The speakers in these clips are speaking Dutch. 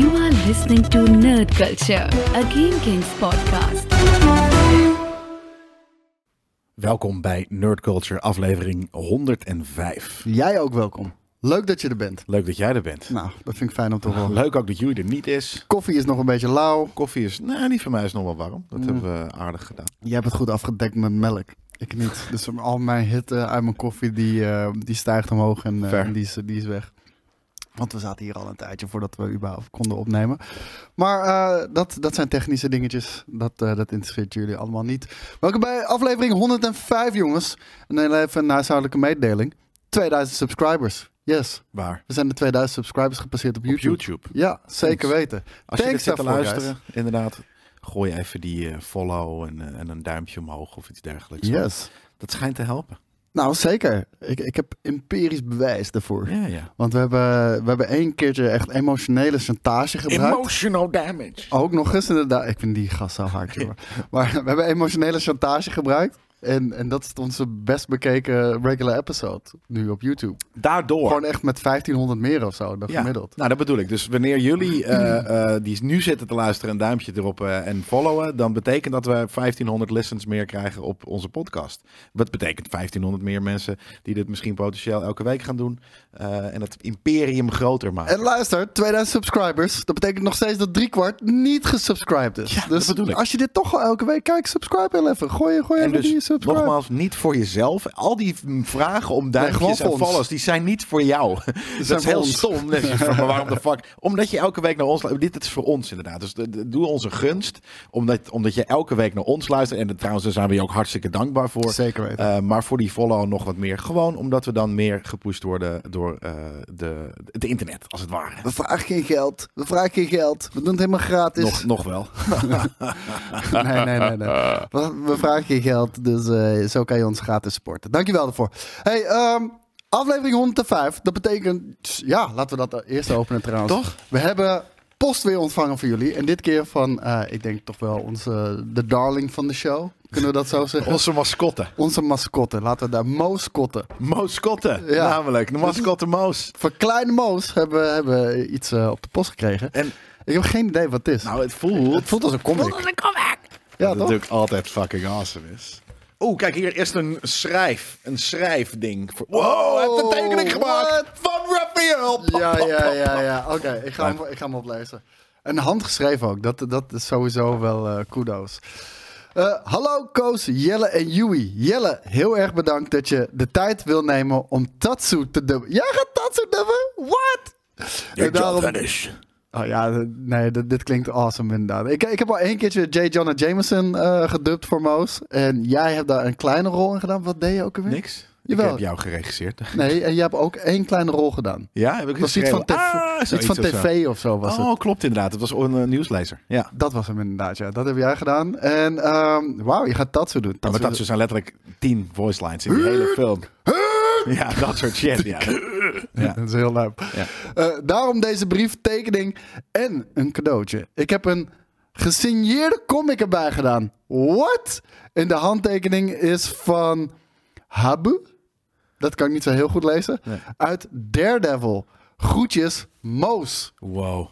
You are listening to Nerd Culture, a Game Kings podcast. Welkom bij Nerd Culture, aflevering 105. Jij ook welkom. Leuk dat je er bent. Leuk dat jij er bent. Nou, dat vind ik fijn om te horen. Leuk ook dat jullie er niet is. Koffie is nog een beetje lauw. Koffie is, nou, die van mij is nog wel warm. Dat hebben we aardig gedaan. Jij hebt het goed afgedekt met melk. Ik niet. Dus al mijn hitte uit mijn koffie, die, eh, die stijgt omhoog en, eh, en die, is, die is weg. Want we zaten hier al een tijdje voordat we überhaupt konden opnemen. Maar eh, dat, dat zijn technische dingetjes. Dat, eh, dat interesseert jullie allemaal niet. Welkom bij aflevering 105, jongens. En dan even een huishoudelijke mededeling. 2000 subscribers. Yes. Waar? We zijn de 2000 subscribers gepasseerd op Op YouTube. YouTube. Ja, zeker Thanks. weten. Als je dit Thanks zit te luisteren, inderdaad, gooi even die eh, follow en, en een duimpje omhoog of iets dergelijks. Yes. Dat schijnt te helpen. Nou, zeker. Ik, ik heb empirisch bewijs daarvoor. Ja, ja. Want we hebben, we hebben één keertje echt emotionele chantage gebruikt. Emotional damage. Ook nog eens inderdaad. Ik vind die gast zo hard, joh. maar we hebben emotionele chantage gebruikt. En, en dat is onze best bekeken regular episode nu op YouTube. Daardoor. Gewoon echt met 1500 meer of zo dan Ja, gemiddeld. nou dat bedoel ik. Dus wanneer jullie eh, eh, die nu zitten te luisteren, een duimpje erop eh, en followen, dan betekent dat we 1500 listens meer krijgen op onze podcast. Wat betekent 1500 meer mensen die dit misschien potentieel elke week gaan doen en het imperium groter maken. En luister, 2000 subscribers. Dat betekent nog steeds dat driekwart niet gesubscribed is. Ja, dat dus bedoel ik. als je dit toch al elke week kijkt, subscribe heel even. Gooi, gooi even die dus subscribe. nogmaals, niet voor jezelf. Al die vragen om duimpjes en ons. follows, die zijn niet voor jou. Dat zijn is heel ons. stom. Maar waarom de fuck? Omdat je elke week naar ons luistert. Dit is voor ons inderdaad. Dus de- de- doe ons een gunst. Omdat, omdat je elke week naar ons luistert. En de- trouwens, daar zijn we je ook hartstikke dankbaar voor. Zeker weten. Eh, maar voor die follow nog wat meer. Gewoon omdat we dan meer gepusht worden door eh, de, het internet, als het ware. We vragen geen geld. We vragen geen geld. We doen het helemaal gratis. Nog, nog wel. Nee, nee, nee. nee. We, we vragen geen geld. Dus eh, zo kan je ons gratis supporten. Dankjewel daarvoor. Hey, ehm, aflevering 105. Dat betekent... Ja, laten we dat eerst openen trouwens. Toch? We hebben post weer ontvangen voor jullie. En dit keer van, eh, ik denk toch wel onze... De darling van de show. Kunnen we dat zo zeggen? Onze mascotte. Onze mascotte. Laten we daar Moos kotten. Mooscotte, Ja. namelijk. De mascotte Moos. Voor kleine Moos hebben we hebben iets eh, op de post gekregen. En Ik heb geen idee wat het is. nou, het voelt... het voelt als een comic. Ja, dat toch? natuurlijk altijd fucking awesome is. Oeh, kijk, hier is een schrijf. Een schrijfding. Voor... Wow, hij heeft een tekening gemaakt what? van Raphael. Ja, ja, ja, ja. Oké, ik, ga hem- ik ga hem oplezen. En handgeschreven ook. Dat, dat is sowieso wel eh, kudos. Eh, hallo Koos, Jelle en Yui. Jelle, heel erg bedankt dat je de tijd wil nemen om Tatsu te dubben. Jij gaat Tatsu dubben? What? En daarom- Oh ja, nee, dit, dit klinkt awesome inderdaad. Ik, ik heb al één keertje J. Jonah Jameson eh gedubt voor Moos. En jij hebt daar een kleine rol in gedaan. Wat deed je ook alweer? Niks. Jawel. Ik heb jou geregisseerd. Nee, en jij hebt ook één kleine rol gedaan. Ja, heb ik was iets van, tv, Ah, iets van of zo. tv of zo was het. Oh, klopt inderdaad. Het was een eh, nieuwslezer. Ja. Dat was hem inderdaad, ja. Dat heb jij gedaan. En ehm wauw, je gaat Tatsu doen. Ja, maar dat zijn letterlijk tien voice lines in die hele film. Ja, dat soort shit. Ja. Ja. Dat is heel leuk. Ja. Eh, daarom deze brief, tekening en een cadeautje. Ik heb een gesigneerde comic erbij gedaan. What? En de handtekening is van Habu. Dat kan ik niet zo heel goed lezen. Nee. Uit Daredevil. Groetjes, Moos. Wow.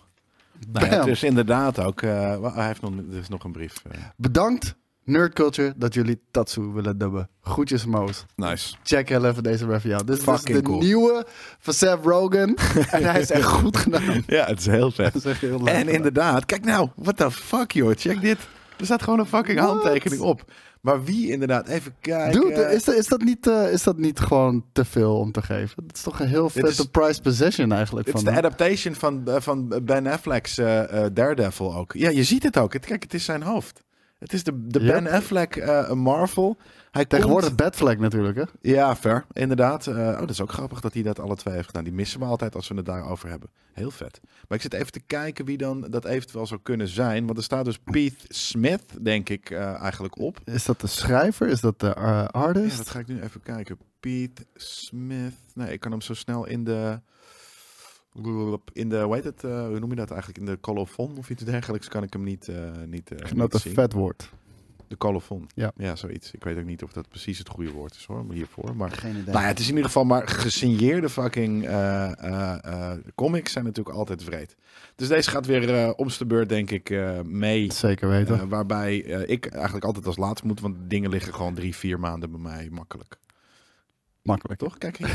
Nou, ja, het is inderdaad ook. eh, hij heeft nog, er is nog een brief. eh. Bedankt, Nerd Culture, dat jullie Tatsu willen dubben. Groetjes, Moos. nice. Check heel even deze review. Dit is dus de cool. nieuwe van Seth Rogen. en hij is echt goed gedaan. Ja, het is heel vet. Is heel. En inderdaad, kijk nou, what the fuck joh, check dit. Er staat gewoon een fucking What? handtekening op. Maar wie inderdaad, even kijken. Dude, is, dat- is, dat niet, eh, is dat niet gewoon te veel om te geven? Dat is toch een heel vette prized possession eigenlijk. Dit is de adaptation van, eh, van Ben Affleck's eh, Daredevil ook. Ja, je ziet het ook. Het, kijk, het is zijn hoofd. Het is de, de Yep. Ben Affleck eh, Marvel. Hij Tegenwoordig komt... Batfleck natuurlijk, hè? Ja, ver, inderdaad. Eh, oh, dat is ook grappig dat hij dat alle twee heeft gedaan. Die missen we altijd als we het daarover hebben. Heel vet. Maar ik zit even te kijken wie dan dat eventueel zou kunnen zijn. Want er staat dus Pete Smith, denk ik, eh, eigenlijk op. Is dat de schrijver? Is dat de eh, Ja, artist? dat ga ik nu even kijken. Pete Smith. Nee, ik kan hem zo snel in de... In de, hoe heet het, eh, hoe noem je dat eigenlijk? In de colofon of iets dergelijks kan ik hem niet, eh niet, eh, dat niet een zien. vet woord. De colofon. Ja. ja, zoiets. Ik weet ook niet of dat precies het goede woord is hoor, maar hiervoor. Maar Geen idee. nou ja, het is in ieder geval maar gesigneerde fucking eh, eh, eh, comics zijn natuurlijk altijd vreed. Dus deze gaat weer eh om de beurt denk ik eh, mee. Zeker weten. Waarbij eh, ik eigenlijk altijd als laatste moet, want dingen liggen gewoon drie, vier maanden bij mij makkelijk. Makkelijk. Toch? Kijk.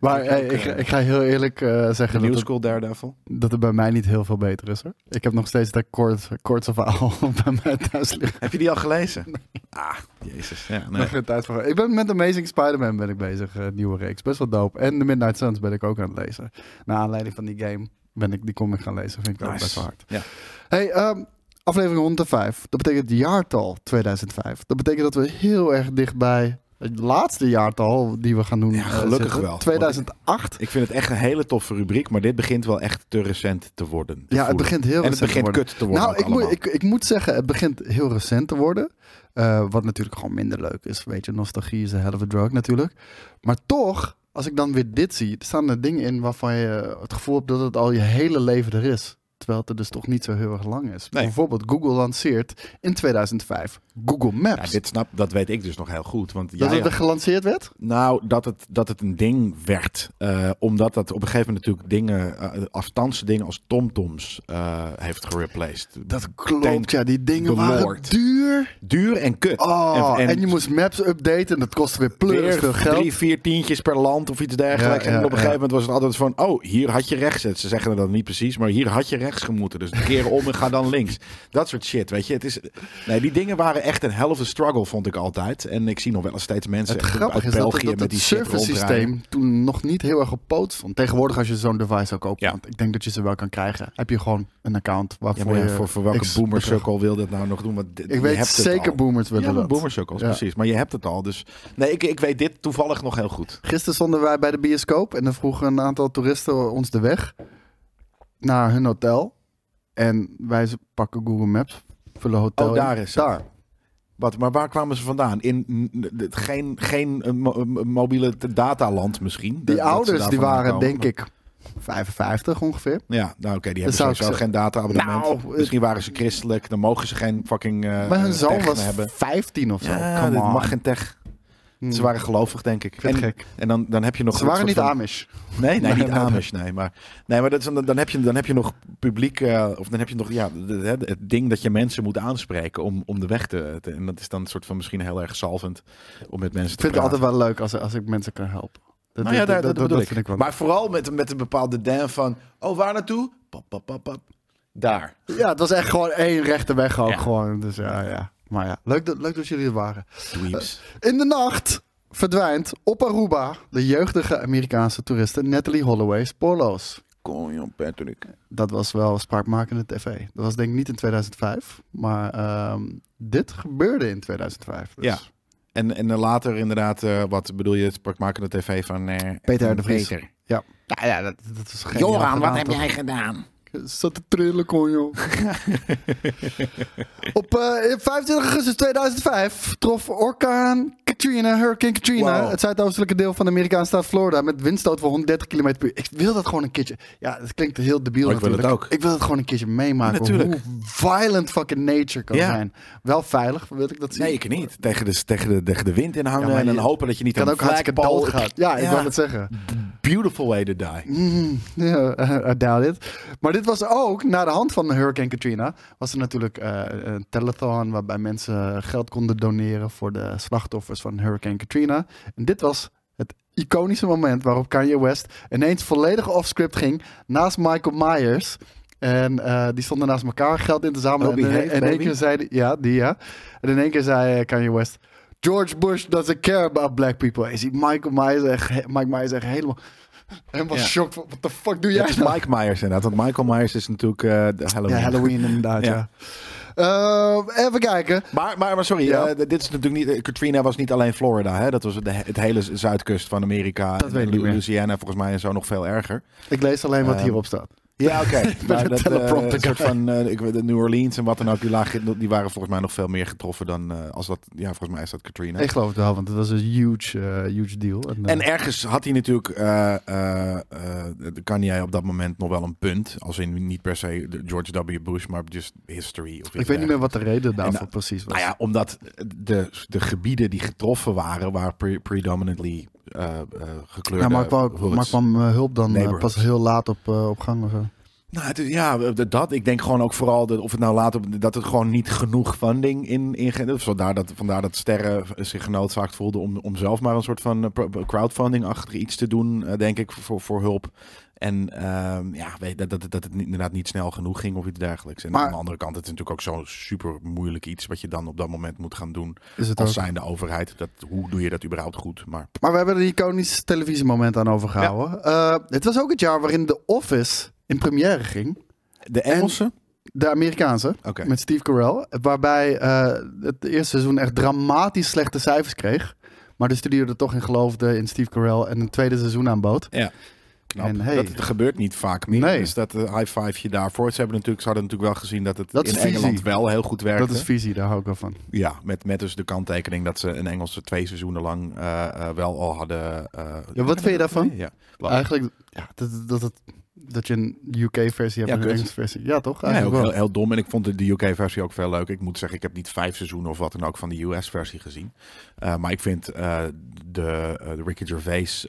Maar hey, ook, ik, eh, ik ga heel eerlijk eh, De zeggen New dat het, School Daredevil. dat het bij mij niet heel veel beter is. Hoor. Ik heb nog steeds dat kort, kortste verhaal bij mij thuis liggen. Heb je die al gelezen? Ah, jezus. Ja, nee. Nog tijd voor. Ik ben met Amazing Spider-Man ben ik bezig, eh, nieuwe reeks. Best wel dope. En The Midnight Suns ben ik ook aan het lezen. Naar aanleiding van die game ben ik die comic gaan lezen. Vind ik ook Nice. best wel hard. Ja. Hey, ehm, aflevering 105. Dat betekent jaartal 2005. Dat betekent dat we heel erg dichtbij het laatste jaartal die we gaan doen. Ja, eh, gelukkig zitten. wel. 2008. Ik vind het echt een hele toffe rubriek, maar dit begint wel echt te recent te worden. te Ja, het begint heel En het recent te begint worden. kut te worden. Nou, ik moet, ik, ik moet zeggen, het begint heel recent te worden. Eh, wat natuurlijk gewoon minder leuk is. Weet je, nostalgie is een hell of a drug natuurlijk. Maar toch, als ik dan weer dit zie, er staan er dingen in waarvan je het gevoel hebt dat het al je hele leven er is. Terwijl het er dus toch niet zo heel erg lang is. Nee. Bijvoorbeeld, Google lanceert in 2005 Google Maps. Ja, dit snap, dat weet ik dus nog heel goed. Want dat jij het er gelanceerd werd? Nou, dat het, dat het een ding werd. eh, omdat dat op een gegeven moment natuurlijk dingen, eh, afstandse dingen als TomToms eh heeft gereplaced. Dat klopt, ja. Die dingen waren duur. Duur en kut. Oh, en, En- je moest maps updaten en dat kostte weer pleurs Weer veel geld. drie, vier tientjes per land of iets dergelijks. Ja, ja, en op een gegeven moment was het altijd van... Oh, hier had je rechts. Ze zeggen dat niet precies, maar hier had je rechts gemoeten. Dus keer om en ga dan links. Dat soort shit, weet je. Het is, nee, die dingen waren echt een a struggle, vond ik altijd. En ik zie nog wel eens steeds mensen Het uit grappige is dat, België dat met het die rondrijden. systeem toen nog niet heel erg op poot stond. Tegenwoordig als je zo'n device ook koopt, Ja. want ik denk dat je ze wel kan krijgen, heb je gewoon een account waarvoor maar ja, je... voor, voor welke X boomer bedrag- sukkel wil dit nou nog doen? Want Ik je weet hebt het zeker al. boomers willen dat. Ja. precies. Maar je hebt het al. Dus nee, ik, ik weet dit toevallig nog heel goed. Gisteren stonden wij bij de bioscoop en dan vroegen een aantal toeristen ons de weg naar hun hotel. En wij pakken Google Maps, vullen hotel Oh, daar is het. Daar. Wat, maar waar kwamen ze vandaan? In geen, geen eh, eh, mobiele dataland misschien? Die ze ouders die waren komen. denk ik 55 ongeveer. Ja, nou oké, die hebben sowieso zeggen. geen data-abonnement. Nou, Misschien waren ze christelijk, dan mogen ze geen fucking eh maar hun zoon tech was hebben. 15 of zo. Ja, Come dit on. mag geen tech. Hmm. Ze waren gelovig, denk ik. Ik vind en, het gek. en dan, dan heb je nog Ze waren niet van- Amish. Nee, nee, niet Amish, nee. Maar, nee, maar dat is, dan, dan, heb je, dan heb je nog publiek, eh, of dan heb je nog ja, het ding dat je mensen moet aanspreken om, om de weg te, te- En dat is dan een soort van misschien heel erg salvend om met mensen Ik te vind het altijd wel leuk als, als ik mensen kan helpen. Dat, Nou ja, dat- daar, dat- dat, bedoel dat ik. vind ik wel Maar vooral met, met een bepaalde dan van, oh, waar naartoe? Pap, pap, pap, pap. Daar. Ja, het was echt gewoon één rechte weg ook Ja. gewoon. Dus ja, ja. Maar ja, leuk dat, leuk dat jullie er waren. Dweeps. In de nacht verdwijnt op Aruba de jeugdige Amerikaanse toeriste Natalie Holloway spoorloos. Kom je Patrick. Dat was wel spraakmakende tv. Dat was denk ik niet in 2005, maar ehm, dit gebeurde in 2005. Dus. Ja. En, en later inderdaad, eh, wat bedoel je, het sprakmakende tv van eh, Peter van de Vries. Peter. Ja, ja, ja dat, dat is geen gedaan? Zat te trillen, kon joh. Op eh, 25 augustus 2005 trof orkaan Katrina, Hurricane Katrina, Wow. het zuidoostelijke deel van de Amerikaanse staat Florida, met windstoot van 130 km per uur. Ik wil dat gewoon een keertje. Ja, het klinkt heel debiel Maar ik wil het ook. Ik wil het gewoon een keertje meemaken. Natuurlijk. Hoe violent fucking nature kan Ja. zijn. Wel veilig, wil ik dat zien. Nee, ik niet. Tegen de, tegen de, tegen de wind in hangen Ja, en dan hopen dat je niet aan een flagpole- dood gaat. Ja, ik Ja. wil het zeggen. Beautiful way to die. Mm, ja, I doubt it. Maar dit was ook, na de hand van Hurricane Katrina, was er natuurlijk eh, een telethon waarbij mensen geld konden doneren voor de slachtoffers van Hurricane Katrina. En dit was het iconische moment waarop Kanye West ineens volledig off-script ging naast Michael Myers. En eh, die stonden naast elkaar geld in te zamelen. Oh, en in, één keer zei die, ja, die ja. En in één keer zei Kanye West, George Bush doesn't care about black people. Je ziet Michael Myers echt, Mike Myers echt helemaal, helemaal Ja. shocked. What the fuck doe jij het is nou? Mike Myers inderdaad. Want Michael Myers is natuurlijk eh, de Halloween. Ja, Halloween inderdaad, ja. Ja. Eh, even kijken. Maar, maar, maar sorry, Ja. eh, dit is natuurlijk niet. Katrina was niet alleen Florida, hè? Dat was de, het hele zuidkust van Amerika. Dat weet ik. Louisiana volgens mij en zo nog veel erger. Ik lees alleen wat Ehm, hierop staat. Ja, oké. Maar de dat, eh, teleprompter een soort guy. van eh, ik de New Orleans en wat dan ook, die, lagen, die waren volgens mij nog veel meer getroffen dan eh, als dat. Ja, volgens mij is dat Katrina. Ik geloof het wel, want het was een huge, eh, huge deal. En, eh, En ergens had hij natuurlijk, eh eh eh, kan jij op dat moment nog wel een punt. Als in niet per se George W. Bush, maar just history. Of ik weet niet meer wat de reden daarvoor nou, precies was. Nou ja, omdat de, de gebieden die getroffen waren, waren pre- predominantly eh gekleurde ja, maar kwam, hoods. maar kwam eh, hulp dan pas heel laat op, op gang of zo? Nou, het is- ja, dat. Ik denk gewoon ook vooral de, of het nou later dat het gewoon niet genoeg funding in, in vandaar dat vandaar dat Sterren zich genoodzaakt voelde om, om zelf maar een soort van pro- crowdfunding-achtig iets te doen, denk ik, voor, voor hulp. En ehm, ja, weet, dat, dat, dat het inderdaad niet snel genoeg ging of iets dergelijks. En Maar- aan de andere kant, het is natuurlijk ook zo'n super moeilijk iets wat je dan op dat moment moet gaan doen Is het als zijnde overheid. Dat, hoe doe je dat überhaupt goed? Maar Maar we hebben er een iconisch televisiemoment aan overgehouden. Eh, het was ook het jaar waarin The Office in première ging. de Engelse? De Amerikaanse. Met Steve Carell. Waarbij eh, het eerste seizoen echt dramatisch slechte cijfers kreeg. Maar de studio er toch in geloofde in Steve Carell en een tweede seizoen aanbood. Ja. Knap. En hey. dat het gebeurt niet vaak meer. Nee. Dus dat uh, high five je daarvoor. Ze hebben natuurlijk, ze hadden natuurlijk wel gezien dat het Dat is in visie. Engeland wel heel goed werkte. Dat is visie, daar hou ik wel van. ja, met, met dus de kanttekening dat ze een Engelse twee seizoenen lang eh, eh, wel al hadden. eh, Ja, wat vind je daarvan? Ja. Eigenlijk, ja, dat, dat, dat, dat je een UK-versie hebt Ja, en een. Engelse versie. Ja, toch? Ja, ook heel, heel dom. En ik vond de, UK-versie ook veel leuk. Ik moet zeggen, ik heb niet vijf seizoenen of wat dan ook van de US-versie gezien. Uh, maar ik vind uh, de, uh, de Ricky Gervais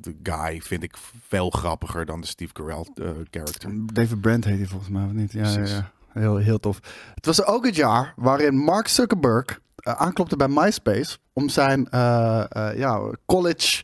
de guy vind ik veel grappiger dan de Steve Carell character. David Brent heet hij volgens mij, of niet? Ja, ja, ja. Heel, heel tof. Het was ook het jaar waarin Mark Zuckerberg aanklopte bij MySpace om zijn ja, college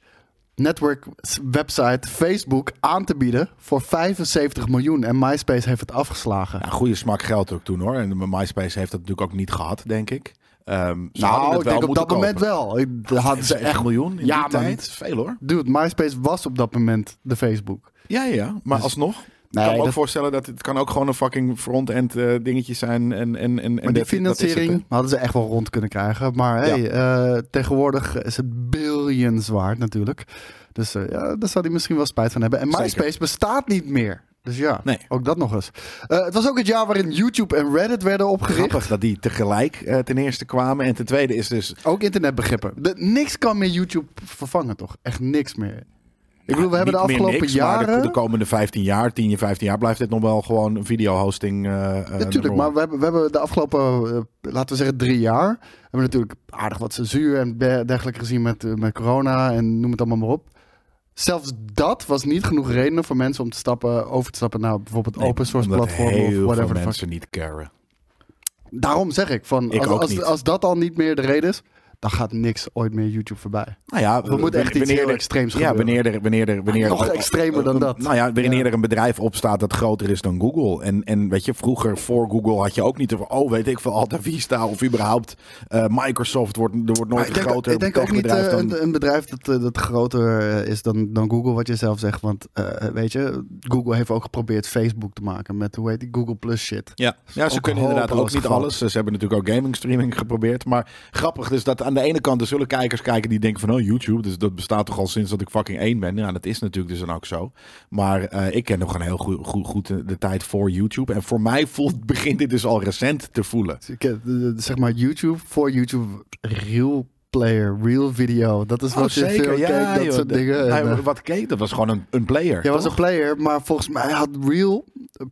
network website Facebook aan te bieden voor 75 miljoen. En MySpace heeft het afgeslagen. Ja, goede smak geld ook toen hoor. En MySpace heeft dat natuurlijk ook niet gehad, denk ik. Um, nou, ik denk op dat moment wel. Ik, hadden ze echt miljoen in ja, die tijd. Veel hoor. Dude, MySpace was op dat moment de Facebook. Ja, ja, maar dus, alsnog. Nee, ik kan me dat... ook voorstellen dat het kan ook gewoon een fucking front-end uh, dingetje zijn. En, en, en, maar die financiering hadden ze echt wel rond kunnen krijgen. Maar hey, uh, tegenwoordig is het billions waard natuurlijk. Dus uh, ja, daar zou hij misschien wel spijt van hebben. En MySpace Zeker. bestaat niet meer. Dus ja, nee. ook dat nog eens. Uh, het was ook het jaar waarin YouTube en Reddit werden opgericht. Grappig dat die tegelijk uh, ten eerste kwamen. En ten tweede is dus... Ook internetbegrippen. De, niks kan meer YouTube vervangen, toch? Echt niks meer. Ik bedoel, we hebben de afgelopen niks, jaren... De, de, komende 15 jaar, 10 jaar, 15 jaar blijft dit nog wel gewoon een videohosting. Uh, natuurlijk, maar we hebben, we hebben de afgelopen, uh, laten we zeggen, drie jaar... hebben we natuurlijk aardig wat censuur en dergelijke gezien met, met corona en noem het allemaal maar op. Zelfs dat was niet genoeg reden voor mensen om te stappen, over te stappen naar bijvoorbeeld nee, open source platformen of whatever. Veel mensen niet caren. Daarom zeg ik, van, ik als, als, als dat al niet meer de reden is, dan gaat niks ooit meer YouTube voorbij. Nou ja, we moeten echt iets heel er, extreems Ja, wanneer er, wanneer er, wanneer nog er, extremer dan dat. Nou ja, wanneer ja. er een bedrijf opstaat dat groter is dan Google. En, en weet je, vroeger voor Google had je ook niet over, oh weet ik veel, Alta Vista of überhaupt uh, Microsoft wordt, er wordt nooit ik een groter Ik denk ook niet uh, dan... een, een, bedrijf dat, uh, dat groter is dan, dan Google, wat je zelf zegt. Want weet je, Google heeft ook geprobeerd Facebook te maken met, hoe heet die, Google Plus shit. Ja, ja ze kunnen inderdaad ook niet alles. Ze hebben natuurlijk ook gaming streaming geprobeerd. Maar grappig dus dat aan de ene kant er zullen kijkers kijken die denken van oh YouTube, dus dat bestaat toch al sinds dat ik fucking één ben. Ja, dat is natuurlijk dus dan ook zo. Maar uh, ik ken nog een heel goed, goed, goed de, tijd voor YouTube. En voor mij voelt, begint dit dus al recent te voelen. Ik, zeg maar YouTube, voor YouTube, real player, real video. Dat is oh, wat zeker. je veel ja, keek, dat joh, soort dingen. En, uh, wat keek, dat was gewoon een, een player. Ja, was een player, maar volgens mij had real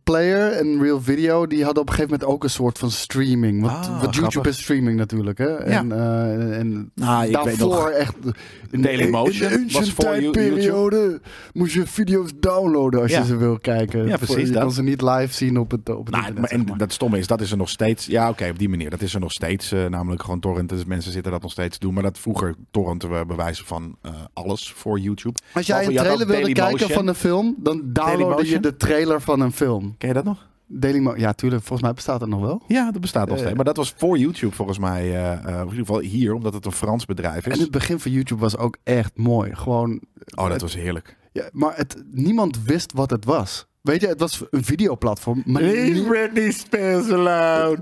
player en real video, die hadden op een gegeven moment ook een soort van streaming. Want, ah, wat YouTube is streaming natuurlijk, hè? En, ja. uh, en nou, ik daarvoor weet echt in Dailymotion in de was voor periode moest je video's downloaden als ja. je ze wil kijken. Ja, precies. Je dat. kan ze niet live zien op het, op het nou, internet. Maar, en maar. dat stomme is, dat is er nog steeds. Ja, oké, okay, op die manier. Dat is er nog steeds. Uh, namelijk gewoon torrenten. Dus mensen zitten dat nog steeds te doen. Maar dat vroeger torrenten we bewijzen van uh, alles voor YouTube. Als jij een trailer wilde kijken van een film, dan downloadde je de trailer van een film. Ken je dat nog? Ja, tuurlijk. Volgens mij bestaat het nog wel. Ja, dat bestaat nog Eh, steeds. Maar dat was voor YouTube volgens mij. Uh, uh, in ieder geval hier, omdat het een Frans bedrijf is. En het begin van YouTube was ook echt mooi. Gewoon. Oh, dat was heerlijk. Ja, maar het, niemand wist wat het was. Weet je, het was een videoplatform. Maar niet Britney Spears alone.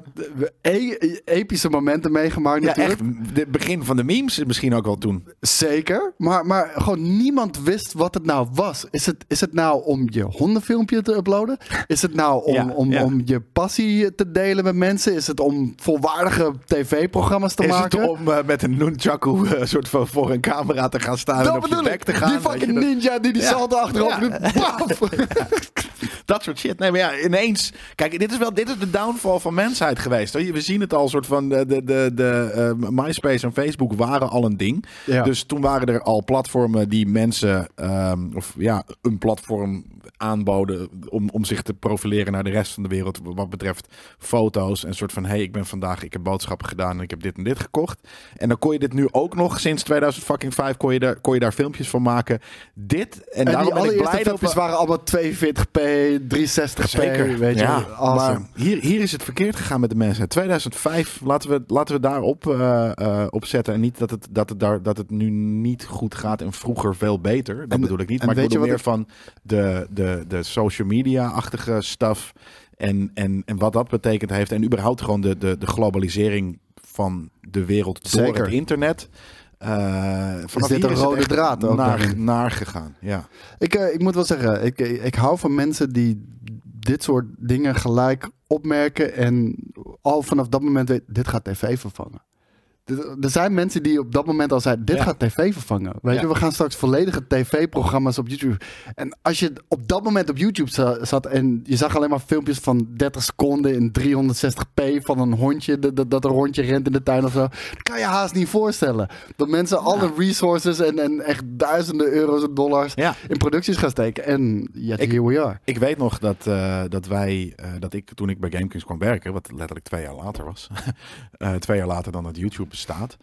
e- epische momenten meegemaakt Ja, natuurlijk. echt. Het begin van de memes misschien ook al toen. Zeker. Maar, maar gewoon niemand wist wat het nou was. Is het, is het nou om je hondenfilmpje te uploaden? Is het nou om, Ja, om, ja. om je passie te delen met mensen? Is het om volwaardige tv-programma's te Is maken? het om eh, met een nunchaku eh, soort van voor een camera te gaan staan en dat op je bedoel bek te gaan? Die fucking ninja die die salto achterover doet. Dat soort shit. Nee, maar ja, ineens. Kijk, dit is wel dit is de downfall van mensheid geweest. Hoor. We zien het al, soort van. De, de, de, de eh, MySpace en Facebook waren al een ding. Ja. Dus toen waren er al platformen die mensen. ehm, of ja, een platform aanboden. Om, om zich te profileren naar de rest van de wereld. Wat betreft foto's. En soort van: hé, hey, ik ben vandaag. Ik heb boodschappen gedaan. En ik heb dit en dit gekocht. En dan kon je dit nu ook nog. Sinds 2005 kon je, daar, kon je daar filmpjes van maken. Dit. En, En daarom die ben ik allereerste blij dat filmpjes we- waren allemaal 42p, 360p. Zeker, Weet je, ja. awesome. Maar hier, hier is het verkeerd gegaan met de mensen. 2005, laten we, laten we daarop eh, op zetten. En niet dat het, dat, het daar, dat het nu niet goed gaat en vroeger veel beter. Dat En- bedoel ik niet. Maar ik weet je bedoel meer van de, de, de social media-achtige stuff. En, en, en wat dat betekend heeft. En überhaupt gewoon de, de, de globalisering van de wereld door Zeker. het internet. Eh vanaf dit een rode draad ook naar, naar gegaan. Ja. Ik, eh, ik moet wel zeggen, ik, ik hou van mensen die dit soort dingen gelijk opmerken en al vanaf dat moment weten, dit gaat tv vervangen. Er zijn mensen die op dat moment al zeiden, dit Ja. gaat tv vervangen. Weet Ja. je, we gaan straks volledige tv-programma's op YouTube. En als je op dat moment op YouTube za- zat en je zag alleen maar filmpjes van 30 seconden in 360p van een hondje, dat, dat, dat een rondje rent in de tuin of zo, dan kan je haast niet voorstellen. Dat mensen alle resources en, en echt duizenden euro's en dollars in producties gaan steken. En yet Ik- here we are. Ik weet nog dat, eh, dat wij, eh, dat ik toen ik bij GameKings kwam werken, wat letterlijk twee jaar later was, eh, twee jaar later dan dat YouTube bestaat,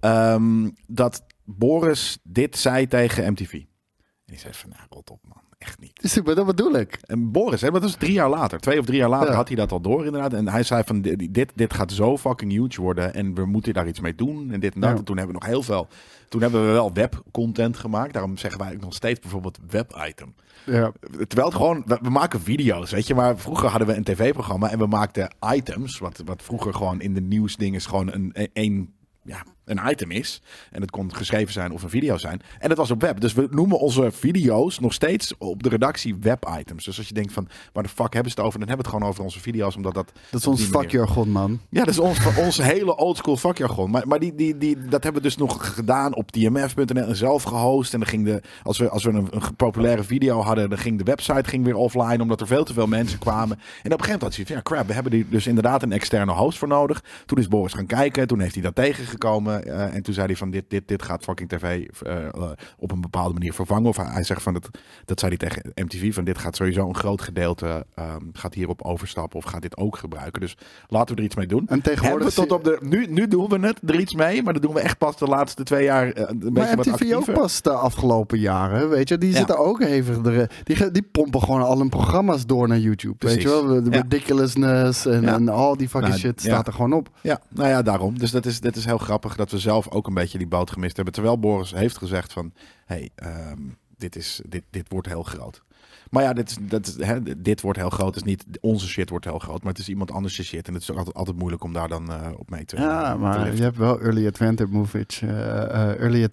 ehm, dat Boris dit zei tegen MTV. En die zei van, nou, rot op man, echt niet. Dus, maar dat bedoel ik. En Boris, hè, maar dat was drie jaar later, twee of drie jaar later Ja. had hij dat al door inderdaad. En hij zei van, dit, dit, gaat zo fucking huge worden en we moeten daar iets mee doen en dit en dat. Ja. En toen hebben we nog heel veel, toen hebben we wel webcontent gemaakt. Daarom zeggen wij nog steeds bijvoorbeeld webitem. Ja. Terwijl het gewoon, we, we maken video's, weet je. Maar vroeger hadden we een tv-programma en we maakten items. Wat, wat vroeger gewoon in de nieuwsdingen gewoon een, een, een, ja, een item is. En het kon geschreven zijn of een video zijn. En dat was op web. Dus we noemen onze video's nog steeds op de redactie web-items. Dus als je denkt van, waar de fuck hebben ze het over? Dan hebben we het gewoon over onze video's. Omdat dat... Dat is ons die vakjargon, man. ja, dat is ons, ons hele oldschool vakjargon. Maar, maar die, die, die, dat hebben we dus nog gedaan op tmf.nl en zelf gehost. En dan ging de, als we, als we een, een populaire video hadden, dan ging de website ging weer offline. Omdat er veel te veel mensen kwamen. En op een gegeven moment had hij van, ja crap, we hebben hier dus inderdaad een externe host voor nodig. Toen is Boris gaan kijken. Toen heeft hij dat tegengekomen. Eh, en toen zei hij van, dit, dit, dit gaat fucking tv eh, eh, op een bepaalde manier vervangen. Of hij, hij zegt van, dat, dat zei hij tegen MTV, van dit gaat sowieso een groot gedeelte, ehm, gaat hierop overstappen. Of gaat dit ook gebruiken. Dus laten we er iets mee doen. En tegenwoordig... Hebben we tot op de, nu, nu doen we het er iets mee, maar dat doen we echt pas de laatste twee jaar een beetje Maar wat MTV ook pas de afgelopen jaren, weet je. Die Ja. zitten ook hevig erin. Die, die pompen gewoon al hun programma's door naar YouTube, weet je wel. De Ja. ridiculousness en, Ja. en al die fucking Nou, shit staat er gewoon op. Ja, nou ja, daarom. Dus dat is, dat is heel grappig dat we zelf ook een beetje die boot gemist hebben. Terwijl Boris heeft gezegd van, hey, ehm, dit, is, dit, dit wordt heel groot. Maar ja, dit, is, dat, dit wordt heel groot. is niet onze shit wordt heel groot, maar het is iemand anders' shit. En het is ook altijd, altijd moeilijk om daar dan eh, op mee te Ja, maar je hebt wel early adventure movage. Eh, eh, early,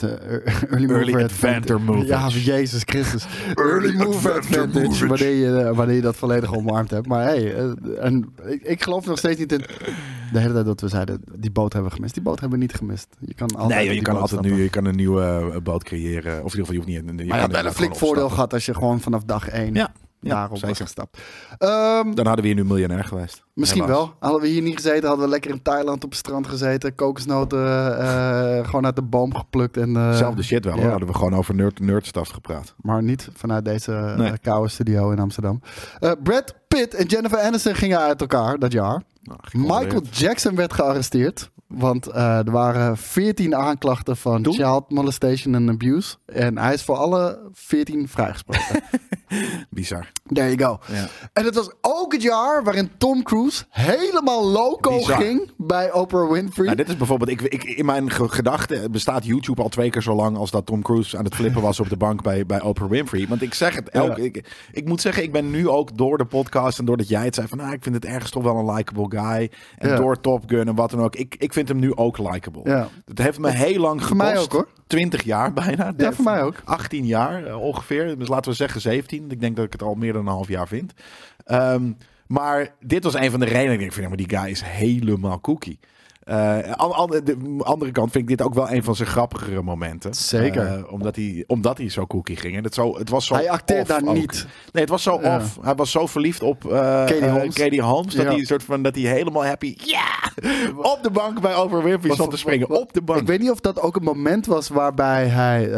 early, adventure movage. Ja, jezus Christus. early adventure. Wanneer je, wanneer dat volledig omarmd hebt. Maar hey, en, ik, geloof nog steeds niet in... De hele tijd dat we zeiden, die boot hebben we gemist. Die boot hebben we niet gemist. Je kan altijd nee, je kan altijd nu, je kan een nieuwe boot creëren. Of in ieder geval, je hoeft niet... Je maar je hebt wel een flink voordeel gehad als je gewoon vanaf dag één ja ja. daarop was gestapt. Ehm, Dan hadden we hier nu miljonair geweest. Misschien wel. Hadden we hier niet gezeten, hadden we lekker in Thailand op het strand gezeten. Kokosnoten eh, gewoon uit de boom geplukt. En, eh, Zelfde shit wel, hoor. Hadden we gewoon over nerd, nerdstaf gepraat. Maar niet vanuit deze eh, koude studio in Amsterdam. Brad Pitt en Jennifer Aniston gingen uit elkaar dat jaar. Nou, Michael Jackson werd gearresteerd. Want eh, er waren 14 aanklachten van child molestation en abuse. En hij is voor alle 14 vrijgesproken. Bizar. There you go. Ja. En het was ook het jaar waarin Tom Cruise helemaal loco Bizar. ging bij Oprah Winfrey. Nou, dit is bijvoorbeeld, ik, ik, in mijn ge- gedachten bestaat YouTube al twee keer zo lang als dat Tom Cruise aan het flippen was op de bank bij, bij Oprah Winfrey. Want ik zeg het elke, Ja. ik, ik moet zeggen, ik ben nu ook door de podcast en doordat jij het zei van, nou, ik vind het ergens toch wel een likable guy. En Ja. door Top Gun en wat dan ook. Ik, ik vind hem nu ook likable. Ja. Het heeft me heel lang Voor mij gekost. ook, hoor. 20 jaar bijna. Ja, voor mij ook. 18 jaar eh, ongeveer. Dus laten we zeggen 17. Ik denk dat ik het al meer dan een half jaar vind. Ehm, maar dit was een van de redenen. Ik denk van, ja, maar die guy is helemaal cookie. Eh, aan, aan de andere kant vind ik dit ook wel een van zijn grappigere momenten. Zeker. Eh, omdat, hij, omdat hij zo cookie ging. En het, zo, het was zo Hij acteert daar ook. niet. Nee, het was zo Ja. off. Hij was zo verliefd op eh, Katie Holmes. Katie Holmes. Dat hij een soort van dat hij helemaal happy. Ja! Op de bank bij Winfrey stond te springen. Op de bank. Ik weet niet of dat ook een moment was waarbij hij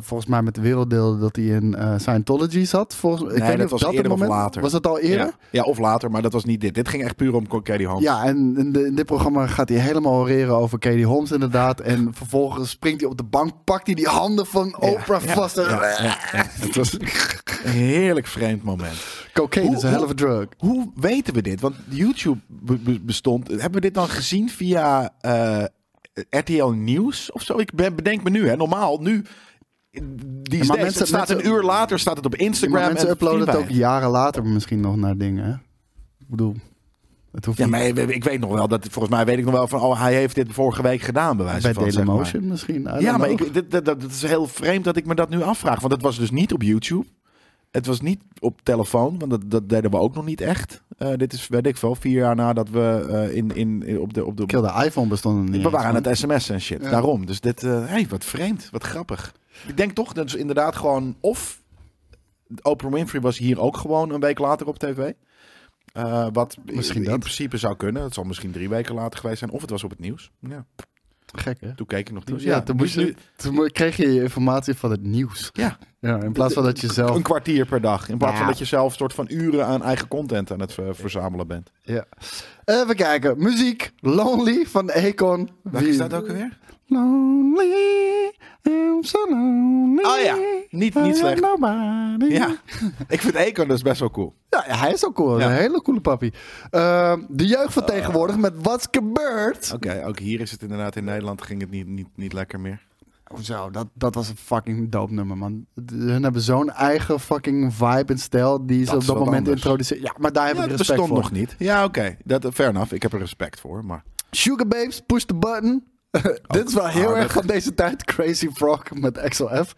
volgens mij met de wereld deelde dat hij in Scientology zat. Volgens, ik Nee, weet niet dat of was dat eerder een of moment later. Was dat al eerder? Ja. ja, of later, maar dat was niet dit. Dit ging echt puur om Katie Holmes. Ja, en in, de- in dit programma gaat hij helemaal oreren over Katie Holmes inderdaad. En vervolgens springt hij op de bank, pakt hij die handen van Oprah vast. Het was een heerlijk vreemd moment. Cocaine is een hell of a drug. Hoe weten we dit? Want YouTube be- be- bestond. Hebben we dit dan gezien via eh, RTL Nieuws of zo? Ik ben, bedenk me nu, hè. Normaal, nu... Die maar mensen- het staat mensen- een uur later staat het op Instagram. mensen en uploaden het ook jaren later misschien nog naar dingen. Hè? Ik bedoel, het hoeft Ja, niet maar ik weet nog wel dat volgens mij weet ik nog wel van oh hij heeft dit vorige week gedaan bij wijze bij van zeg maar. Dailymotion misschien. Ja, maar ik, dit, dit, dat is heel vreemd dat ik me dat nu afvraag. Want het was dus niet op YouTube. Het was niet op telefoon, want dat, dat deden we ook nog niet echt. Eh, dit is, weet ik veel, vier jaar nadat we eh, in, in, in- op de... Op de Kill de iPhone bestond er niet we waren aan het sms'en en shit. Ja. Daarom. Dus dit, eh hey, wat vreemd. Wat grappig. Ik denk toch dat ze inderdaad gewoon... Of Oprah Winfrey was hier ook gewoon een week later op tv. Eh, wat Misschien in dat. principe zou kunnen. Het zal misschien drie weken later geweest zijn. Of het was op het nieuws. Ja, Gek, hè? toen keek ik nog nieuws. Ja, toen, moest dus je, toen kreeg je je informatie van het nieuws. Ja, Ja, in plaats van dat je zelf... een kwartier per dag. In plaats van dat je zelf soort van uren aan eigen content aan het ver- verzamelen bent. Ja. Even kijken. Muziek. Lonely van Akon. Welke is dat ook alweer? Lonely. Oh ja, niet- niet slecht. Ja, ik vind Econ dus best wel cool. Ja, hij is ook cool. Ja. Een hele coole papi. Ehm, de jeugd van tegenwoordig met What's Gebeurd. Oké, ook hier is het inderdaad in Nederland ging het niet, niet, niet lekker meer. Hoezo? Dat, dat was een fucking dope nummer, man. Hun hebben zo'n eigen fucking vibe en stijl die ze Dat op dat moment introduceren. Ja, maar daar heb Ja, ik dat respect bestond voor. nog niet. Ja, oké. Dat Fair enough. Ik heb er respect voor, maar... Sugar Babes, Push the Button. Dit is wel heel erg van deze tijd. Crazy Frog met XLF.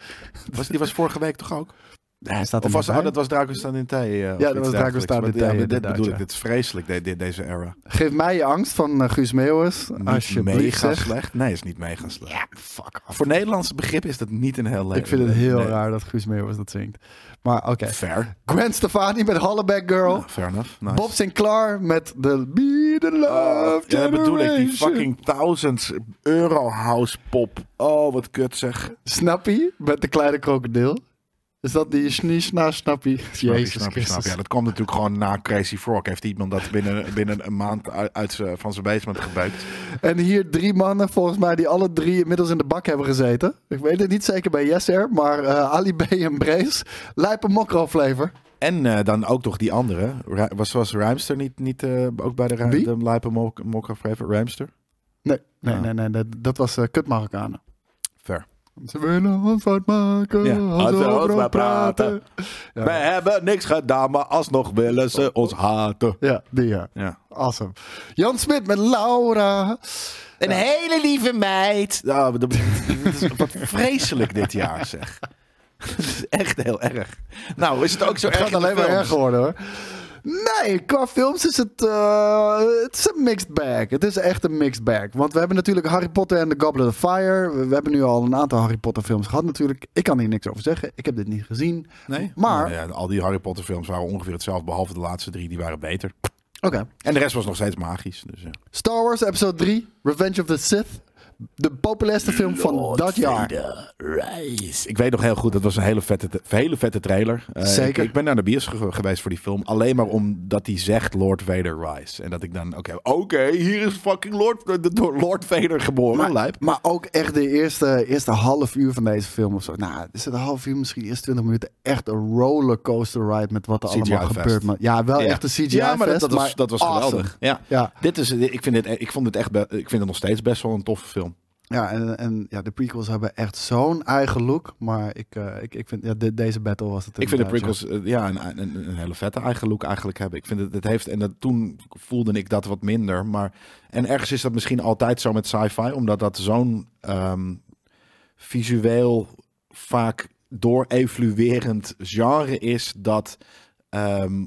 Was, die was vorige week toch ook? Hij staat er Of was, niet oh, dat was Draco staan in thee. eh, of dat was Draco dergelijks. staan in thee, ja, Dit bedoel ja. ik. Dit is vreselijk, de- de- deze era. Geef mij je angst van uh, Guus Meeuwis. Niet Alsjeblieft mega slecht. Nee, is niet mega slecht. Ja, fuck off. Voor Nederlandse begrip is dat niet een heel leuk. Ik vind het heel raar dat Guus Meeuwis dat zingt. Maar oké. Fair. Gwen Stefani met Hollaback Girl. Ja, fair enough. Nice. Bob Sinclair met de Be the Love Oh, ja, bedoel ik. Die fucking thousands euro house pop. Oh, wat kut zeg. Snappy met de kleine krokodil. Is dat die schnie schna snappy? Snap je, Jezus snap je, Christus. snap je. Ja, dat kwam natuurlijk gewoon na Crazy Frog. Heeft iemand dat binnen, binnen een maand uit, van zijn basement gebeukt. En hier drie mannen volgens mij die alle drie inmiddels in de bak hebben gezeten. Ik weet het niet zeker bij Yes Air, maar eh, Ali B en Brace. Lijpe mokro flavor. En eh, dan ook toch die andere. Was, was Rijmster niet, niet eh, ook bij de, Wie? de Lijpe Mok Mokka Flavor? Rijmster? Nee, nee, Ah. nee, nee, dat, dat was uh, kut Marokkanen. Ze willen ons wat maken Ja, als we over praten. We hebben niks gedaan, maar alsnog willen ze ons haten. Ja, die ja. Ja. Awesome. Jan Smit met Laura. Een hele lieve meid. Nou, dat, dat is wat vreselijk dit jaar, zeg. Het is echt heel erg. Nou, is het ook zo Het erg gaat in de alleen maar erger worden hoor. Nee, qua films is het, eh, het is een mixed bag. Het is echt een mixed bag. Want we hebben natuurlijk Harry Potter en The Goblet of Fire. We, we hebben nu al een aantal Harry Potter films gehad natuurlijk. Ik kan hier niks over zeggen. Ik heb dit niet gezien. Nee? Maar- Nou ja, al die Harry Potter films waren ongeveer hetzelfde, behalve de laatste drie, die waren beter. Oké. En de rest was nog steeds magisch. Dus, ja. Star Wars Episode 3, Revenge of the Sith. De populairste film van dat jaar. Rise. Ik weet nog heel goed, dat was een hele vette, hele vette trailer. Uh, Zeker. Ik, ik, ben naar de bios ge geweest voor die film. Alleen maar omdat hij zegt Lord Vader Rise. En dat ik dan, oké, okay, oké, okay, hier is fucking Lord, de, Lord Vader geboren. Maar, lijp. maar ook echt de eerste, eerste half uur van deze film of zo. Nou, is het een half uur, misschien eerst 20 minuten. Echt een rollercoaster ride met wat er CGI allemaal fest. gebeurt. Maar, ja, wel Ja. echt een CGI Ja, maar dat, was, dat was awesome. geweldig. Ja. Ja, Dit is, ik, vind dit, ik vond het echt, ik vind het nog steeds best wel een toffe film. Ja, en, en ja, de prequels hebben echt zo'n eigen look. Maar ik, eh, ik, ik vind, ja, de- deze battle was het Ik vind de prequels eh, ja, een, een, een hele vette eigen look eigenlijk hebben. Ik vind het, het heeft, en dat, toen voelde ik dat wat minder. Maar, en ergens is dat misschien altijd zo met sci-fi, omdat dat zo'n ehm, visueel vaak door-evoluerend genre is dat ehm,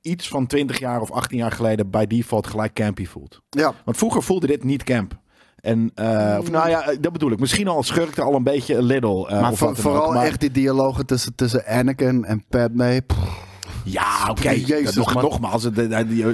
iets van 20 jaar of 18 jaar geleden bij default gelijk campy voelt. Ja, Want vroeger voelde dit niet camp. En, eh, of nou ja, dat bedoel ik. Misschien al schurkte al een beetje een little. eh, maar voor- ook, vooral maar- echt die dialogen tussen, tussen Anakin en Padme. Pff, Ja, oké. Jezus, Nog, nogmaals,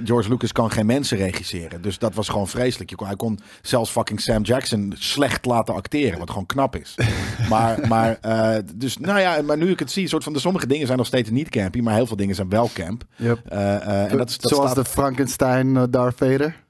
George Lucas kan geen mensen regisseren. Dus dat was gewoon vreselijk. Je kon, hij kon zelfs fucking Sam Jackson slecht laten acteren. Wat gewoon knap is. maar, maar, eh, dus, nou ja, maar nu ik het zie, soort van de sommige dingen zijn nog steeds niet campy. Maar heel veel dingen zijn wel camp. yep. Eh, eh, en dat, dat Zoals staat... de Frankenstein Darth Vader.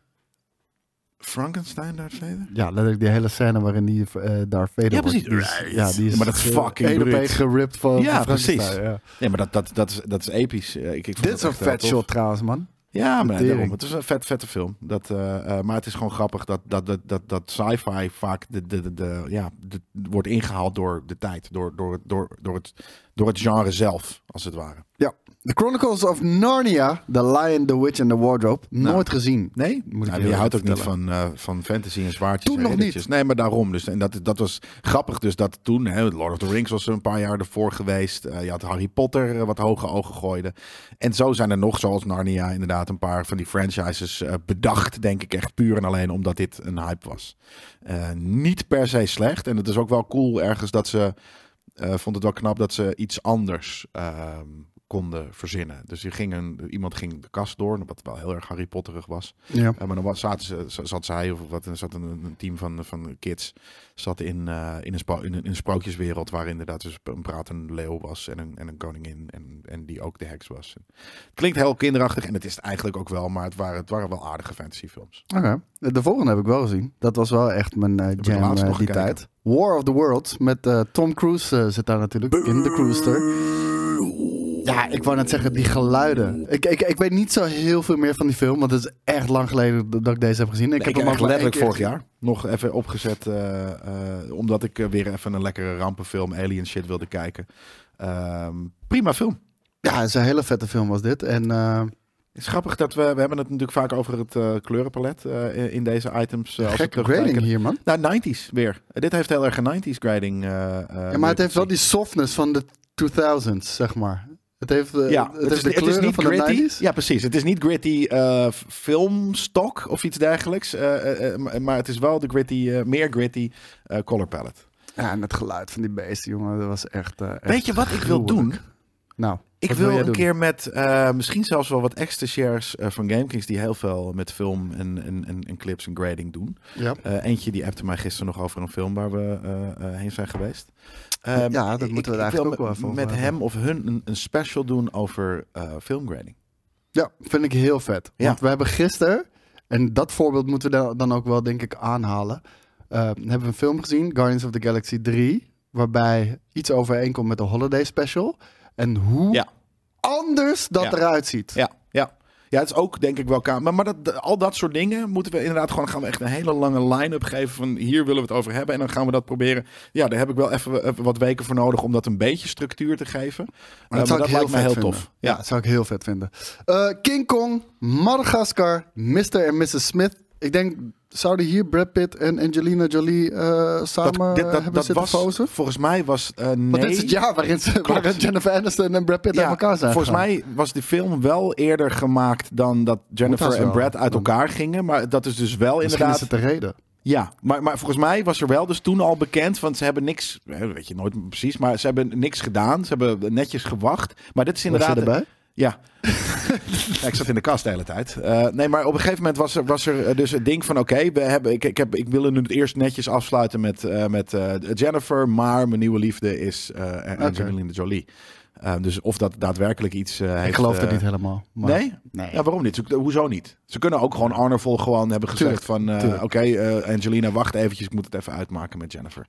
Frankenstein Darth Vader? Ja, letterlijk die hele scène waarin die eh Darth Vader Ja, wordt- precies. die is- ja, die is Maar dat is fucking één geript van Ja, precies. Ja. Nee, maar dat, dat, dat, is, dat is episch. Eh, Ik, ik Dit is een vet tof. shot trouwens, man. Ja, maar daarom. Het is een vet, vette film. Dat, eh, eh, maar het is gewoon grappig dat, dat, dat, dat, dat sci-fi vaak de, de, de, de- ja, de- wordt ingehaald door de tijd. Door, door, door, door, het, door het genre zelf, als het ware. Ja. The Chronicles of Narnia, The Lion, The Witch and The Wardrobe. Nou. Nooit gezien. Nee, Moet ik Nou, je houdt ook niet van, eh, van fantasy en zwaardjes Toen en nog riddertjes. Nee, maar daarom. Dus, en dat, dat was grappig. Dus dat toen, hè, Lord of the Rings was er een paar jaar ervoor geweest. Eh, je had Harry Potter eh, wat hoge ogen gooide. En zo zijn er nog, zoals Narnia, inderdaad een paar van die franchises bedacht. Denk ik echt puur en alleen omdat dit een hype was. Niet per se slecht. En het is ook wel cool ergens dat ze... eh, vond het wel knap dat ze iets anders ehm, konden verzinnen. Dus je ging een, iemand ging de kast door, wat wel heel erg Harry Potterig was. Ja. Ja, maar dan was, zaten ze, zat zij of wat, zat een, een team van, van kids zat in, eh, in, een in, een, in een sprookjeswereld waar inderdaad dus een pratende leeuw was en een, en een koningin en, en die ook de heks was. Het klinkt heel kinderachtig en het is het eigenlijk ook wel, maar het waren, het waren wel aardige fantasyfilms. Oké. De volgende heb ik wel gezien. Dat was wel echt mijn eh, ik jam eh, die gekeken. tijd. War of the Worlds met eh, Tom Cruise eh, zit daar natuurlijk in de Cruister. Ja, ik wou net zeggen, die geluiden. Ik, ik, ik weet niet zo heel veel meer van die film, want het is echt lang geleden dat ik deze heb gezien. Ik heb hem ook letterlijk keer vorig jaar nog even opgezet, eh, eh, omdat ik eh, weer even een lekkere rampenfilm, alien shit wilde kijken. Ehm, prima film. Ja, het is een hele vette film was dit. En Het is grappig dat we, we hebben het natuurlijk vaak over het kleurenpalet in- deze items. we gekke grading hier, man. Nou, 90s weer. Dit heeft heel erg een 90s grading. Ja, maar het heeft wel die softness van de 2000s, zeg maar. Het heeft, eh, Ja, het, heeft de het is niet van gritty. de 90s. Ja, precies. Het is niet gritty eh, f- filmstok of iets dergelijks. eh, maar- het is wel de gritty, meer gritty color palette. Ja, en het geluid van die beesten, jongen, dat was echt. echt Weet je wat ik wil doen? Nou, Ik wil een doen? keer met misschien zelfs wel wat extra shares van GameKings die heel veel met film en, en, en, en clips en grading doen. Ja. Eentje die appte mij gisteren nog over een film waar we heen zijn geweest. Ehm, Ja, dat ik- moeten we eigenlijk ook wel met- hem of hun een, een special doen over eh filmgrading. Ja, vind ik heel vet. Ja. Want we hebben gisteren, en dat voorbeeld moeten we dan- ook wel denk ik aanhalen. eh, hebben we een film gezien, Guardians of the Galaxy 3, waarbij iets overeenkomt met de Holiday Special. En hoe Ja. anders dat Ja. eruit ziet. Ja, ja. Het is ook denk ik wel kamer. Maar, maar dat, al dat soort dingen moeten we inderdaad gewoon gaan we echt een hele lange line-up geven van hier willen we het over hebben. En dan gaan we dat proberen. Ja, daar heb ik wel even, even wat weken voor nodig om dat een beetje structuur te geven. Maar dat zou ik heel lijkt me vet heel vinden. tof. Ja, Ja. dat zou ik heel vet vinden. Eh, King Kong, Madagascar, Mr. en Mrs. Smith. Ik denk, zouden hier Brad Pitt en Angelina Jolie eh, samen dat, dit, dat, hebben dat zitten was, fozen? volgens mij was eh nee. Want dit is het jaar waarin, waarin Jennifer Aniston en Brad Pitt Ja, uit elkaar zijn volgens mij was die film wel eerder gemaakt dan dat Jennifer en. Brad uit elkaar gingen. Maar dat is dus wel Misschien inderdaad. is het de reden. Ja, maar, maar volgens mij was er wel dus toen al bekend, want ze hebben niks, weet je nooit precies, maar ze hebben niks gedaan. Ze hebben netjes gewacht. Maar dit is Was je inderdaad. erbij? Ja. ja, ik zat in de kast de hele tijd. Eh, nee, maar op een gegeven moment was er, was er eh, dus het ding van... Oké, we hebben, ik, ik, heb, ik wil nu het eerst netjes afsluiten met, eh, met Jennifer. Maar mijn nieuwe liefde is Angelina Jolie. Eh, dus of dat daadwerkelijk iets heeft... Ik geloof het niet helemaal. Maar, Nee? Nee. Ja, waarom niet? Hoezo niet? Ze kunnen ook gewoon Arnevol gewoon hebben gezegd Tuurlijk, van... Oké, Angelina, wacht eventjes. Ik moet het even uitmaken met Jennifer.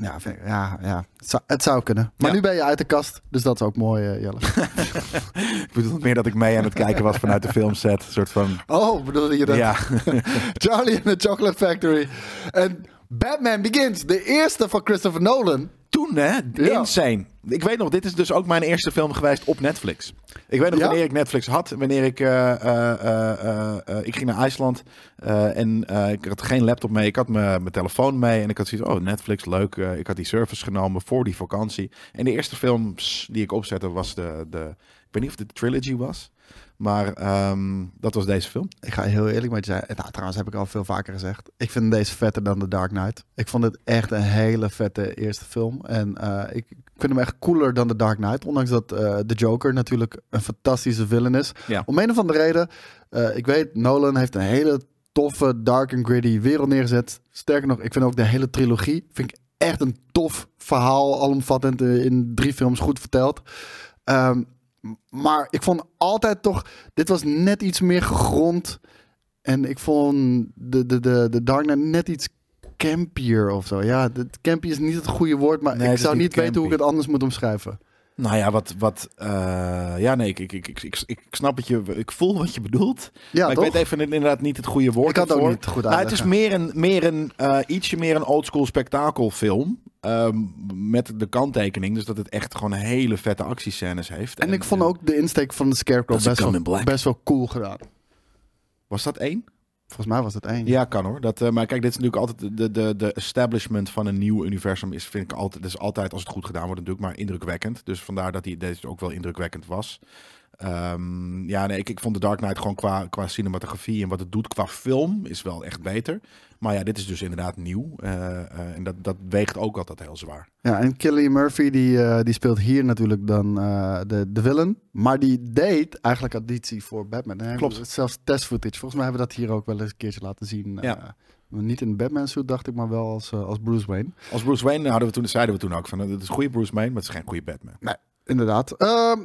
Ja, ja, ja. Het, zou, het zou kunnen. Maar Ja. nu ben je uit de kast, dus dat is ook mooi, eh, Jelle. Ik bedoel meer dat ik mee aan het kijken was vanuit de filmset. Soort van... Oh, bedoelde je dat? Ja, Charlie and the Chocolate Factory. En Batman Begins, de eerste van Christopher Nolan. toen hè, Ja. insane. Ik weet nog, dit is dus ook mijn eerste film geweest op Netflix. Ik weet nog Ja? wanneer ik Netflix had, wanneer ik, eh, eh, eh, ik ging naar IJsland en ik had geen laptop mee. Ik had mijn telefoon mee en ik had zoiets, oh Netflix, leuk. Ik had die service genomen voor die vakantie. En de eerste film die ik opzette was de, de ik weet niet of het de trilogy was, maar ehm, dat was deze film. Ik ga heel eerlijk met je zeggen. Nou, trouwens heb ik al veel vaker gezegd. Ik vind deze vetter dan The Dark Knight. Ik vond het echt een hele vette eerste film. En eh, ik vind hem echt cooler dan The Dark Knight. Ondanks dat eh The Joker natuurlijk een fantastische villain is. Ja. Om een of andere reden. eh, ik weet, Nolan heeft een hele toffe, dark and gritty wereld neergezet. Sterker nog, ik vind ook de hele trilogie. Vind ik echt een tof verhaal. Alomvattend in drie films goed verteld. Ehm, maar ik vond altijd toch, dit was net iets meer gegrond. En ik vond de, de, de, de Dark Knight net iets campier of zo. Ja, de, campy is niet het goede woord, maar Nee, ik zou niet niet weten hoe ik het anders moet omschrijven. Nou ja, wat, wat, eh, ja nee, ik, ik, ik, ik, ik, ik snap het je, ik voel wat je bedoelt. Ja, maar toch? ik weet even inderdaad niet het goede woord Ik had het ook niet goed Nou, het is meer een, meer een eh, ietsje meer een oldschool spektakelfilm. Ehm, met de kanttekening, dus dat het echt gewoon hele vette actiescènes heeft. En ik vond ook de insteek van de Scarecrow Dat best wel, best wel cool gedaan. Was dat één? Volgens mij was het één. Ja, kan hoor. Dat, eh, maar kijk, dit is natuurlijk altijd de, de, de establishment van een nieuw universum. Is, vind ik altijd, dat is altijd, als het goed gedaan wordt, natuurlijk maar indrukwekkend. Dus vandaar dat hij deze ook wel indrukwekkend was. Ehm, ja, nee, ik, ik vond The Dark Knight gewoon qua, qua cinematografie en wat het doet qua film is wel echt beter. Maar ja, dit is dus inderdaad nieuw. eh, eh, en dat, dat weegt ook altijd heel zwaar. Ja, en Cillian Murphy die, eh, die speelt hier natuurlijk dan de, de villain. Maar die deed eigenlijk auditie voor Batman. Klopt. Zelfs test footage. Volgens mij hebben we dat hier ook wel eens een keertje laten zien. Ja. Niet in Batman suit dacht ik, maar wel als, als Bruce Wayne. Als Bruce Wayne hadden we toen, zeiden we toen ook van, het is een goede Bruce Wayne, maar het is geen goede Batman. Inderdaad. Ehm,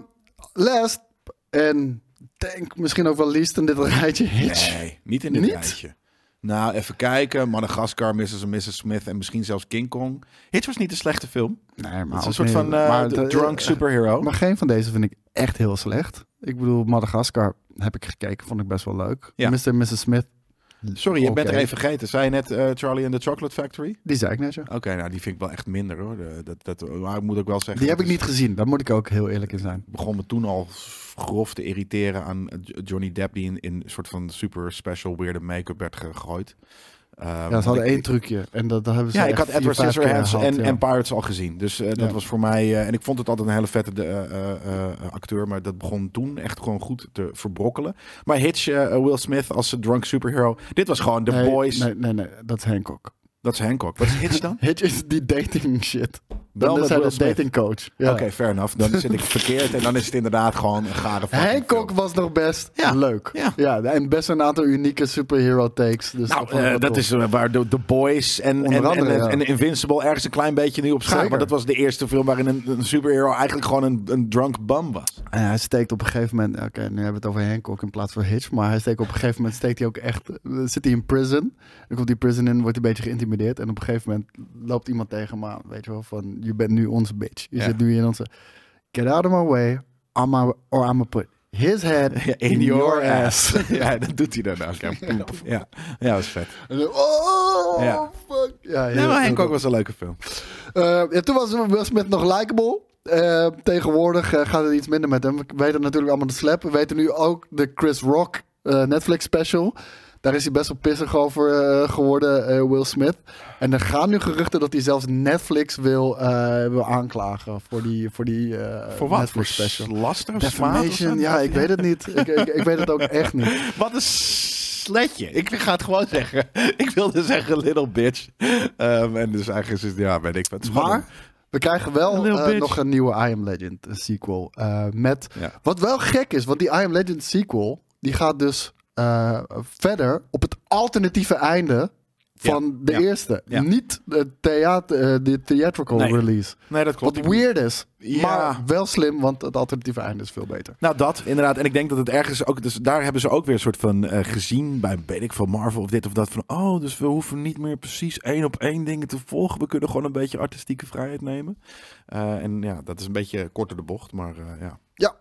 last en denk misschien ook wel least in dit rijtje. Hitch. Nee, niet in dit Niet? rijtje. Nou, even kijken. Madagaskar, Mrs. en Mrs. Smith en misschien zelfs King Kong. Hitch was niet een slechte film. Nee, Het maar is een soort van eh, de- drunk superhero. Maar geen van deze vind ik echt heel slecht. Ik bedoel, Madagaskar heb ik gekeken, vond ik best wel leuk. Ja. Mr. en Mrs. Smith, Sorry, je bent er even vergeten. Zei je net eh, Charlie and the Chocolate Factory? die zei ik net zo. Oké, nou die vind ik wel echt minder hoor. Dat, dat, maar ik moet ook wel zeggen. Die heb ik is- niet gezien, daar moet ik ook heel eerlijk in zijn. begon me toen al grof te irriteren aan Johnny Depp die in, in een soort van super special weirde make-up werd gegooid. Ehm, Ja, ze want hadden ik- één trucje en dat, dat hebben ze Ja, ik had Edward Scissorhands en, ja. en Pirates al gezien. Dus eh, dat Ja. was voor mij... eh, en ik vond het altijd een hele vette eh, acteur. Maar dat begon toen echt gewoon goed te verbrokkelen. Maar Hitch, Will Smith als drunk superhero. Dit was gewoon The nee, Boys. Nee, nee, nee, dat is Hancock. Dat is Hancock. Wat is Hitch dan? Hitch is die dating shit. Met is hij de Smith. dating coach. Ja. Oké, fair enough. Dan zit ik verkeerd. En dan is het inderdaad gewoon een gare Hancock film. was nog best Ja, leuk. ja. en best een aantal unieke superhero takes. Dus Nou, eh, dat tof. is eh, waar de, The Boys en, en, andere, en, ja. en Invincible ergens een klein beetje nu op schaar. Zeker. Maar dat was de eerste film waarin een, een superhero eigenlijk gewoon een, een drunk bum was. En hij steekt op een gegeven moment, oké, nu hebben we het over Hancock in plaats van Hitch, maar hij steekt op een gegeven moment, steekt hij ook echt, eh, zit hij in prison. Dan komt die prison in, wordt hij een beetje geïntimideerd en op een gegeven moment loopt iemand tegen hem aan, weet je wel, van, je bent nu onze bitch. Je Ja. zit nu in onze, get out of my way, I'm or I'm put his head in, your ass. ja, dat doet hij dan ook. Ja, ja. ja, dat is vet. Oh, Ja. fuck. Ja, Ja, maar Hancock tof. was een leuke film. Eh, ja, toen was Will Smith nog likable. Eh, tegenwoordig eh, gaat het iets minder met hem. We weten natuurlijk allemaal de slap. We weten nu ook de Chris Rock Netflix special. Daar is hij best wel pissig over eh, geworden, eh, Will Smith. En er gaan nu geruchten dat hij zelfs Netflix wil, eh, wil aanklagen voor die, voor die eh, Voor wat? Voor Netflix special. laster of smaad of Defamation, zo? ja, ik weet het niet. Ik, ik, ik weet het ook echt niet. Wat een sletje. Ik ga het gewoon zeggen. Ik wilde zeggen little bitch. Ehm, en dus eigenlijk is het, ja, weet ik wat. Maar We krijgen wel nog een nieuwe I Am Legend sequel. eh, met, Ja. wat wel gek is, want die I Am Legend sequel, die gaat dus eh, verder op het alternatieve einde van de ja, eerste. ja. Niet de, theater, eh, de theatrical Nee. release. Nee, dat klopt. Wat weird is, Ja. maar wel slim, want het alternatieve einde is veel beter. Nou, dat inderdaad. En ik denk dat het ergens ook. Dus daar hebben ze ook weer een soort van eh, gezien bij, weet ik veel, Marvel of dit of dat. Van oh, dus we hoeven niet meer precies één op één dingen te volgen. We kunnen gewoon een beetje artistieke vrijheid nemen. Eh, en ja, dat is een beetje korter de bocht, maar eh, ja. Ja.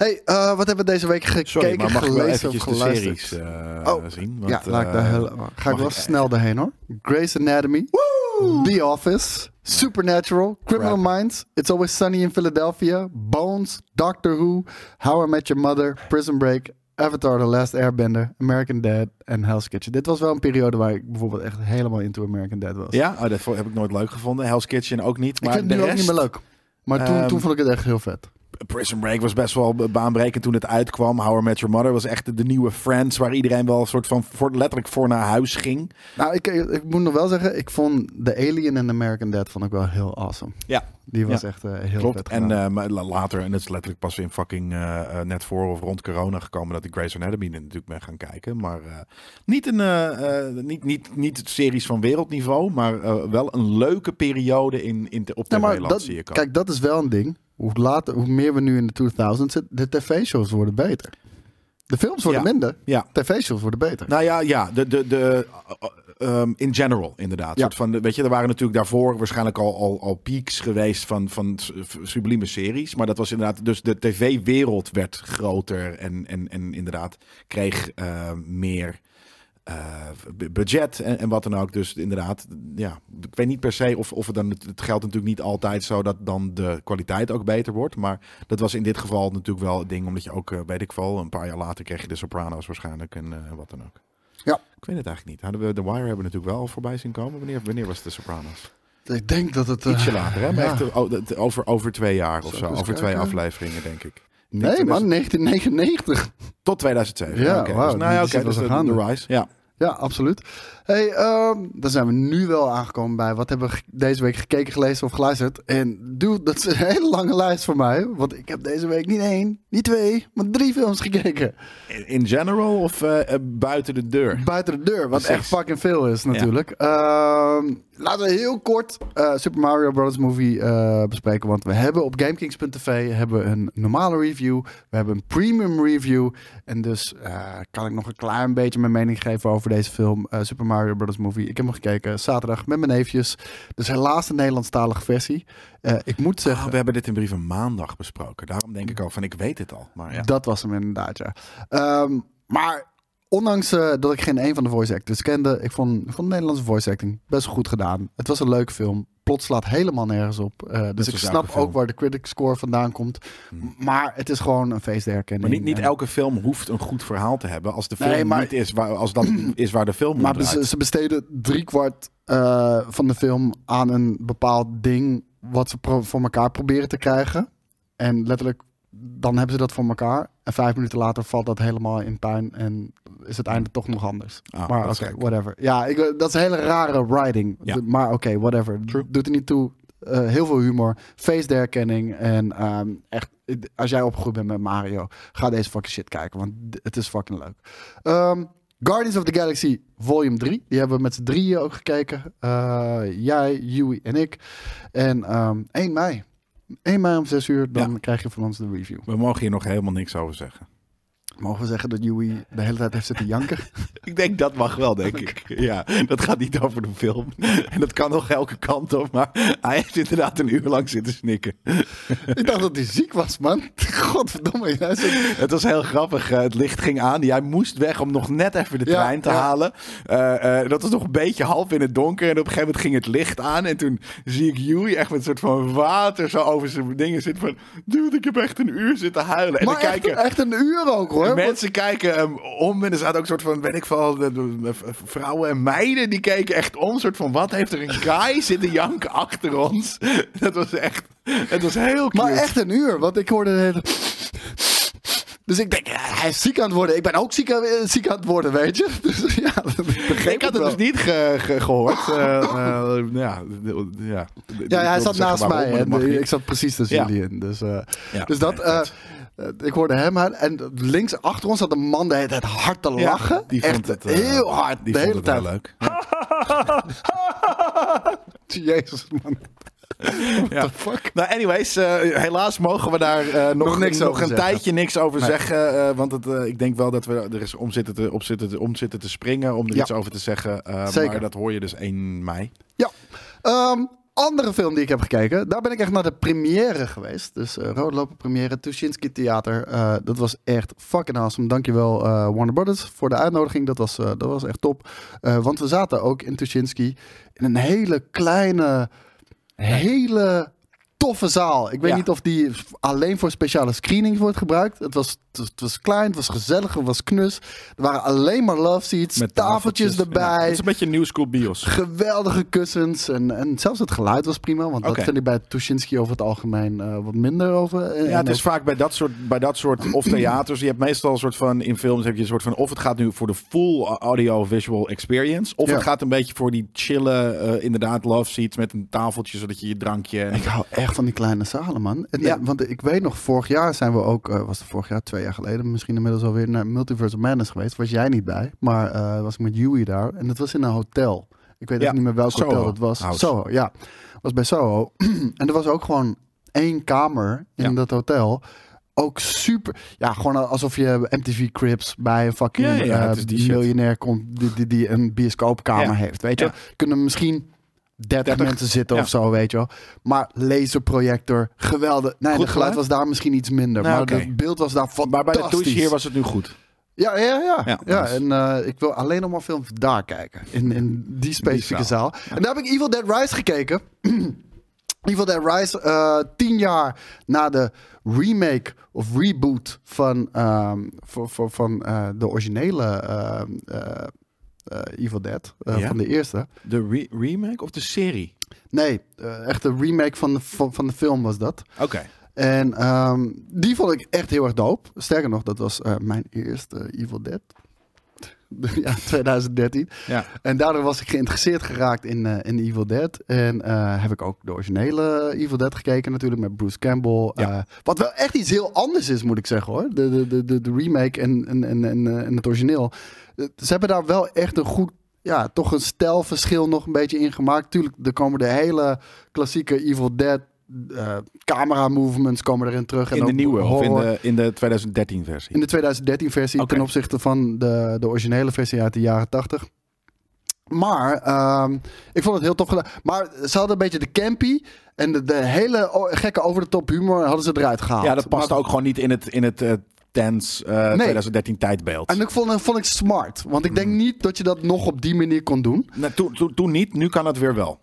Hey, eh, wat hebben we deze week gekeken, Sorry, maar mag ik wel gelezen of eventjes de geluisterd? series eh, Oh, zien? Want, ja, laat ik daar eh, heel, ga ik wel ik- snel doorheen hoor. Grey's Anatomy, The Office, Supernatural, Criminal Minds, It's Always Sunny in Philadelphia, Bones, Doctor Who, How I Met Your Mother, Prison Break, Avatar The Last Airbender, American Dad en Hell's Kitchen. Dit was wel een periode waar ik bijvoorbeeld echt helemaal into American Dad was. Ja, oh, dat heb ik nooit leuk gevonden. Hell's Kitchen ook niet. ik Maar vind het nu ook niet meer leuk. Maar toen, Ehm, toen vond ik het echt heel vet. Prison Break was best wel baanbrekend toen het uitkwam. How I Met Your Mother was echt de nieuwe Friends, waar iedereen wel een soort van voor, letterlijk voor naar huis ging. Nou, ik, ik moet nog wel zeggen, ik vond The Alien en American Dad vond ik wel heel awesome. Ja, Die was Ja. echt eh, heel klopt. En eh, later, en dat is letterlijk pas in fucking eh, net voor of rond corona gekomen, dat ik Grey's Anatomy natuurlijk ben gaan kijken. Maar niet, een, niet, niet, niet series van wereldniveau, maar wel een leuke periode in, in, op maar tv-land dat, zie komen. kijk, dat is wel een ding. Hoe, later, hoe meer we nu in de 2000 zitten, de tv-shows worden beter. De films worden Ja. minder, Ja. tv-shows worden beter. Nou ja, ja de, de, de, uh, um, in general inderdaad. Ja. Soort van, weet je, er waren natuurlijk daarvoor waarschijnlijk al, al, al peaks geweest van, van sublieme series. Maar dat was inderdaad, dus de tv-wereld werd groter en, en, en inderdaad kreeg uh, meer uh, b- budget en, en wat dan ook. Dus inderdaad, ja, ik weet niet per se of, of het dan, het geldt natuurlijk niet altijd zo dat dan de kwaliteit ook beter wordt. Maar dat was in dit geval natuurlijk wel het ding, omdat je ook, uh, weet ik wel, een paar jaar later kreeg je de Sopranos waarschijnlijk en uh, wat dan ook. Ja. Ik weet het eigenlijk niet. Hadden we The Wire hebben we natuurlijk wel voorbij zien komen. Wanneer, wanneer was de Sopranos? Ik denk dat het... uh, Ietsje later, hè? Maar ja. echt uh, over, over twee jaar of zo. Over twee afleveringen, denk ik. Nee man, 1999. Tot 2007. Ja, dus, nou ja, oké. wel dus zo de, de Rise. Ja. Ja, absoluut. Hey, ehm, dan zijn we nu wel aangekomen bij wat hebben we deze week gekeken, gelezen of geluisterd. En dude, dat is een hele lange lijst voor mij. Want ik heb deze week niet één, niet twee, maar drie films gekeken. In- general of uh, buiten de deur? Buiten de deur, wat Precies. echt fucking veel is natuurlijk. Ehm, laten we heel kort eh, Super Mario Bros. Movie eh, bespreken. Want we hebben op GameKings.tv hebben een normale review. We hebben een premium review. En dus eh, kan ik nog een klein beetje mijn mening geven over deze film. eh, Super Mario Bros. Movie. Ik heb hem gekeken zaterdag met mijn neefjes. Dus helaas een Nederlandstalige versie. Eh, ik moet zeggen... Ah, we hebben dit in brieven maandag besproken. Daarom denk ik al van, ik weet het al. Maar ja. Dat was hem inderdaad, ja. Ehm, maar ondanks eh, dat ik geen een van de voice actors kende, ik vond, ik vond de Nederlandse voice acting best goed gedaan. Het was een leuke film. Plot slaat helemaal nergens op. Eh, dus ik snap film. ook waar de critic score vandaan komt. Hmm. Maar het is gewoon een feest der herkenning. Maar niet, niet elke film hoeft een goed verhaal te hebben. Als de film Nee, maar- niet is waar, als dat is waar de film Maar ze, ze besteden driekwart eh van de film aan een bepaald ding wat ze voor elkaar proberen te krijgen. En letterlijk, dan hebben ze dat voor elkaar. En vijf minuten later valt dat helemaal in puin en is het einde toch nog anders. Ah, maar oké, whatever. Ja, ik, dat is een hele rare writing. Ja. Maar oké, whatever. True. Doet er niet toe. Eh, heel veel humor, face der herkenning. En ehm, echt, als jij opgegroeid bent met Mario, ga deze fucking shit kijken. Want het is fucking leuk. Ehm, Guardians of the Galaxy Volume 3. Die hebben we met z'n drieën ook gekeken. Eh, jij, Yui en ik. En ehm 1 mei. 1 mei om 6 uur, dan Ja. krijg je van ons de review. We mogen hier nog helemaal niks over zeggen. Mogen we zeggen dat Yui de hele tijd heeft zitten janken? Ik denk dat mag wel, denk ik. Ja, dat gaat niet over de film. En dat kan nog elke kant op. Maar hij heeft inderdaad een uur lang zitten snikken. ik dacht dat hij ziek was, man. Godverdomme. Hij zit- Het was heel grappig. Eh, het licht ging aan. Jij moest weg om nog net even de Ja, trein te ja. halen. Eh, eh, dat was nog een beetje half in het donker. En op een gegeven moment ging het licht aan. En toen zie ik Yui echt met een soort van water zo over zijn dingen zitten. Van, dude, ik heb echt een uur zitten huilen. En maar dan echt, kijken... echt een uur ook, hoor. Mensen kijken om en er zaten ook soort van, weet ik veel, de- de- de vrouwen en meiden die keken echt om. soort van, wat heeft er een guy zitten janken achter ons? Dat was echt, het was heel cute. Maar echt een uur, want ik hoorde de hele... Dus ik denk, ja, hij is ziek aan het worden. Ik ben ook ziek aan, eh, ziek aan het worden, weet je. Dus ja, dat Ik had het dus niet ge- ge- gehoord. Eh, eh, ja, ja. Ja, hij zat naast mij en ik zat precies tussen Ja. jullie in. Dus, Ja, dus dat, eh, ik hoorde hem aan. En links achter ons zat een man hele tijd hard te Ja, lachen. die Echt vond het, eh, heel hard, Die de vond hele het tijd. leuk. Jezus, man. Ja. the fuck? Nou, anyways, eh, helaas mogen we daar nog, Nog niks nog een zeggen. tijdje niks over Nee. zeggen. want het, ik denk wel dat we er eens om zitten te, op zitten, te- om zitten te springen om er Ja. iets over te zeggen. Zeker. Maar dat hoor je dus 1 mei. Ja. Ehm, andere film die ik heb gekeken. Daar ben ik echt naar de première geweest. Dus uh, Roodlopen première, Tuschinski Theater. Eh, dat was echt fucking awesome. Dankjewel eh Warner Brothers voor de uitnodiging. Dat was, eh, dat was echt top. Eh, want we zaten ook in Tuschinski in een hele kleine, hele toffe zaal. Ik weet Ja. niet of die alleen voor speciale screenings wordt gebruikt. Het was, het was klein, het was gezellig, het was knus. Er waren alleen maar love seats, Met tafeltjes, erbij. het is een beetje een new school bios. Geweldige kussens en, en zelfs het geluid was prima. Want Oké. dat vind ik bij Tuschinski over het algemeen eh, wat minder over. En- Ja, het is ook- vaak bij dat soort, bij dat soort of theaters. Je hebt meestal een soort van in films heb je een soort van of het gaat nu voor de full audio-visual experience, of Ja. het gaat een beetje voor die chille, eh, inderdaad love seats met een tafeltje zodat je je drankje. Ik hou echt van die kleine zalen, man. En, Ja. Want ik weet nog, vorig jaar zijn we ook, eh, was het vorig jaar, twee jaar geleden, misschien inmiddels alweer naar Multiverse of Madness geweest. Was jij niet bij, maar eh, was ik met Yui daar. En dat was in een hotel. Ik weet Ja, niet meer welk Soho hotel dat was. House. Soho, ja. Was bij Soho. en er was ook gewoon één kamer in Ja. dat hotel. Ook super. Ja, gewoon alsof je MTV Cribs bij een fucking Ja, ja, eh, het miljonair komt die, die, die een bioscoopkamer Ja. heeft. Weet je, Ja. kunnen misschien 30, 30, mensen zitten ja. of zo, weet je wel. Maar laserprojector, geweldig. Nee, het geluid was daar misschien iets minder. Nou, maar het beeld was daar fantastisch. Maar bij de douche hier was het nu goed. Ja, ja, ja. ja. En eh, ik wil alleen nog maar films daar kijken. In, in die specifieke zaal. zaal. En daar heb ik Evil Dead Rise gekeken. Evil Dead Rise, eh, tien jaar na de remake of reboot van, ehm, voor, voor, van eh, de originele Evil Dead. eh, Ja? Van de eerste. De re- remake of de serie? Nee, eh, echt de remake van de, van, van de film was dat. Oké. En ehm, die vond ik echt heel erg dope. Sterker nog, dat was eh, mijn eerste Evil Dead. ja, 2013. Ja. En daardoor was ik geïnteresseerd geraakt in, eh, in Evil Dead. En eh, heb ik ook de originele Evil Dead gekeken natuurlijk met Bruce Campbell. Ja. Eh, wat wel echt iets heel anders is, moet ik zeggen hoor. De, de, de, de, de remake en, en, en, en, het origineel. Ze hebben daar wel echt een goed, ja, toch een stijlverschil nog een beetje in gemaakt. Tuurlijk, er komen de hele klassieke Evil Dead eh, camera movements komen erin terug. En In de nieuwe of in de, in de 2013 versie? In de 2013 versie ten opzichte van de, de originele versie uit de jaren 80. Maar ehm, ik vond het heel tof gedaan. Maar ze hadden een beetje de campy en de, de hele gekke over de top humor hadden ze eruit gehaald. ja, dat past Maar- ook gewoon niet in het, in het eh, tense eh, 2013 tijdbeeld. En ik vond, vond ik smart. Want ik denk Mm. niet dat je dat nog op die manier kon doen. Nou, toen, toen, toen niet, nu kan het weer wel.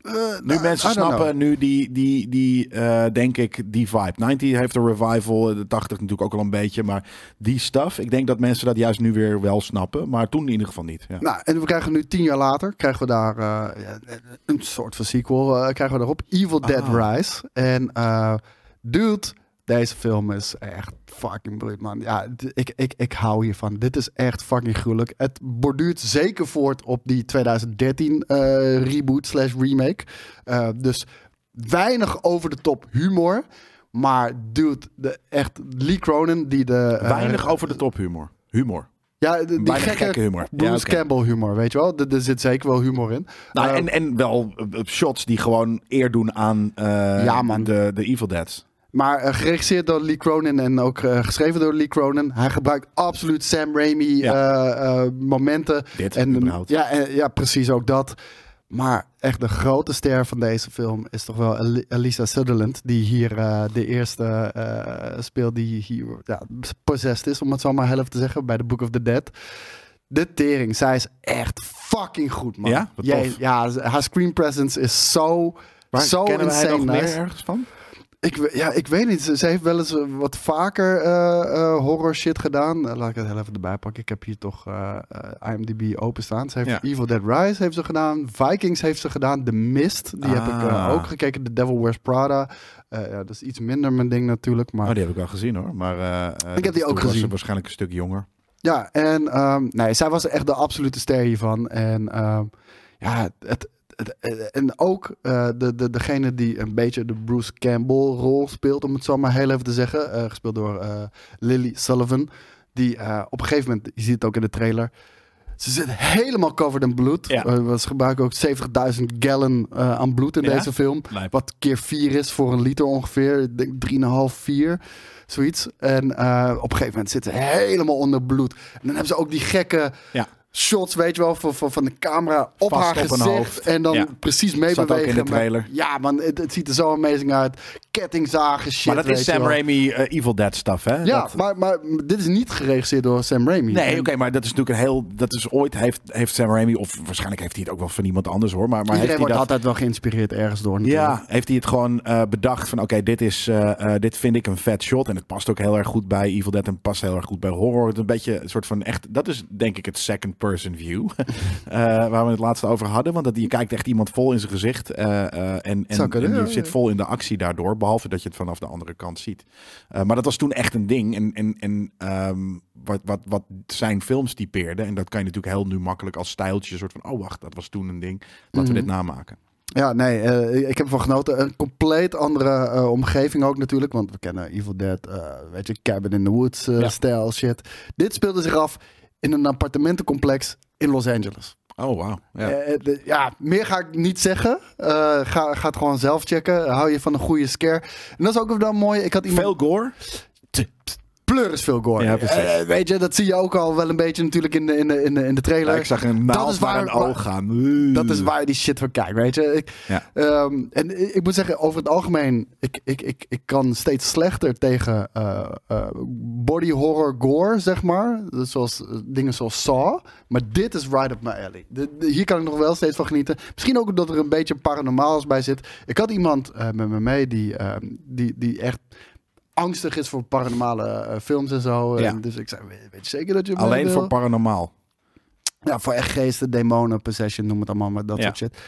Eh, Nu nou, mensen snappen know. nu die, die, die eh, denk ik, die vibe. 90 heeft een revival, de 80 natuurlijk ook al een beetje, maar die stuff, ik denk dat mensen dat juist nu weer wel snappen, maar toen in ieder geval niet. Ja. Nou, en we krijgen nu tien jaar later, krijgen we daar eh, een soort van sequel, krijgen we daarop. Evil Dead Ah. Rise. En dude, deze film is echt fucking briljant, man. Ja, ik, ik, ik hou hiervan. Dit is echt fucking gruwelijk. Het borduurt zeker voort op die 2013 eh, reboot slash remake. Eh, dus weinig over de top humor. Maar dude, de, echt Lee Cronin die de... eh, Weinig over de top humor. Humor. Ja, de- die gekke, gekke humor. Bruce Ja. Campbell humor, weet je wel? Er, er zit zeker wel humor in. Nou, en, en wel shots die gewoon eer doen aan Ja, man. De, de Evil Deads. Maar eh, geregisseerd door Lee Cronin en ook eh, geschreven door Lee Cronin. Hij gebruikt absoluut Sam Raimi Ja. eh, momenten. Dit, en, ja, en- ja, precies ook dat. Maar echt de grote ster van deze film is toch wel El- Elisa Sutherland. Die hier de eerste speelt die hier ja, possessed is, om het zo maar even te zeggen, bij The Book of the Dead. De tering, zij is echt fucking goed, man. Ja? Jij- ja, haar screen presence is zo, Waar zo kennen wij insane nog meer nice. ergens van? Ik, ja, ik weet niet. Ze, ze heeft wel eens eh, wat vaker eh, eh, horror shit gedaan. Laat ik het heel even erbij pakken. Ik heb hier toch IMDb openstaan. Ze heeft Ja. Evil Dead Rise heeft ze gedaan. Vikings heeft ze gedaan. The Mist, die heb ik Ah. ook gekeken. The Devil Wears Prada. Ja, dat is iets minder mijn ding natuurlijk. Maar Oh, die heb ik wel gezien hoor. Maar, eh, Ik heb die ook gezien. waarschijnlijk een stuk jonger. Ja, en ehm, nee, zij was echt de absolute ster hiervan. En ehm, ja, het- en ook eh, de, de, degene die een beetje de Bruce Campbell rol speelt, om het zo maar heel even te zeggen. eh, gespeeld door eh, Lily Sullivan. Die eh, op een gegeven moment, je ziet het ook in de trailer. Ze zit helemaal covered in bloed. Ja. Eh, ze gebruiken ook 70.000 gallon eh, aan bloed in Ja? deze film. Lijp. Wat keer 4 is voor een liter ongeveer. Ik denk 3,5, 4. Zoiets. En eh, op een gegeven moment zit ze helemaal onder bloed. En dan hebben ze ook die gekke Ja. Shots, weet je wel, van, van, van de camera op Vast haar op gezicht. hoofd. En dan Ja. precies Zat ook meebewegen. in de met- trailer. ja, man, het, het ziet er zo amazing uit. Kettingzagen, shit. maar dat is Sam. Raimi eh, Evil Dead stuff, hè? Ja, Dat- maar, maar dit is niet geregisseerd door Sam Raimi. Nee, oké, maar dat is natuurlijk een heel. Dat is ooit heeft, heeft Sam Raimi, of waarschijnlijk heeft hij het ook wel van iemand anders hoor. Maar, maar heeft Iedereen hij wordt dat, altijd wel geïnspireerd ergens door. natuurlijk. Ja, heeft hij het gewoon eh, bedacht van oké, dit is eh, dit vind ik een vet shot. En het past ook heel erg goed bij Evil Dead en past heel erg goed bij horror. Het een beetje een soort van echt. Dat is denk ik het second person view. eh, waar we het laatst over hadden. Want dat, je kijkt echt iemand vol in zijn gezicht. eh, eh, en en, Zou kunnen, en je ja. zit vol in de actie daardoor. Behalve dat je het vanaf de andere kant ziet. Maar dat was toen echt een ding. En, en, en ehm, wat, wat, wat zijn films typeerde. En dat kan je natuurlijk heel nu makkelijk als stijltje. soort van, oh wacht, dat was toen een ding. Laten we Mhm. dit namaken. Ja, nee, ik heb ervan genoten. Een compleet andere omgeving ook natuurlijk. Want we kennen Evil Dead, weet je, Cabin in the Woods Ja. stijl shit. Dit speelde zich af in een appartementencomplex in Los Angeles. Oh, wauw. Ja. Ja, ja meer ga ik niet zeggen. Eh, ga, ga het gewoon zelf checken. Hou je van een goede scare. En dat is ook wel mooi. Ik had iemand... Veel gore. Is veel gore. Ja, precies. Eh, weet je, dat zie je ook al wel een beetje natuurlijk in de, in de, in de, in de trailer. Ja, ik zag een naald waar- een oog gaan. Dat is waar je die shit voor kijkt, weet je. Ik, Ja. ehm, en ik, moet zeggen, over het algemeen, ik, ik, ik, ik kan steeds slechter tegen eh, eh, body horror gore, zeg maar. Dus Zoals, dingen zoals Saw. Maar dit is right up my alley. De- de- hier kan ik nog wel steeds van genieten. Misschien ook omdat er een beetje paranormaals bij zit. Ik had iemand met me mee die, ehm, die, die echt angstig is voor paranormale eh, films en zo. Ja. En dus ik zei, weet, weet je zeker dat je Alleen voor paranormaal. Ja, voor echt geesten, demonen, possession, noem het allemaal, maar dat Ja. soort shit.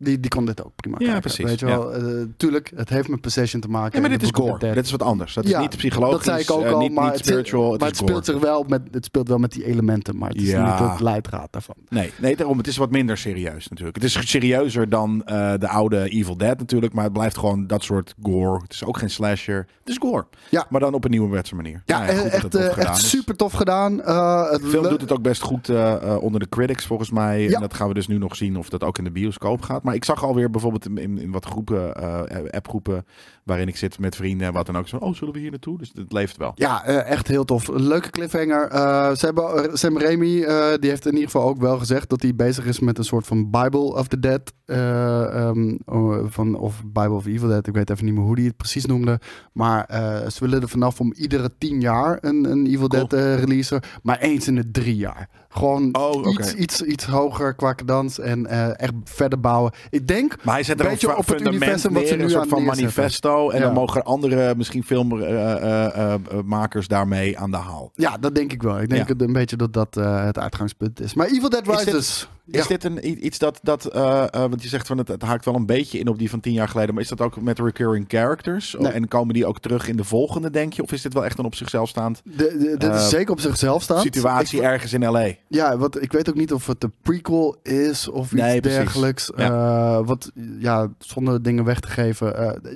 Die, die kon dit ook prima Ja, kijken. precies, Weet je ja. wel, Eh, tuurlijk, het heeft met possession te maken. Ja, maar dit is gore. Dit is wat anders. Dat is Ja, niet psychologisch, Dat zei ik ook eh, al, niet, maar niet spiritual. Het maar het speelt, zich wel met, het speelt wel met die elementen, maar het is Ja. niet het leidraad daarvan. Nee, nee, daarom. Het is wat minder serieus natuurlijk. Het is serieuzer dan eh, de oude Evil Dead natuurlijk. Maar het blijft gewoon dat soort gore. Het is ook geen slasher. Het is gore. Ja. Maar dan op een nieuwe manier. Ja, Nou goed dat echt, echt super tof gedaan. Eh, het De film doet het ook best goed onder de critics volgens mij. Ja. En dat gaan we dus nu nog zien of dat ook in de bioscoop gaat. Maar ik zag alweer bijvoorbeeld in, in, wat groepen, eh, appgroepen waarin ik zit met vrienden en wat dan ook. Zo, oh, zullen we hier naartoe? Dus het leeft wel. Ja, eh, echt heel tof. Leuke cliffhanger. Eh, Sam Raimi eh, die heeft in ieder geval ook wel gezegd dat hij bezig is met een soort van Bible of the Dead. eh, ehm, oh, van, of Bible of Evil Dead. Ik weet even niet meer hoe hij het precies noemde. Maar eh, ze willen er vanaf om iedere tien jaar een, een Evil Cool. Dead eh, releasen. Maar eens in de drie jaar. Gewoon Oh, iets, iets, iets hoger qua cadans en eh, echt verder bouwen. Ik denk Maar hij zet er Beetje een op het universum wat ze nu een soort aan van manifesto. En Ja. dan mogen andere misschien filmmakers daarmee aan de haal. Ja, dat denk ik wel. Ik denk Ja. het een beetje dat dat eh, het uitgangspunt is. Maar Evil Dead Rises. Is dit een, iets dat, dat eh, eh, want je zegt van het, het haakt wel een beetje in op die van tien jaar geleden, maar is dat ook met recurring characters? Nee. En komen die ook terug in de volgende, denk je? Of is dit wel echt een op zichzelf staand De, de, dit is Eh, zeker op zichzelf staand. situatie Ik- ergens in LA? ja, wat, ik weet ook niet of het een prequel is of iets Nee, dergelijks. Wat, ja, zonder dingen weg te geven.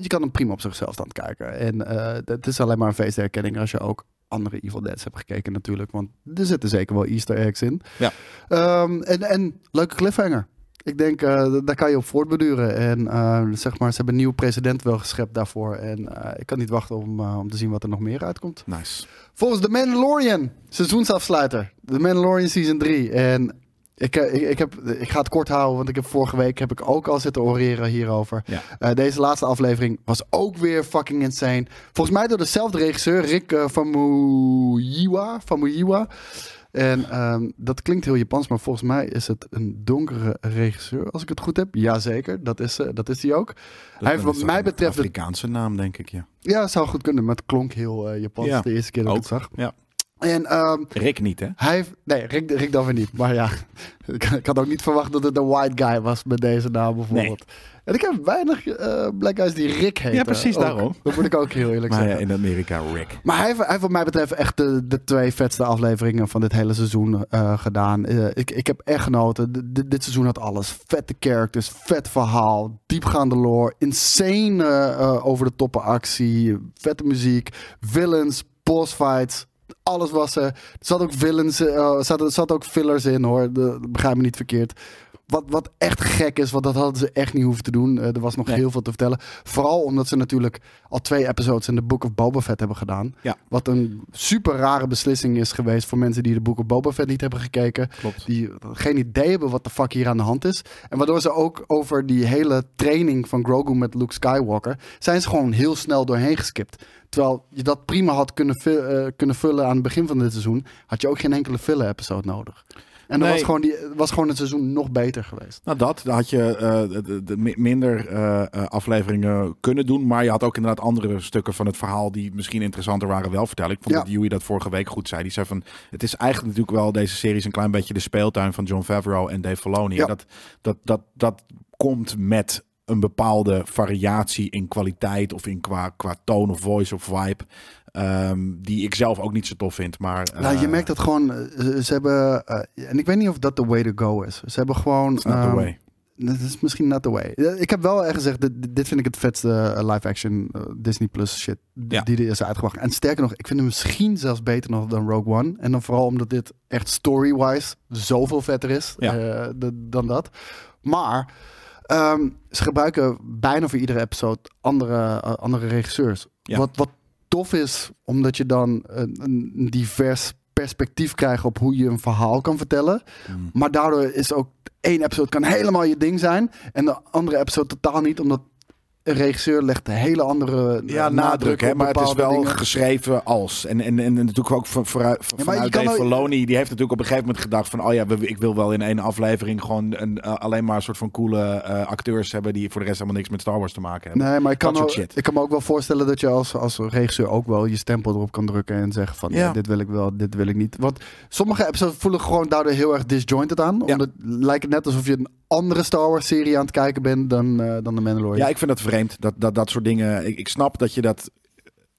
je kan hem prima op zichzelf staan kijken. En het is alleen maar een feestherkenning als je ook andere Evil Deads hebt gekeken natuurlijk. Want er zitten zeker wel easter eggs in. Ja. Ehm, en, en leuke cliffhanger. Ik denk, eh, daar kan je op voortbeduren. En eh, zeg maar, ze hebben een nieuwe president wel geschept daarvoor. En eh, ik kan niet wachten om, om te zien wat er nog meer uitkomt. Nice. Volgens The Mandalorian, seizoensafsluiter. The Mandalorian Season 3. En ik, eh, ik, ik, heb, ik ga het kort houden, want ik heb vorige week heb ik ook al zitten oreren hierover. Ja. Eh, deze laatste aflevering was ook weer fucking insane. Volgens mij door dezelfde regisseur, Rick uh, Famuyiwa. Famuyiwa. En ehm, dat klinkt heel Japans, maar volgens mij is het een donkere regisseur, als ik het goed heb. Jazeker, dat is, dat is hij ook. Dat- hij heeft wat mij een betreft... het- Afrikaanse naam, denk ik, ja. Ja, zou goed kunnen, maar het klonk heel Japans Ja, de eerste keer dat ik het zag. Ja. En ehm, Rick niet, hè? hij. Nee, Rick, Rick dan weer niet. Maar ja, ik, ik had ook niet verwacht dat het een white guy was met deze naam bijvoorbeeld. En ik heb weinig eh, black guys die Rick heten. Ja, precies ook. daarom. Dat moet ik ook heel eerlijk Maar zeggen. ja, in Amerika Rick. Maar hij heeft, hij heeft wat mij betreft echt de, de twee vetste afleveringen van dit hele seizoen eh, gedaan. Eh, ik, ik heb echt genoten. D- dit- seizoen had alles. Vette characters, vet verhaal, diepgaande lore, insane over de toppen actie, vette muziek, villains, boss fights. Alles was er. Er zat ook villains, eh, er zat, zat ook fillers in hoor. De, begrijp me niet verkeerd. Wat, wat echt gek is, want dat hadden ze echt niet hoeven te doen. Eh, er was nog Nee. heel veel te vertellen. Vooral omdat ze natuurlijk al twee episodes in de Book of Boba Fett hebben gedaan. Ja. Wat een super rare beslissing is geweest voor mensen die de Book of Boba Fett niet hebben gekeken. Klopt. Die geen idee hebben wat de fuck hier aan de hand is. En waardoor ze ook over die hele training van Grogu met Luke Skywalker... zijn ze gewoon heel snel doorheen geskipt. Terwijl je dat prima had kunnen, eh, kunnen vullen aan het begin van dit seizoen... had je ook geen enkele filler-episode nodig. En dan Nee. was, gewoon die, was gewoon het seizoen nog beter geweest. Nou, dat. Dan had je eh, de, de- de mi- minder eh, eh, afleveringen kunnen doen. Maar je had ook inderdaad andere stukken van het verhaal die misschien interessanter waren wel vertellen. Ik vond Ja. dat Joey dat vorige week goed zei. Die zei van, het is eigenlijk natuurlijk wel deze serie is een klein beetje de speeltuin van John Favreau en Dave Filoni. Ja. Dat, dat, dat, dat komt met een bepaalde variatie in kwaliteit of in qua, qua tone of voice of vibe. Ehm, die ik zelf ook niet zo tof vind. Maar, nou, je eh, merkt dat gewoon... eh, ze ze hebben... eh, en ik weet niet of dat de way to go is. Ze hebben gewoon... it's not the ehm, way. Dat is misschien not the way. Ik heb wel echt gezegd, dit, dit vind ik het vetste live-action eh, Disney Plus shit Ja. die er is uitgebracht. En sterker nog, ik vind hem misschien zelfs beter nog dan Rogue One. En dan vooral omdat dit echt story-wise zoveel vetter is Ja. de- dan dat. Maar ehm, ze gebruiken bijna voor iedere episode andere, andere regisseurs. Ja. Wat, wat tof is, omdat je dan een, een divers perspectief krijgt op hoe je een verhaal kan vertellen. Mm. Maar daardoor is ook één episode kan helemaal je ding zijn. En de andere episode totaal niet. Omdat een regisseur legt een hele andere Ja, nadruk, hè, maar het is wel dingen. geschreven als. En, en, en natuurlijk ook van, vooruit, je vanuit kan Dave Filoni, die heeft natuurlijk op een gegeven moment gedacht van, oh ja, ik wil wel in één aflevering gewoon een, eh, alleen maar een soort van coole eh, acteurs hebben die voor de rest helemaal niks met Star Wars te maken hebben. Nee, maar ik kan, ook, ik kan me ook wel voorstellen dat je als, als regisseur ook wel je stempel erop kan drukken en zeggen van ja. Ja. dit wil ik wel, dit wil ik niet. Want sommige episodes voelen gewoon daardoor heel erg disjointed aan. Ja. Omdat lijkt het net alsof je een andere Star Wars serie aan het kijken bent dan, eh, dan de Mandalorian. Ja, ik vind dat vreemd. Dat, dat, dat soort dingen. Ik, ik snap dat je dat.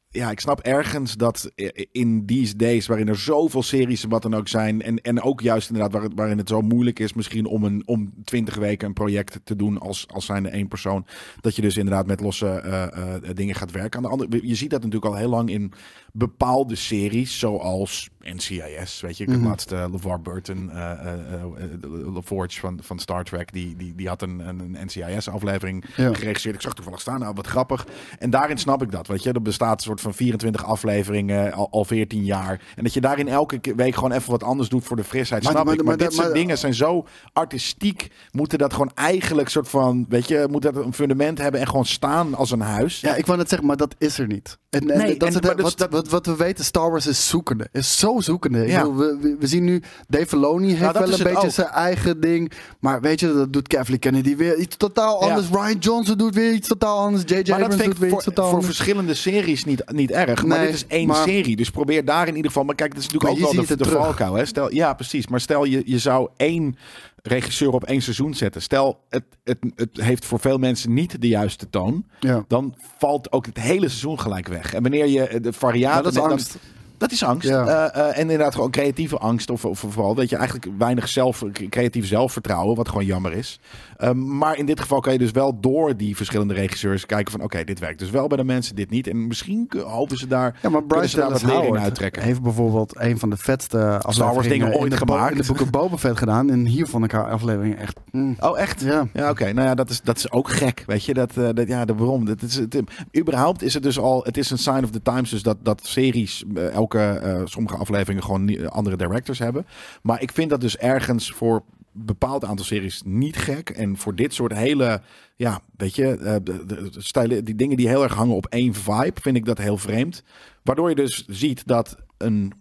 Ja, ik snap ergens dat in these days, waarin er zoveel series en wat dan ook zijn. En, en ook juist inderdaad, waar, waarin het zo moeilijk is, misschien om een om twintig weken een project te doen als, als zijnde één persoon. Dat je dus inderdaad met losse eh, eh, dingen gaat werken. Aan de andere, je ziet dat natuurlijk al heel lang in bepaalde series, zoals NCIS. Weet je, ik Mhm. laatst eh, LeVar Burton, LaForge van, van Star Trek, die, die, die had een, een, NCIS-aflevering Ja. geregisseerd. Ik zag toevallig staan, nou wat grappig. En daarin snap ik dat, weet je. Er bestaat een soort van 24 afleveringen, al, al 14 jaar. En dat je daarin elke ke- week gewoon even wat anders doet voor de frisheid, Maar- snap maar- ik. Maar, maar- dit soort dingen zijn zo artistiek. Moeten dat gewoon eigenlijk soort van, weet je, moet dat een fundament hebben en gewoon staan als een huis. Ja, ik wou net zeggen, maar dat is er niet. En, en Nee, dat en- dus wat, wat, wat we weten, Star Wars is zoekende. Is zo zoekende. Ik Ja. bedoel, we, we, zien nu, Dave Filoni heeft dat wel een beetje ook. zijn eigen ding. Maar weet je, dat doet Kathleen Kennedy weer iets totaal Ja. anders. Ryan Johnson doet weer iets totaal anders. J.J. Abrams doet weer voor, iets totaal voor anders. verschillende series niet, niet erg. maar dit is één maar- serie. Dus probeer daar in ieder geval. Maar kijk, dat is natuurlijk ook wel de, de valkuil. Hè? Stel, ja, precies. Maar stel je, je zou één regisseur op één seizoen zetten. Stel, het, het, het heeft voor veel mensen niet de juiste toon. Ja. Dan valt ook het hele seizoen gelijk weg. En wanneer je eh, de variatie. Maar dat is angst. Dat is angst. Ja. En inderdaad gewoon creatieve angst. Of, of vooral dat je eigenlijk weinig zelf, creatief zelfvertrouwen. Wat gewoon jammer is. Um, maar in dit geval kan je dus wel door die verschillende regisseurs kijken van... Oké, dit werkt dus wel bij de mensen, dit niet. En misschien hopen ze daar... Ja, maar Bryce ze daar wat lering uittrekken. heeft bijvoorbeeld een van de vetste afleveringen dingen ooit in gemaakt. in de Book of Boba Fett gedaan. En hier vond ik haar aflevering echt... mm. Oh, echt? Ja. Ja, oké. Nou ja, dat is, dat is ook gek. Weet je, dat, eh, dat, ja, de, waarom? Dat is, het, überhaupt is het dus al, het is een sign of the times, dus dat, dat series eh, elke, eh, sommige afleveringen gewoon andere directors hebben. Maar ik vind dat dus ergens voor bepaald aantal series niet gek. En voor dit soort hele, ja, weet je, eh, stijlen, die dingen die heel erg hangen op één vibe, vind ik dat heel vreemd. Waardoor je dus ziet dat een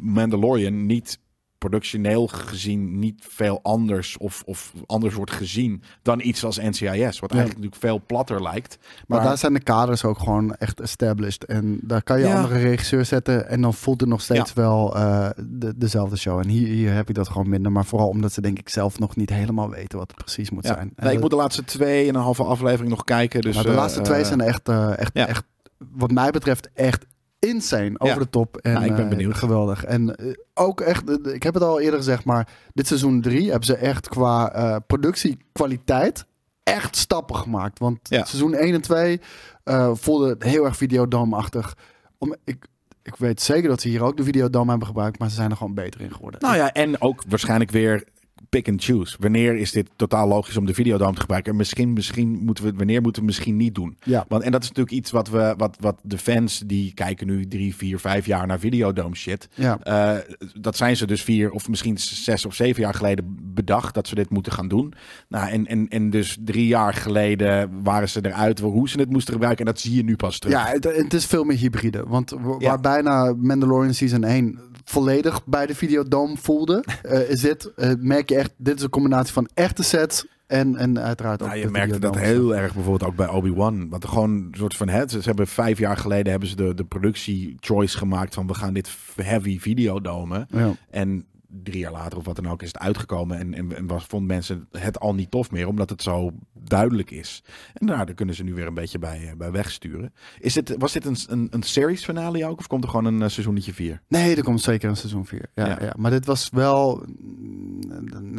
Mandalorian niet productioneel gezien niet veel anders of, of anders wordt gezien dan iets als NCIS. Wat eigenlijk natuurlijk veel platter lijkt. Maar, Maar, daar zijn de kaders ook gewoon echt established. En daar kan je Ja. andere regisseur zetten. En dan voelt het nog steeds wel eh, de, dezelfde show. En hier, hier heb ik dat gewoon minder. Maar vooral omdat ze denk ik zelf nog niet helemaal weten wat het precies moet zijn. Nee, ik dat- moet de laatste twee en een halve aflevering nog kijken. Dus, maar de laatste twee eh, zijn echt, eh, echt, echt, wat mij betreft, echt insane. Over Ja. de top. En, Nou, ik ben eh, benieuwd. geweldig. En eh, ook echt, eh, ik heb het al eerder gezegd, maar dit seizoen drie hebben ze echt qua productiekwaliteit echt stappen gemaakt. Want Ja. seizoen 1 en 2 eh voelde het heel erg videodome-achtig. Om, ik, ik weet zeker dat ze hier ook de videodome hebben gebruikt, maar ze zijn er gewoon beter in geworden. Nou ja, en ook waarschijnlijk weer pick and choose. Wanneer is dit totaal logisch om de videodome te gebruiken? En misschien, misschien moeten we wanneer moeten we misschien niet doen? ja. Want, en dat is natuurlijk iets wat, we, wat, wat de fans die kijken nu drie, vier, vijf jaar naar videodome shit. Ja. eh, dat zijn ze dus vier of misschien zes of zeven jaar geleden bedacht dat ze dit moeten gaan doen. Nou, en, en, en dus drie jaar geleden waren ze eruit hoe ze het moesten gebruiken. En dat zie je nu pas terug. Ja, het, het is veel meer hybride. Want Ja. waar bijna Mandalorian Season 1 volledig bij de Videodome voelde, eh, is dit, eh, merk je echt, dit is een combinatie van echte sets en, en uiteraard ook Nou, je merkte dat heel erg bijvoorbeeld ook bij Obi-Wan. Want gewoon een soort van het. Ze hebben vijf jaar geleden hebben ze de, de productie choice gemaakt van we gaan dit heavy videodomen. Ja. En drie jaar later of wat dan ook is het uitgekomen. En, en, en was, vonden mensen het al niet tof meer, omdat het zo duidelijk is. En nou, daar kunnen ze nu weer een beetje bij, eh, bij wegsturen. Is dit, was dit een, een, een series finale ook? Of komt er gewoon een uh, seizoenetje 4? Nee, er komt zeker een seizoen 4. Ja, Ja. ja. Maar dit was wel...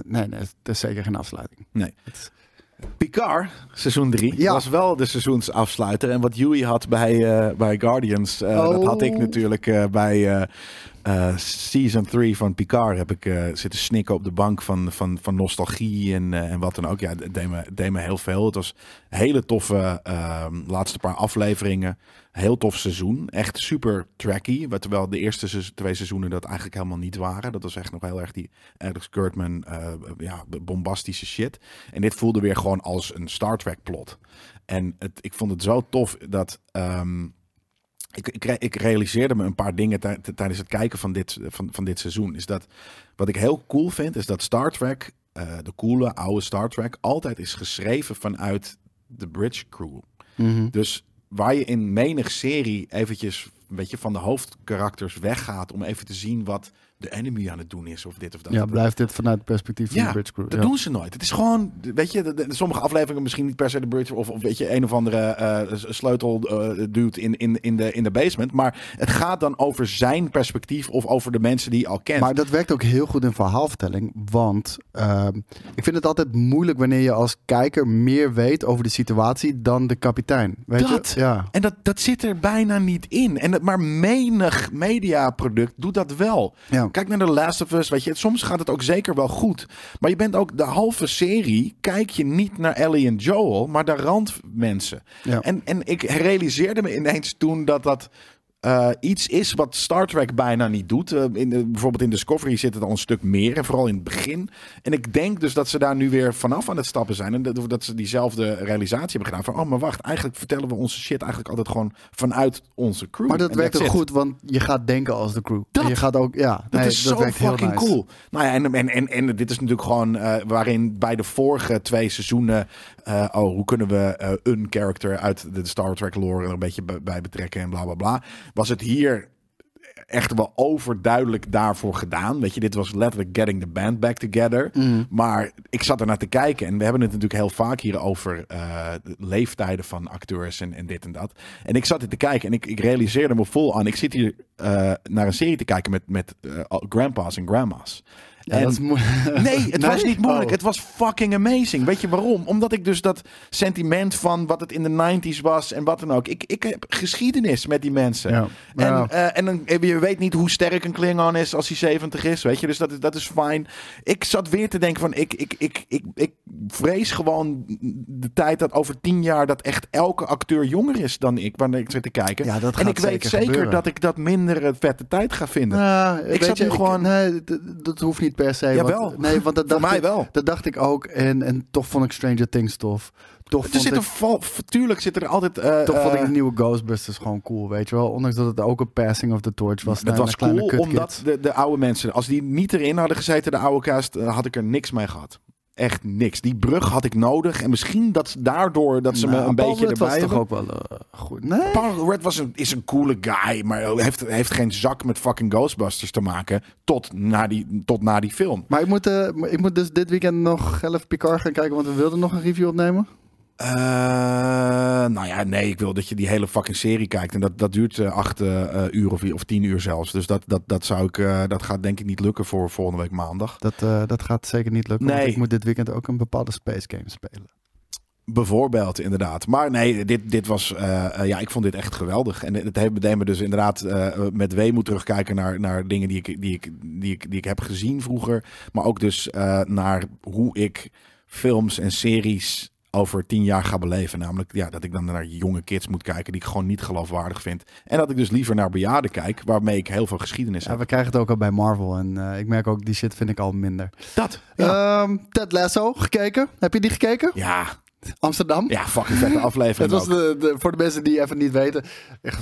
Nee, nee, het is zeker geen afsluiting. Nee. Picard, seizoen 3, Ja. was wel de seizoensafsluiter. En wat Yui had bij, eh, bij Guardians, dat had ik Oh. natuurlijk bij eh, season 3 van Picard. Heb ik eh, zitten snikken op de bank van, van, van nostalgie en, eh, en wat dan ook. Ja, het deed me, deed me heel veel. Het was hele toffe ehm, laatste paar afleveringen. Heel tof seizoen. Echt super tracky. Terwijl de eerste twee seizoenen dat eigenlijk helemaal niet waren. Dat was echt nog heel erg die Alex Kurtman ja, bombastische shit. En dit voelde weer gewoon als een Star Trek plot. En het, ik vond het zo tof dat. ehm, ik, ik, re- ik realiseerde me een paar dingen tijdens het kijken van dit, van, van dit seizoen. Is dat wat ik heel cool vind, is dat Star Trek, eh, de coole oude Star Trek, altijd is geschreven vanuit de bridge crew. Mhm. Dus waar je in menig serie eventjes een beetje van de hoofdkarakters weggaat om even te zien wat de enemy aan het doen is of dit of dat. Ja, blijft dit vanuit het perspectief van Ja, de Bridge Crew. Dat ja. doen ze nooit. Het is gewoon, weet je, de, de- sommige afleveringen misschien niet per se de bridge of, of weet je, een of andere eh, sleutel eh, dude in, in, in, de, in de basement. Maar het gaat dan over zijn perspectief of over de mensen die je al kent. Maar dat werkt ook heel goed in verhaalvertelling. Want ehm, ik vind het altijd moeilijk wanneer je als kijker meer weet over de situatie dan de kapitein. Weet Dat. je? Ja. En dat, dat zit er bijna niet in. En maar menig mediaproduct doet dat wel. Ja. Kijk naar The Last of Us, weet je. Soms gaat het ook zeker wel goed. Maar je bent ook de halve serie, kijk je niet naar Ellie en Joel, maar de randmensen. Ja. En, en ik realiseerde me ineens toen dat dat eh, iets is wat Star Trek bijna niet doet. Eh, in de, bijvoorbeeld in Discovery zit het al een stuk meer. En vooral in het begin. En ik denk dus dat ze daar nu weer vanaf aan het stappen zijn. En dat, dat ze diezelfde realisatie hebben gedaan. Van, oh, maar wacht. Eigenlijk vertellen we onze shit eigenlijk altijd gewoon vanuit onze crew. Maar dat En werkt ook goed, want je gaat denken als de crew. Dat- En je gaat ook, ja, Dat nee, is dat zo fucking nice. cool. Nou ja, en, en, en, en dit is natuurlijk gewoon eh, waarin bij de vorige twee seizoenen. Eh, oh, hoe kunnen we eh, een character uit de Star Trek lore er een beetje bij, betrekken en bla bla bla. Was het hier echt wel overduidelijk daarvoor gedaan. Weet je, dit was letterlijk getting the band back together. Mhm. Maar ik zat er naar te kijken en we hebben het natuurlijk heel vaak hier over eh, de leeftijden van acteurs en, en dit en dat. En ik zat er te kijken en ik, ik realiseerde me vol aan. Ik zit hier naar een serie te kijken met, met grandpa's en grandma's. Ja, En- Nee, het was niet moeilijk. Oh. Het was fucking amazing. Weet je waarom? Omdat ik dus dat sentiment van wat het in de 90s was en wat dan ook. Ik, ik heb geschiedenis met die mensen. Ja. En, Ja. eh, en dan, je weet niet hoe sterk een Klingon is als hij 70 is. Weet je, dus dat is, dat is fijn. Ik zat weer te denken van ik, ik, ik, ik, ik vrees gewoon de tijd dat over tien jaar dat echt elke acteur jonger is dan ik. Wanneer ik zit te kijken. Ja, dat en ik weet zeker gebeuren. dat ik dat minder een vette tijd ga vinden. Ja, weet zat je, nu gewoon- Nee, dat hoeft niet niet per se. Jawel. Want, nee, want dat Voor dacht mij ik, wel. Dat dacht ik ook. En, en toch vond ik Stranger Things tof. Toch Er zit ik, een val, tuurlijk zit er altijd... eh, toch vond ik eh, de nieuwe Ghostbusters gewoon cool, weet je wel. Ondanks dat het ook een passing of the torch was. Het was cool omdat de, de oude mensen, als die niet erin hadden gezeten, de oude cast, eh, had ik er niks mee gehad. Echt niks. Die brug had ik nodig. En misschien dat daardoor dat ze Nou, me een Paul beetje Rudd erbij was toch ook wel eh, goed. Nee. Paul Rudd was een, is een coole guy, maar heeft, heeft geen zak met fucking Ghostbusters te maken tot na die, tot na die film. Maar ik moet, eh, ik moet dus dit weekend nog even Picard gaan kijken, want we wilden nog een review opnemen. Eh, nou ja, nee, ik wil dat je die hele fucking serie kijkt. En dat, dat duurt eh, acht eh, uur of, of tien uur zelfs. Dus dat, dat, dat, zou ik, dat gaat denk ik niet lukken voor volgende week maandag. Dat, dat gaat zeker niet lukken, Nee. want ik moet dit weekend ook een bepaalde space game spelen. Bijvoorbeeld, inderdaad. Maar nee, dit, dit was. ja, ik vond dit echt geweldig. En het heeft deed me dus inderdaad met weemoed terugkijken naar, naar dingen die ik, die, ik, die, ik, die ik heb gezien vroeger. Maar ook dus naar hoe ik films en series over tien jaar ga beleven. Namelijk ja, dat ik dan naar jonge kids moet kijken die ik gewoon niet geloofwaardig vind. En dat ik dus liever naar bejaarden kijk, waarmee ik heel veel geschiedenis Ja, heb. we krijgen het ook al bij Marvel en eh, ik merk ook, die shit vind ik al minder. Dat. Ja. Ehm, Ted Lasso, gekeken? Heb je die gekeken? ja, Amsterdam? ja, fucking vette aflevering. Het was de, de, voor de mensen die even niet weten. Eh,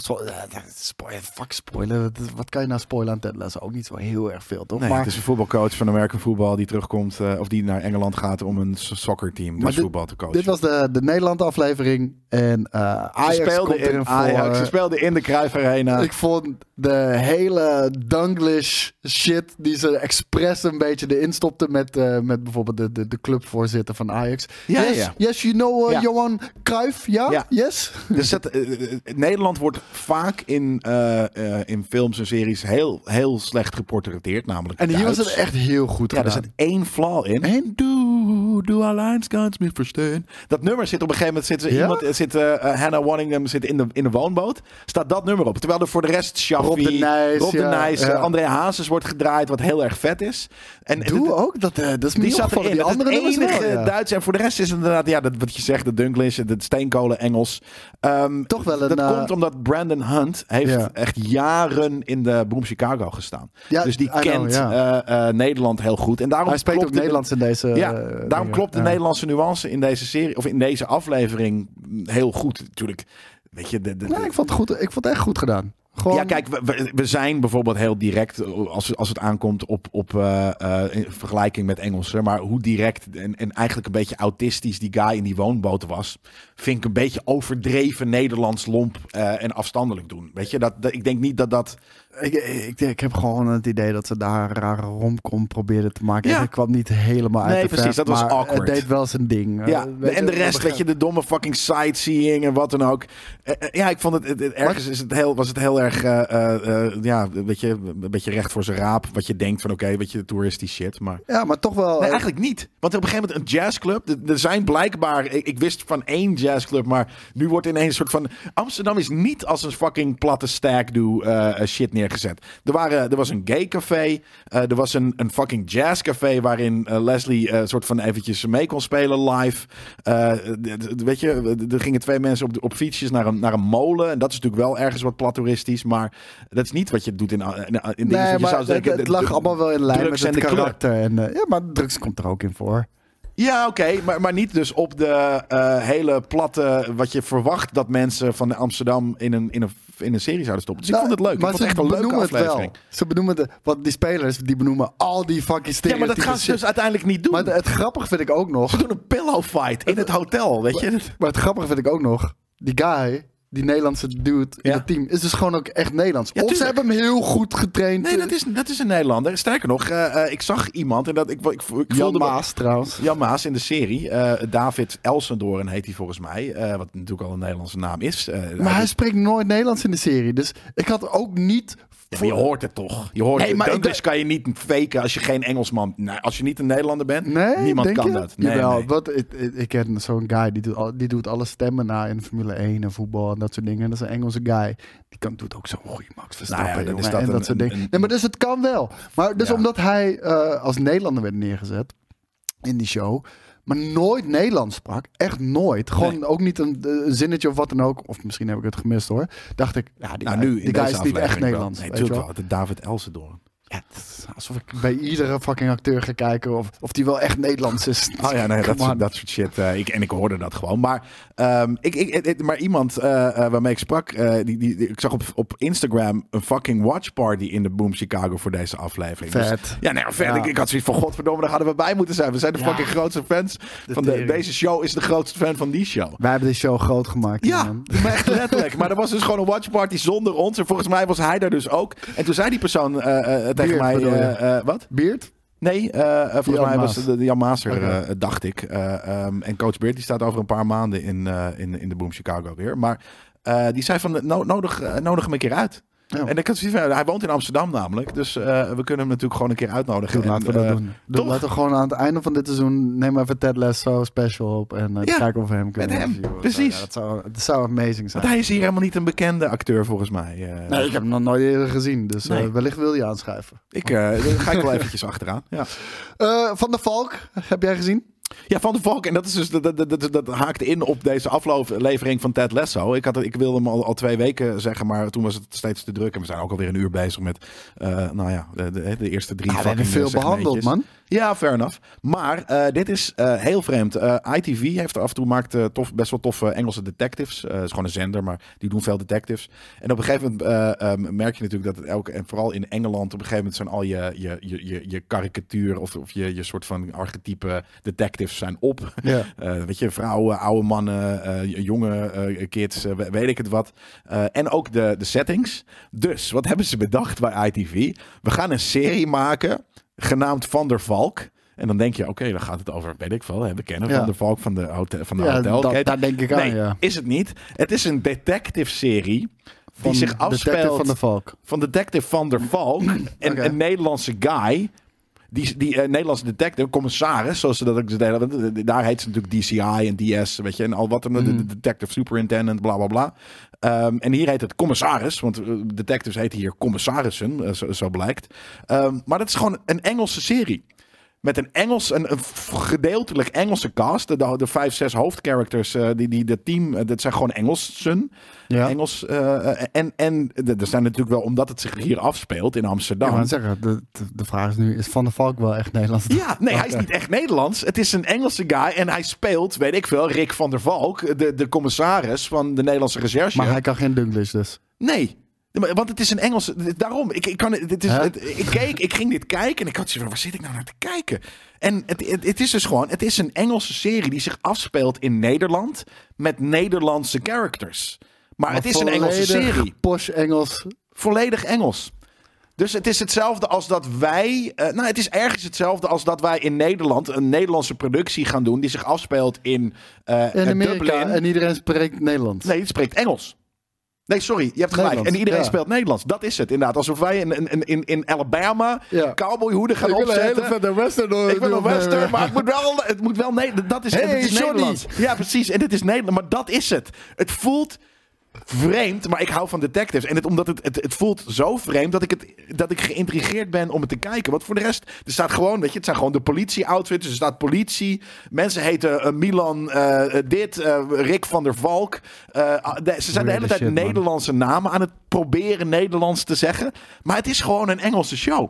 spoiler, fuck spoilen. Wat, kan je nou spoilen aan Ted Lasso? Ook niet zo heel erg veel, toch? Nee, maar het is een voetbalcoach van American voetbal die terugkomt, eh, of die naar Engeland gaat om een soccerteam, dus dit- voetbal te coachen. dit was de, de Nederland aflevering. En eh Ajax Ze speelde in voor. Ajax, ze speelde in de Cruijff Arena. Ik vond de hele Dunglish shit die ze expres een beetje erin stopte met, met bijvoorbeeld de, de, de clubvoorzitter van Ajax. Ja, yes, ja. yes, you know uh. Johan Cruijff, ja? Yes? Dus dat, eh, eh, Nederland wordt vaak in, eh, eh, in films en series heel, heel slecht geportretteerd, namelijk En hier was Duits. het echt heel goed Ja, er gedaan. zit één flaw in. En doe, doe Alliance Guns me verstaan. Dat nummer zit op een gegeven moment, zit, er Ja? iemand, eh, zit, eh, eh, Hannah Waddingham zit in de, in de woonboot. Staat dat nummer op. Terwijl er voor de rest Shaffi, Rob de Nijs, Rob de Nijs, ja. eh, André Hazes wordt gedraaid, wat heel erg vet is. En Doe het- ook, dat, eh, dat is Die zat erin. Die andere het enige wel, ja. Duits. En voor de rest is het inderdaad, ja, dat, wat je zegt, de Dunglish, de steenkolen Engels. Ehm, Toch wel een, Dat eh, komt omdat Brandon Hunt heeft echt jaren in de Boom Chicago gestaan. Ja, dus die I know, kent eh, eh, Nederland heel goed. En daarom Hij spreekt ook Nederlands in deze... Ja, eh, daarom klopt de. Nederlandse nuance in deze serie, of in deze aflevering heel goed. Natuurlijk, weet je, de, ik vond het goed. Ik vond het echt goed gedaan. Gewoon, ja, kijk, we- zijn bijvoorbeeld heel direct als, als het aankomt op, op eh, eh, in vergelijking met Engelsen. Maar hoe direct en, en eigenlijk een beetje autistisch die guy in die woonboot was, vind ik een beetje overdreven Nederlands lomp eh, en afstandelijk doen. Weet je, dat, dat, ik denk niet dat dat. Ik, ik, ik heb gewoon het idee dat ze daar een rare romcom probeerden te maken. Ja. En het kwam niet helemaal uit Nee, de precies, dat was awkward. Het deed wel zijn ding. Ja, Eh, en de rest, weet je, de domme fucking sightseeing en wat dan ook. Eh, ja, ik vond het, het, het- ergens is het heel, was het heel erg, ja, weet je, een beetje recht voor zijn raap. Wat je denkt van, oké, weet je, toeristisch shit, maar... Ja, maar toch wel... Nee, eigenlijk niet. Want op een gegeven moment een jazzclub. Er- zijn blijkbaar. Ik, ik wist van één jazzclub. Maar nu wordt ineens een soort van. Amsterdam is niet als een fucking platte stack do eh, shit neergezet. Er, waren, er was een gay café. eh, er was een, een fucking jazzcafé. Waarin eh, Leslie een soort van eventjes mee kon spelen live. Eh, weet je, er gingen twee mensen op, de- op fietsjes naar een, naar een molen. En dat is natuurlijk wel ergens wat plat toeristisch. Maar dat is niet wat je doet in, in, in dingen. Nee, je zou denken, het, lag allemaal wel in lijn met het karakter. En, eh, ja, maar drugs komt er ook in voor. Ja, oké, maar, maar niet dus op de eh, hele platte, wat je verwacht dat mensen van Amsterdam in een, in een, in een serie zouden stoppen. Dus ik Nou, vond het leuk. Ik Maar vond het ze echt een leuke aflevering. wel. Ze benoemen het, want die spelers die benoemen al die fucking Ja, stereotypen. maar dat gaan ze dus uiteindelijk niet doen. Maar het, het grappige vind ik ook nog. Ze doen een pillow fight in het hotel, weet je. Maar het grappige vind ik ook nog. Die guy, die Nederlandse dude in Ja. het team, is dus gewoon ook echt Nederlands. Ja, of ze hebben hem heel goed getraind. Nee, dat is, dat is een Nederlander. Sterker nog, eh, eh, ik zag iemand en dat ik, ik, ik, Jan me- Maas trouwens. Jan Maas in de serie. eh, David Elsendoorn heet hij volgens mij. wat natuurlijk al een Nederlandse naam is. Maar hij spreekt nooit Nederlands in de serie. Dus ik had ook niet... Ja, maar je hoort het toch? Je hoort Nee, het. dacht- kan je niet faken als je geen Engelsman... Nee, als je niet een Nederlander bent, Nee, niemand kan je? dat. Nee, Jawel, nee. Wat, ik, ik, ken zo'n guy, die doet, die doet alle stemmen na in Formule 1 en voetbal en dat soort dingen. En dat is een Engelse guy. Die kan, doet ook zo'n goede Max Verstappen, Nou ja, jongen, dat en een- dat soort dingen. een- nee, maar dus het kan wel. Maar dus Ja. omdat hij eh, als Nederlander werd neergezet in die show, maar nooit Nederlands sprak, echt nooit. Gewoon ook niet een, eh, zinnetje of wat dan ook. Of misschien heb ik het gemist hoor. Dacht ik, ja, die, Nou, nu die guy is niet echt. Nederlands. Nee, natuurlijk wel. David Elsendoorn. Ja, het alsof ik bij iedere fucking acteur ga kijken of, of die wel echt Nederlands is. Oh ja, nee, dat, soort- dat soort shit. eh, ik, en ik hoorde dat gewoon. Maar, ehm, ik, ik, ik- maar iemand eh, eh, waarmee ik sprak, die, die, die- ik zag op, op Instagram een fucking watch party in de Boom Chicago voor deze aflevering. Dus- Vet. ja, nee, vet. Ja. Ik, ik had zoiets van, godverdomme, daar hadden we bij moeten zijn. We zijn de Ja. fucking grootste fans van de, deze show. Is de grootste fan van die show. Wij hebben die show groot gemaakt. Ja, man. maar echt letterlijk. Maar er was dus gewoon een watchparty zonder ons. En volgens mij was hij daar dus ook. En toen zei die persoon eh, tegen mij... eh, eh, wat? Beard? Nee, eh, volgens Jan mij was Maas. de, de Jan Maaser, eh, dacht ik. Eh, ehm, en Coach Beard die staat over een paar maanden in, in, in de Boom Chicago weer. Maar die zei van, no- nodig, nodig hem een keer uit. Ja. En ik had zoiets van, hij woont in Amsterdam namelijk. Dus eh, we kunnen hem natuurlijk gewoon een keer uitnodigen. Doe, laten we En, dat eh, doen. Doe, laten we gewoon aan het einde van dit seizoen neem even Ted Lasso special op en eh, Ja, kijken of we hem kunnen met hem, interviewen. precies. Ja, dat, zou, dat zou amazing zijn. Want hij is hier helemaal niet een bekende acteur volgens mij. Nee, ik heb hem nog nooit eerder gezien, dus Nee. wellicht wil je aanschrijven. Ik daar ga ik wel eventjes achteraan. Ja. Van de Valk, heb jij gezien? Ja, Van de Valk. En dat, is dus, dat, dat, dat, dat haakte in op deze aflevering van Ted Lasso. Ik, had, ik wilde hem al, al twee weken zeggen, maar toen was het steeds te druk. En we zijn ook alweer een uur bezig met, eh, nou ja, de, de, de eerste drie Ja, we hebben fucking, veel eh, behandeld, man. Ja, fair enough. Maar eh, dit is eh, heel vreemd. Eh, ITV heeft af en toe maakt tof, best wel toffe Engelse detectives. Het is gewoon een zender, maar die doen veel detectives. En op een gegeven moment eh, ehm, merk je natuurlijk dat het elke, en vooral in Engeland, op een gegeven moment zijn al je, je, je, je, je karikatuur of, of je, je soort van archetype detectives zijn op. Weet je, vrouwen, oude mannen, jonge kids, we- weet ik het wat. En ook de, de settings. Dus, wat hebben ze bedacht bij ITV? We gaan een serie maken, genaamd Van der Valk. En dan denk je, oké, dan gaat het over, weet ik veel, hè, we kennen Ja. Van der Valk van de, hotel, van de Ja, daar denk ik aan, nee, ja. is het niet. Het is een detective-serie die zich afspeelt van de Valk. van Detective Van der Valk. en een Nederlandse guy. Die, die eh, Nederlandse detective, commissaris, zoals ze dat ook deden. eh, Daar heet ze natuurlijk DCI en DS, weet je. En al wat er Mm. de detective superintendent, bla bla bla. Ehm, en hier heet het commissaris, want eh, detectives heten hier commissarissen, eh, zo, blijkt. Ehm, maar dat is gewoon een Engelse serie. Met een Engels, een, gedeeltelijk Engelse cast. De, de, vijf, zes hoofdcharacters, eh, die, die, de team, eh, dat zijn gewoon Engelsen. Ja. Engels. eh, en en er zijn natuurlijk wel, omdat het zich hier afspeelt in Ja, Amsterdam. maar zeggen, de, de, vraag is nu, is Van der Valk wel echt Nederlands? Ja, nee, hij is niet echt Nederlands. Het is een Engelse guy en hij speelt, weet ik veel, Rick van der Valk, de, de commissaris van de Nederlandse recherche. Maar hij kan geen Dunglish dus. Nee. Want het is een Engelse. Daarom, ik, ik, kan, het- is, het, ik keek, ik ging dit kijken en ik had zoiets van, waar zit ik nou naar te kijken? En het, het, het is dus gewoon, het is een Engelse serie die zich afspeelt in Nederland met Nederlandse characters. Maar, het is een Engelse serie. Posh Engels. Volledig Engels. Dus het is hetzelfde als dat wij. eh, nou, het is ergens hetzelfde als dat wij in Nederland een Nederlandse productie gaan doen. die zich afspeelt in. eh In Amerika. Dublin. En iedereen spreekt Nederlands. Nee, het spreekt Engels. Nee, sorry, je hebt gelijk. Nederlands, En iedereen ja. speelt Nederlands. Dat is het inderdaad. Alsof wij in, in, in, in Alabama Ja. cowboyhoeden gaan Ik wil een opzetten. western door. ik ben een western, maar het moet wel, het moet wel nee, dat is, Hey, het is. Nederlands. Ja, precies. En dit is Nederland, maar dat is het. Het voelt vreemd, maar ik hou van detectives. En het, omdat het, het, het voelt zo vreemd dat ik, het, dat ik geïntrigeerd ben om het te kijken. Want voor de rest, er staat gewoon, weet je, het zijn gewoon de politie-outfits. Er staat politie. Mensen heten eh, Milan eh, eh, dit, Rick van der Valk. De- ze zijn de hele tijd shit, man. Nederlandse namen aan het proberen Nederlands te zeggen. Maar het is gewoon een Engelse show.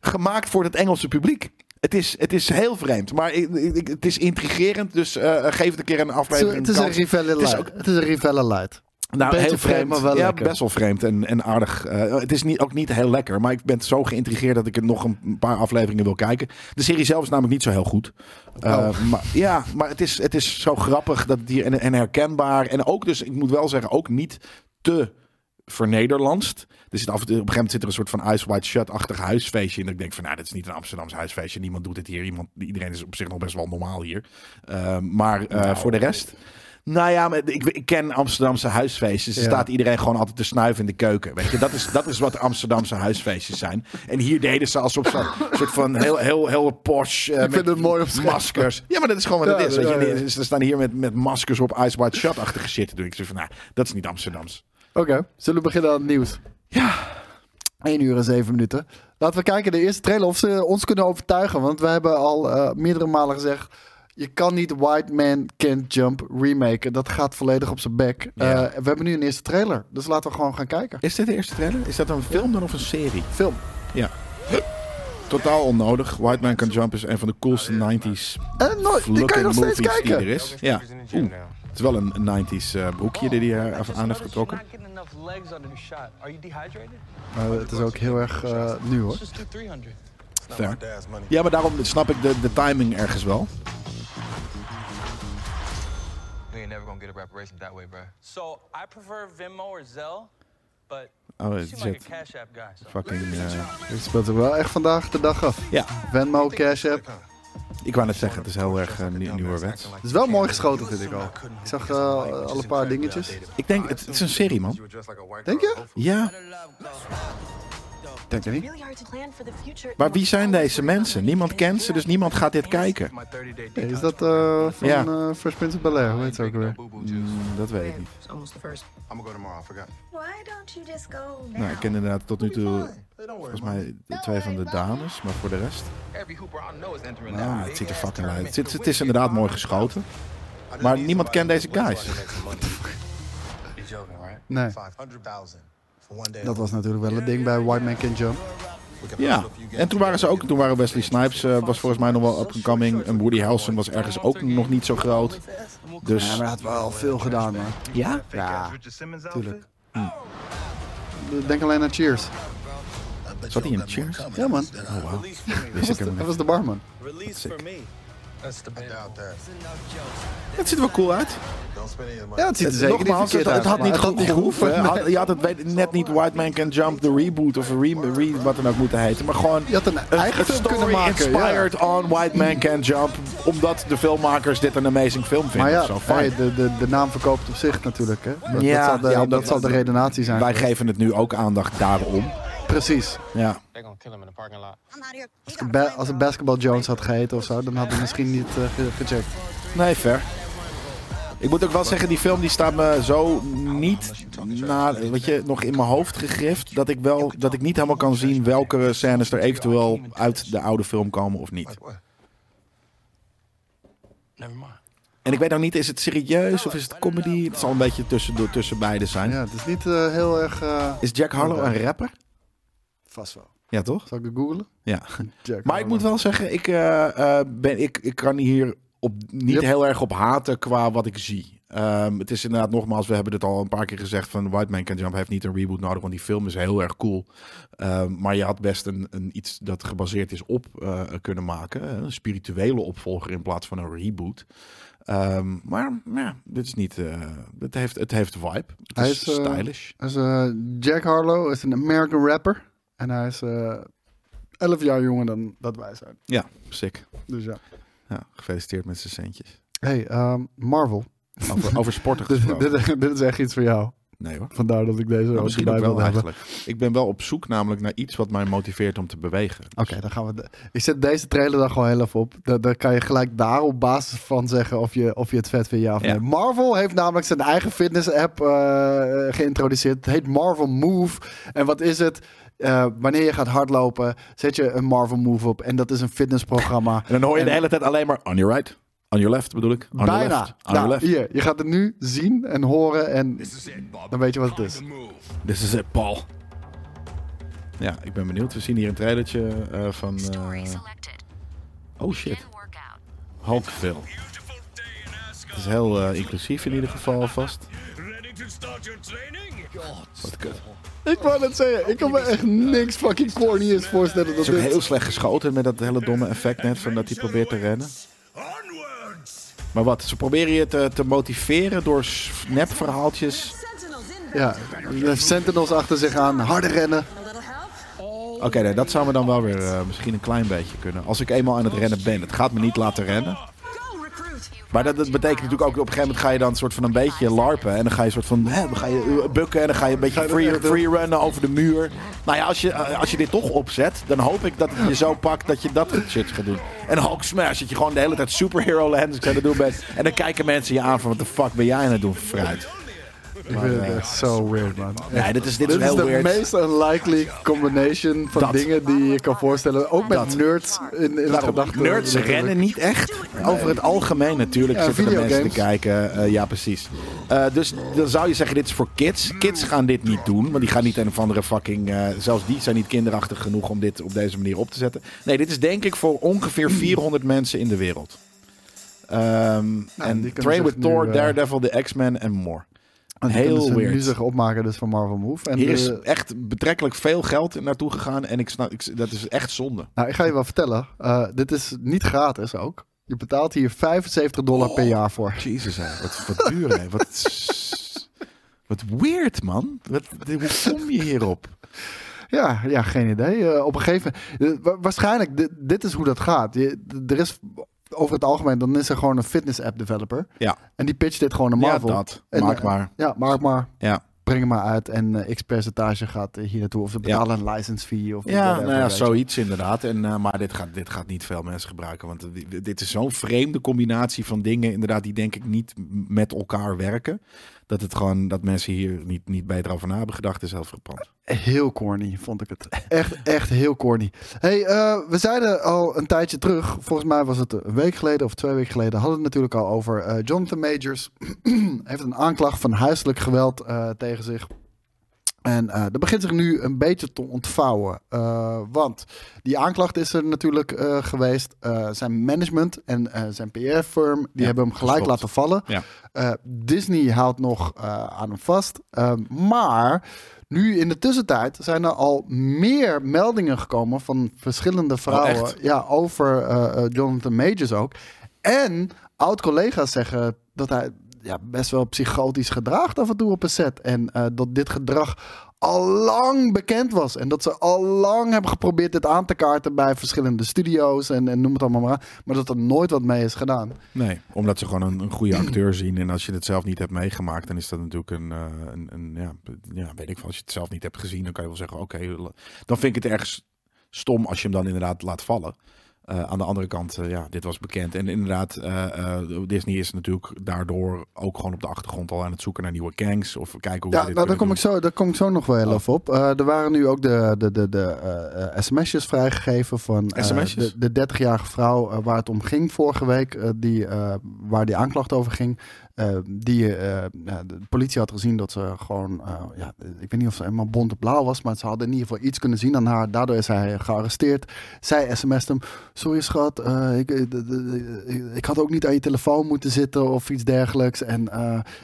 Gemaakt voor het Engelse publiek. Het is, het is heel vreemd, maar ik, ik- het is intrigerend. Dus geef het een keer een Het is, aflevering. het is een. Rivelle Het is Light. ook- Het is een Rivelle Light. Nou, heel vreemd, maar wel ja, lekker. best wel vreemd en, en aardig. Eh, het is niet, ook niet heel lekker, maar ik ben zo geïntrigeerd dat ik er nog een paar afleveringen wil kijken. De serie zelf is namelijk niet zo heel goed. Eh, Oh. maar, ja, maar het is, het is zo grappig dat het hier, en, en herkenbaar. En ook dus, ik moet wel zeggen, ook niet te vernederlandst. Er zit af op een gegeven moment zit er een soort van Ice White Shut-achtig huisfeestje. En ik denk van, nou, dit is niet een Amsterdamse huisfeestje. Niemand doet dit hier. Iemand, iedereen is op zich nog best wel normaal hier. Eh, maar Nou. voor de rest... Nou ja, maar ik, ik ken Amsterdamse huisfeestjes. Er Ja. staat iedereen gewoon altijd te snuiven in de keuken. Weet je, dat is, dat is wat Amsterdamse huisfeestjes zijn. En hier deden ze alsof ze een soort van heel, heel, heel posh. eh, Ik vind met het mooi omschreven. maskers. Ja, maar dat is gewoon wat het is. Weet je. Ze staan hier met, met maskers op Ice White Shut-achtige shit. Ik zeg van, nou, dat is niet Amsterdams. Oké, zullen we beginnen aan het nieuws? Ja, 1 uur en 7 minuten. Laten we kijken de eerste trailer of ze ons kunnen overtuigen. Want we hebben al eh, meerdere malen gezegd... Je kan niet White Man Can't Jump remaken. Dat gaat volledig op zijn bek. Ja. Eh, we hebben nu een eerste trailer. Dus laten we gewoon gaan kijken. is dit de eerste trailer? Is dat een film dan of een serie? Film. Ja. Totaal onnodig. White Man Can Jump is een van de coolste 90s En nooit, die kan je nog steeds movies die er kijken. is. Ja. Oeh. Het is wel een 90s eh, broekje die hij even aan heeft getrokken. Maar het is ook heel erg nieuw hoor. Just do 300. Fair. Ja, maar daarom snap ik de, de timing ergens wel. We ain't never gonna get a reparation that way, bro. So I prefer Venmo or Zelle, but Oh, you seem like a Cash App guy. So. fucking... eh, Dit speelt er wel echt vandaag de dag af. ja, Venmo, Cash App. ik wou net zeggen, het is heel erg uh, nieuwerwets. Het is wel mooi geschoten vind ik al. Ik zag eh, al een paar dingetjes. Ik denk, het, het is een serie, man. Denk je? Ja, Denk je niet? maar wie zijn deze mensen? Niemand kent ze, dus niemand gaat dit kijken. Hey, is dat eh, van Ja. eh, Fresh Prince of Bel-Air? Hoe heet ze ook weer? Mm, dat weet ik niet. First. Nou, ik ken inderdaad tot nu toe volgens mij de twee van de dames, maar voor de rest... Nou, het ziet er fucking uit. Het, is- het is inderdaad mooi geschoten. Maar niemand kent deze guys. You're joking, right? Nee, 500,000 for one day. dat was natuurlijk wel het ding bij White Man Can Jump. Ja, en toen waren ze ook, toen waren Wesley Snipes eh, was volgens mij nog wel up-and-coming. En Woody Harrelson was ergens ook nog niet zo groot. Ja, Dus maar hij had wel veel gedaan man. ja, Ja, tuurlijk. Denk alleen aan Cheers. zat hij in Cheers? Ja man, Oh wow, wist was ik de, barman. Release Het ziet er wel cool uit. Ja, het ziet er zeker niet Nogmaals, het, het had niet goed gehoeven. Had- Je had het weet- net niet White Man Can Jump, de reboot of re, re wat dan ook moeten heten. Maar gewoon Je had een eigen film kunnen story maken. ja. inspired on White Man Can Jump. Omdat de filmmakers dit een amazing film vinden. Maar ja, Zo, fine. hey, de, de, de naam verkoopt op zich natuurlijk. Hè? Dat, Ja, dat, zal de, ja, dat zal de redenatie zijn. Wij geven het nu ook aandacht daarom. Precies. Ja. Als het, ba- als het Basketball Jones had geheten of zo, dan hadden we misschien niet eh, ge- gecheckt. Nee, fair. Ik moet ook wel zeggen, die film die staat me zo niet naar, weet je, nog in mijn hoofd gegrift. Dat ik, wel, dat ik niet helemaal kan zien welke scènes er eventueel uit de oude film komen of niet. En ik weet nou niet, is het serieus of is het comedy? Het zal een beetje tussen, tussen beide zijn. Ja, het is niet eh, heel erg... eh, Is Jack Harlow een rapper? Vast wel. Ja, toch? Zal ik het googlen? Ja. Jack Maar ik moet wel zeggen, ik, eh, eh, ben, ik, ik kan hier op, niet Yep. heel erg op haten qua wat ik zie. Ehm, het is inderdaad nogmaals, we hebben het al een paar keer gezegd van White Man Can Jump heeft niet een reboot nodig, want die film is heel erg cool. Ehm, maar je had best een, een iets dat gebaseerd is op eh, kunnen maken. Een spirituele opvolger in plaats van een reboot. Ehm, maar ja, dit is niet. eh, het, heeft, het heeft vibe. Het Hij is, is, stylish. Eh, Jack Harlow is een American rapper. En hij is eh 11 jaar jonger dan dat wij zijn. Ja, sick. Dus ja. Ja, gefeliciteerd met zijn centjes. Hey, ehm, Marvel. Over, over sporten Dit, gesproken. dit, dit is echt iets voor jou. Nee hoor. Vandaar dat ik deze Nou, ook misschien ook wel eigenlijk. Ik ben wel op zoek namelijk naar iets wat mij motiveert om te bewegen. Oké, dan gaan we. de- Ik zet deze trailer dan gewoon heel even op. Da- Dan kan je gelijk daar op basis van zeggen of je, of je het vet vindt, ja of nee. Ja. Marvel heeft namelijk zijn eigen fitness-app eh, geïntroduceerd. Het heet Marvel Move. En wat is het? Eh, wanneer je gaat hardlopen, zet je een Marvel Move op. En dat is een fitnessprogramma. En dan hoor je En- de hele tijd alleen maar on your right, on your left bedoel ik. On your Bijna. left, on Nou, your left. hier, je gaat het nu zien en horen en dan weet je wat het is. This is it, Paul. Ja, ik ben benieuwd. We zien hier een trailertje eh, van... eh, oh shit, Hulkville. Het is heel inclusief in ieder geval alvast. Wat kut. Ik wou net zeggen, ik kan me echt niks fucking corny's voorstellen. Het Dat is ook heel slecht geschoten met dat hele domme effect net van dat hij probeert te rennen. Maar wat, ze proberen je te, te motiveren door snapverhaaltjes. Ja, Sentinels achter zich aan, harder rennen. Oké, nee, dat zou me dan wel weer eh, misschien een klein beetje kunnen. Als ik eenmaal aan het rennen ben. Het gaat me niet laten rennen. Maar dat, dat betekent natuurlijk ook, op een gegeven moment ga je dan een soort van een beetje larpen. En dan ga je een soort van, hè, dan ga je eh, bukken en dan ga je een beetje free, doen? free runnen over de muur. Nou ja, als je, eh, als je dit toch opzet, dan hoop ik dat het je zo pakt dat je dat shit gaat doen. En Hulk Smash, dat je gewoon de hele tijd superhero lands aan het doen bent. En dan kijken mensen je aan van, wat de fuck ben jij aan het doen, fruit. Ik vind het echt zo weird, man. Nee, dit is, dit is Dit is heel de weird. meest unlikely combination van Dat. dingen die je kan voorstellen. Ook met Dat. nerds in, in de gedachten. nerds natuurlijk. rennen niet echt. Over het algemeen natuurlijk Ja, zitten er mensen te kijken. Eh, ja, precies. Eh, dus dan zou je zeggen, dit is voor kids. Kids gaan dit niet doen. Want die gaan niet een of andere fucking... eh, zelfs die zijn niet kinderachtig genoeg om dit op deze manier op te zetten. Nee, dit is denk ik voor ongeveer 400 mensen in de wereld. Nou, die en Train with nu, Thor, eh, Daredevil, The X-Men en more. En Heel weird. zich opmaken dus van Marvel Move. En Hier is de- echt betrekkelijk veel geld naartoe gegaan. En ik snap, ik, dat is echt zonde. nou, ik ga je wel vertellen. eh, dit is niet gratis ook. Je betaalt hier 75 dollar per jaar voor. Jezus, hè. Wat, wat duur, hè. Wat, wat weird, man. Wat, hoe kom je hierop? Ja, ja geen idee. Eh, op een gegeven moment... eh, wa- waarschijnlijk, dit, dit is hoe dat gaat. Je, er is over het algemeen, dan is er gewoon een fitness app developer. Ja, En die pitcht dit gewoon naar Marvel. ja dat. En, Maak eh, maar. Ja, maak maar. Ja, Breng hem maar uit. En eh, x percentage gaat eh, hier naartoe. Of ze betalen een license fee. Of ja nou ja, zoiets inderdaad. En, maar dit gaat, dit gaat niet veel mensen gebruiken. Want dit- is zo'n vreemde combinatie van dingen, inderdaad, die denk ik niet met elkaar werken. Dat het gewoon, dat mensen hier niet, niet beter over na hebben gedacht, is heel frappant. Heel corny, vond ik het. Echt, echt heel corny. Hey, eh, we zeiden al een tijdje terug, volgens mij was het een week geleden of twee weken geleden, hadden we het natuurlijk al over. eh, Jonathan Majors heeft een aanklacht van huiselijk geweld eh, tegen zich. En eh dat begint zich nu een beetje te ontvouwen. Eh, want die aanklacht is er natuurlijk eh, geweest. Zijn management en zijn PR-firm, die Ja, hebben hem gelijk laten vallen. Ja. Disney houdt nog aan hem vast. Eh, maar nu in de tussentijd zijn er al meer meldingen gekomen van verschillende vrouwen echt? ja, over Jonathan Majors ook. En oud-collega's zeggen dat hij ja, best wel psychotisch gedraagt af en toe op een set. En eh, dat dit gedrag al lang bekend was. En dat ze al lang hebben geprobeerd dit aan te kaarten bij verschillende studio's en, en noem het allemaal maar. Maar dat er nooit wat mee is gedaan. Nee, omdat ze gewoon een, een goede acteur zien. En als je het zelf niet hebt meegemaakt, dan is dat natuurlijk een, eh, een, een ja, ja, weet ik veel. Als je het zelf niet hebt gezien, dan kan je wel zeggen, oké, dan vind ik het ergens stom als je hem dan inderdaad laat vallen. Eh, aan de andere kant, eh, ja, dit was bekend. En inderdaad, eh, Disney is natuurlijk daardoor ook gewoon op de achtergrond al aan het zoeken naar nieuwe gangs. Of kijken hoe Ja, dit nou, daar, kom ik zo, daar kom ik zo nog wel heel Oh. even op. Er waren nu ook de, de, de, de sms'jes vrijgegeven van de, de 30-jarige vrouw waar het om ging vorige week, die, waar die aanklacht over ging. Eh, die, eh, de politie had gezien dat ze gewoon, eh, ja, ik weet niet of ze helemaal bont en blauw was, maar ze hadden in ieder geval iets kunnen zien aan haar. Daardoor is hij gearresteerd. Zij sms't hem, sorry schat, eh, ik, ik had ook niet aan je telefoon moeten zitten of iets dergelijks. En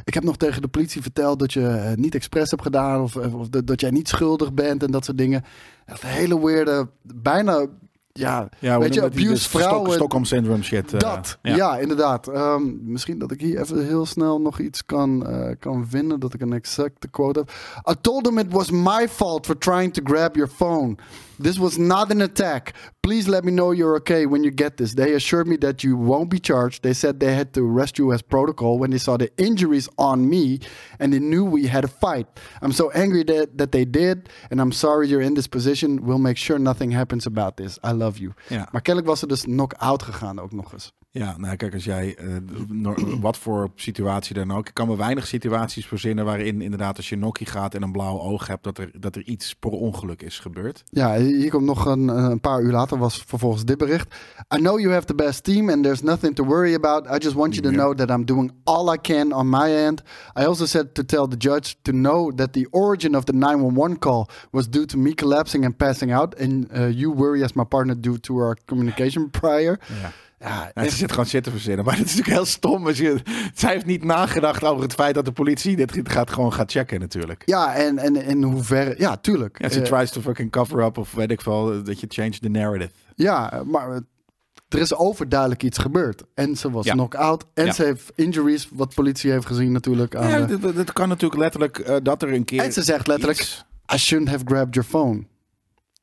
ik heb nog tegen de politie verteld dat je niet expres hebt gedaan of, of dat, jij niet schuldig bent en dat soort dingen. Dat hele weirde, bijna, ja, weet je, abuse vrouwen. Stockholm Syndrome shit. eh, Dat, ja, inderdaad. Ehm, misschien dat ik hier even heel snel nog iets kan, eh, kan vinden, dat ik een exacte quote heb. I told them it was my fault for trying to grab your phone. This was not an attack. Please let me know you're okay when you get this. They assured me that you won't be charged. They said they had to arrest you as protocol when they saw the injuries on me and they knew we had a fight. I'm so angry that, that they did and I'm sorry you're in this position. We'll make sure nothing happens about this. I love you. Ja. Maar kennelijk was ze dus knock-out gegaan ook nog eens. Ja, nou kijk, als jij, eh, wat voor situatie dan ook. Ik kan me weinig situaties verzinnen waarin inderdaad als je nokkie gaat en een blauw oog hebt, dat er, dat er iets per ongeluk is gebeurd. Ja, hier komt nog een, een paar uur later was vervolgens dit bericht. I know you have the best team and there's nothing to worry about. I just want you to know that I'm doing all I can on my end. I also said to tell the judge to know that the origin of the 911 call was due to me collapsing and passing out. And uh, you worry as my partner due to our communication prior. Ja. Ja, Ja, ze zit gewoon shit te verzinnen. Maar het is natuurlijk heel stom. Als je, zij heeft niet nagedacht over het feit dat de politie dit gaat, gewoon gaat checken natuurlijk. ja en, en in hoeverre... Ja, tuurlijk. Ja, ze Eh, tries to fucking cover up of weet ik veel, dat je change the narrative. Ja, maar er is overduidelijk iets gebeurd. En ze was Ja. knock-out. En Ja. ze heeft injuries, wat politie heeft gezien natuurlijk. Aan Ja, dit kan natuurlijk letterlijk eh, dat er een keer... En ze zegt letterlijk, iets- I shouldn't have grabbed your phone.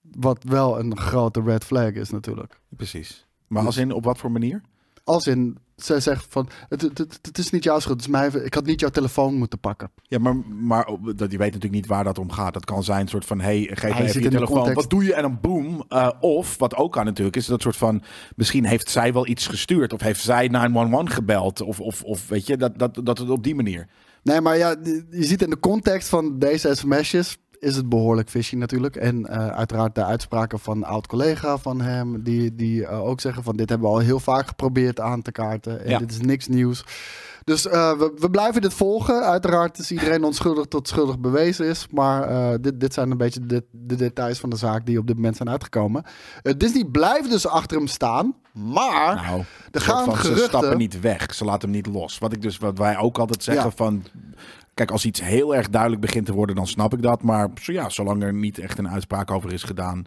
Wat wel een grote red flag is natuurlijk. Precies. Maar als in, op wat voor manier? Als in, ze zegt van, het, het, het, is niet jouw schuld, het is mij, ik had niet jouw telefoon moeten pakken. Ja, maar, maar dat, je weet natuurlijk niet waar dat om gaat. Dat kan zijn een soort van, hey, geef Hij me even je telefoon. Wat doe je? En dan boom. Eh, of, wat ook kan natuurlijk, is dat soort van... Misschien heeft zij wel iets gestuurd. Of heeft zij 911 gebeld. Of, of, of weet je, dat, dat, dat het op die manier. Nee, maar ja, je ziet in de context van deze sms'jes is het behoorlijk fishy natuurlijk. En eh, uiteraard de uitspraken van een oud-collega van hem, die, die eh, ook zeggen van dit hebben we al heel vaak geprobeerd aan te kaarten. En Ja. dit is niks nieuws. Dus eh, we, we blijven dit volgen. Uiteraard is iedereen onschuldig tot schuldig bewezen is. Maar dit, dit zijn een beetje de, de details van de zaak die op dit moment zijn uitgekomen. Eh, Disney blijft dus achter hem staan. Maar Nou, er gaan van, Ze geruchten... stappen niet weg. Ze laten hem niet los. Wat, ik dus, wat wij ook altijd zeggen Ja. van... Kijk, als iets heel erg duidelijk begint te worden, dan snap ik dat. Maar zo, ja, zolang er niet echt een uitspraak over is gedaan...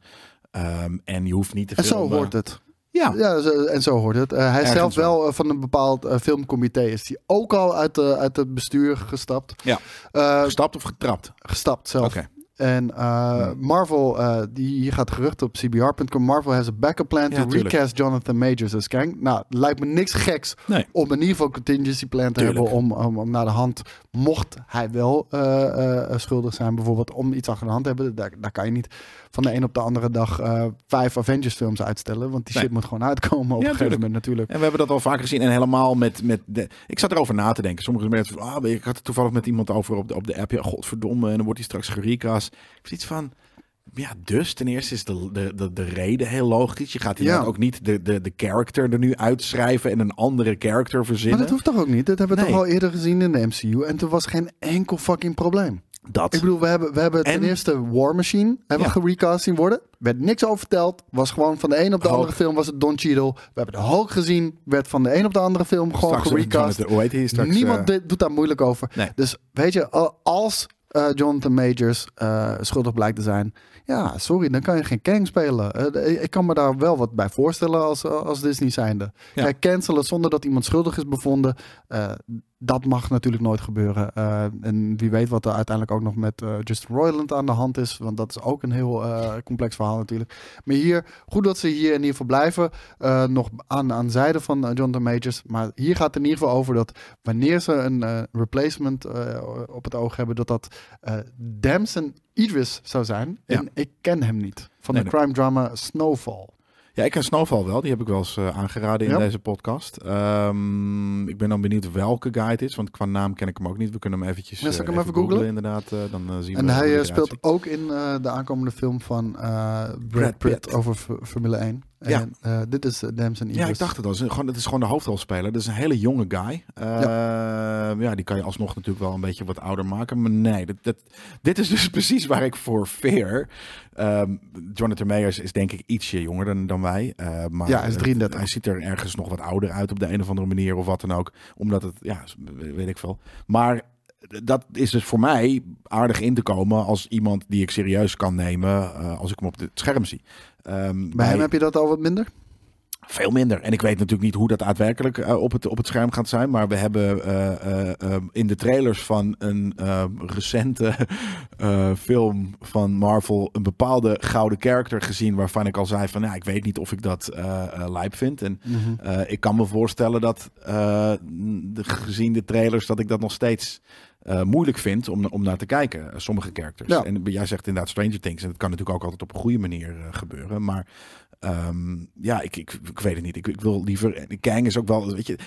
ehm, en je hoeft niet te En zo filmen- hoort het. Ja, Ja, zo- en zo hoort het. Eh, hij Ergens zelf wel. eh, van een bepaald eh, filmcomité. Is hij ook al uit, de, uit het bestuur gestapt. Ja. Eh, gestapt of getrapt? gestapt zelf. Oké. En eh, Marvel, eh, die, hier gaat gerucht op cbr.com. Marvel has a backup plan Ja, to tuurlijk. recast Jonathan Majors als Kang. Nou, lijkt me niks geks Nee. om in ieder geval een contingency plan te Tuurlijk. hebben. Om, om, om naar de hand, mocht hij wel eh, schuldig zijn, bijvoorbeeld om iets achter de hand te hebben. Daar, daar kan je niet van de een op de andere dag vijf Avengers films uitstellen. Want die Nee. shit moet gewoon uitkomen op Ja, een gegeven moment natuurlijk. En we hebben dat al vaker gezien. En helemaal met... met de, ik zat erover na te denken. Sommige mensen. Ah, ik had het toevallig met iemand over op de, op de app. Ja, godverdomme. En dan wordt hij straks gerecast. Ik heb iets van... Ja, dus ten eerste is de, de, de, de reden heel logisch. Je gaat inderdaad Ja. ook niet de, de, de character er nu uitschrijven... en een andere character Maar verzinnen. dat hoeft toch ook niet? Dat hebben we Nee. toch al eerder gezien in de MCU. En toen was geen enkel fucking probleem. Dat. Ik bedoel, we hebben, we hebben ten En- eerste War Machine hebben Ja. we gerecast zien worden. Werd niks over verteld. Was gewoon van de een op de Hulk. andere film was het Don Cheadle. We hebben de Hulk gezien. Werd van de een op de andere film gewoon Straks, gerecast. Straks? Niemand eh, doet daar moeilijk over. Nee. Dus weet je, al- als eh, Jonathan Majors eh, schuldig blijkt te zijn... Ja, sorry, dan kan je geen Kang spelen. Eh, ik kan me daar wel wat bij voorstellen als, als Disney zijnde. Ja. Kijk, cancelen zonder dat iemand schuldig is bevonden... dat mag natuurlijk nooit gebeuren. Eh, en wie weet wat er uiteindelijk ook nog met eh Justin Roiland aan de hand is. Want dat is ook een heel eh, complex verhaal natuurlijk. Maar hier, goed dat ze hier in ieder geval blijven. nog aan, aan zijde van eh, Jonathan Majors. Maar hier gaat het in ieder geval over dat wanneer ze een replacement op het oog hebben, dat dat Damson Idris zou zijn. Ja. En ik ken hem niet. Van Nee, de crime drama Snowfall. Ja, ik ken Snowfall wel. Die heb ik wel eens eh, aangeraden in Ja. deze podcast. Ehm, ik ben dan benieuwd welke guy het is, want qua naam ken ik hem ook niet. We kunnen hem eventjes Ja, zal ik eh, hem even googlen? inderdaad. eh, dan zien En we hij speelt ook in de aankomende film van Brad, Brad Pitt, Pitt. over Formule 1. Ja. En eh, dit is uh, Damson Idris. Ja, ik dacht het al. Het is gewoon, het is gewoon de hoofdrolspeler. Dat is een hele jonge guy. Eh, ja. die kan je alsnog natuurlijk wel een beetje wat ouder maken. Maar nee, dit, dit, dit is dus precies waar ik voor veer. Ehm, Jonathan Mayers is denk ik ietsje jonger dan, dan wij. eh, maar Ja, hij is 33. Hij ziet er ergens nog wat ouder uit op de een of andere manier of wat dan ook. Omdat het, ja, weet ik veel. Maar dat is dus voor mij aardig in te komen als iemand die ik serieus kan nemen eh, als ik hem op het scherm zie. Ehm, Bij hem heb je dat al wat minder? veel minder. En ik weet natuurlijk niet hoe dat daadwerkelijk eh, op, het, op het scherm gaat zijn. Maar we hebben eh, in de trailers van een recente film van Marvel een bepaalde gouden character gezien. Waarvan ik al zei van ja, ik weet niet of ik dat lijp vind. En eh, ik kan me voorstellen dat de, gezien de trailers dat ik dat nog steeds eh, moeilijk vind om, om naar te kijken. eh, Sommige characters. Ja. En jij zegt inderdaad Stranger Things. En dat kan natuurlijk ook altijd op een goede manier eh, gebeuren. Maar Ehm, ja, ik, ik, ik weet het niet. Ik, ik wil liever. Kang is ook wel. Weet je,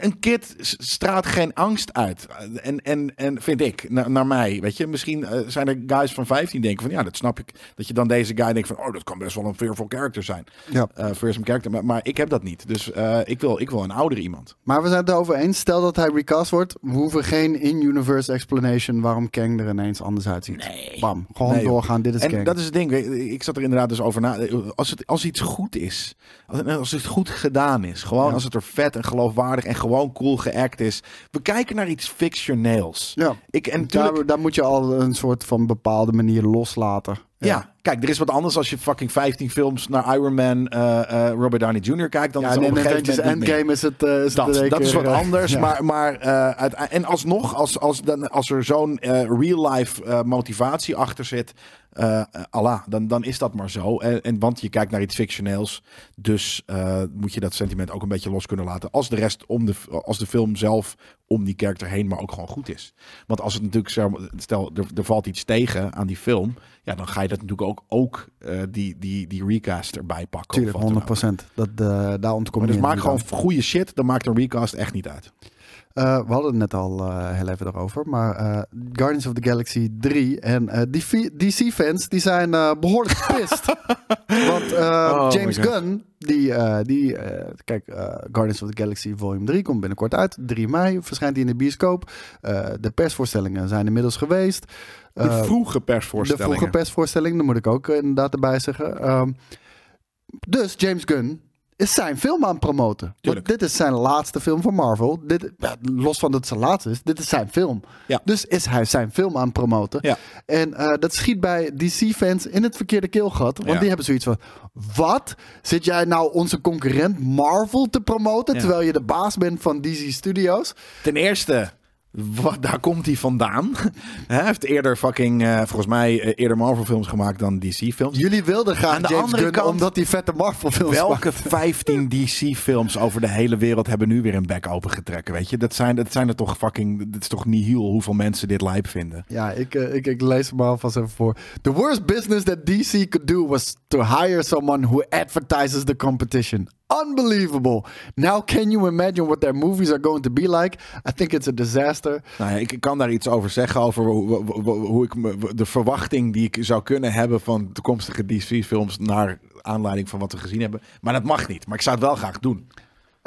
een kid straalt geen angst uit. En, en, en vind ik, na- naar mij. Weet je, misschien eh, zijn er guys van 15 denken van ja, dat snap ik. Dat je dan deze guy denkt van oh, dat kan best wel een fearful character zijn. Ja. Fearsome character. Maar, maar ik heb dat niet. Dus eh, ik, wil, ik wil een oudere iemand. Maar we zijn het erover eens. Stel dat hij recast wordt. We hoeven geen in-universe explanation waarom Kang er ineens anders uitziet. Nee. Bam. Gewoon Nee, doorgaan. Dit is En Kang. dat is het ding. Ik zat er inderdaad dus over na. Als, het, als iets goed is. Als, het goed gedaan is. Gewoon Ja. als het er vet en geloofwaardig en gewoon cool geact is. We kijken naar iets fictioneels. ja. Ik, en natuurlijk, Daar, daar moet je al een soort van bepaalde manier loslaten. ja. kijk, er is wat anders als je fucking 15 films naar Iron Man, eh, Robert Downey Jr. kijkt. Dan Ja, is het op een gegeven moment. Endgame is het, eh, is Dat, het dat is wat anders. ja. Maar, maar uh, uit, en alsnog, als, als, dan, als er zo'n uh, real-life uh, motivatie achter zit, uh, Allah, dan, dan is dat maar zo. En, en, want je kijkt naar iets fictioneels. Dus uh, moet je dat sentiment ook een beetje los kunnen laten. Als de rest om de, als de film zelf om die karakter heen, maar ook gewoon goed is. Want als het natuurlijk, stel, er, er valt iets tegen aan die film. Ja, dan ga je dat natuurlijk ook, ook uh, die, die, die recast erbij pakken. Tuurlijk, 100 procent. Dat, daar ontkom je Dus maak gewoon goede shit, dan maakt een recast echt niet uit. Eh, we hadden het net al eh, heel even erover. Maar eh, Guardians of the Galaxy 3 en eh, DC-fans die zijn eh, behoorlijk pissed. Want Oh James. Gunn, die, die kijk, Guardians of the Galaxy Volume 3 komt binnenkort uit. 3 mei verschijnt hij in de bioscoop. De persvoorstellingen zijn inmiddels geweest. De vroege de persvoorstellingen. vroege persvoorstelling, dat moet ik ook inderdaad erbij zeggen. Ehm, dus James Gunn is zijn film aan het promoten. Want dit is zijn laatste film van Marvel. Dit, los van dat het zijn laatste is, dit is zijn film. Ja. Dus is hij zijn film aan het promoten. Ja. En eh, dat schiet bij DC-fans in het verkeerde keelgat. Want Ja. die hebben zoiets van... Wat? Zit jij nou onze concurrent Marvel te promoten... Terwijl je de baas bent van DC Studios? Ten eerste, wat, daar komt hij vandaan. Hij heeft eerder fucking, eh, volgens mij, eh, eerder Marvel films gemaakt dan DC films. Jullie wilden graag Aan de James andere Gunn... kant- omdat hij vette Marvel films maakt. Welke 15 DC-films over de hele wereld hebben nu weer een bek opengetrekken? Weet je, dat zijn, dat zijn er toch fucking. Dat is toch nihil hoeveel mensen dit lijp vinden. Ja, ik, eh, ik, ik lees hem alvast even voor. The worst business that DC could do was to hire someone who advertises the competition. Unbelievable. Now can you imagine what their movies are going to be like? I think it's a disaster. Nou ik kan daar iets over zeggen, over hoe, hoe- ik de verwachting die ik zou kunnen hebben van toekomstige DC-films naar aanleiding van wat we gezien hebben. Maar dat mag niet, maar ik zou het wel graag doen.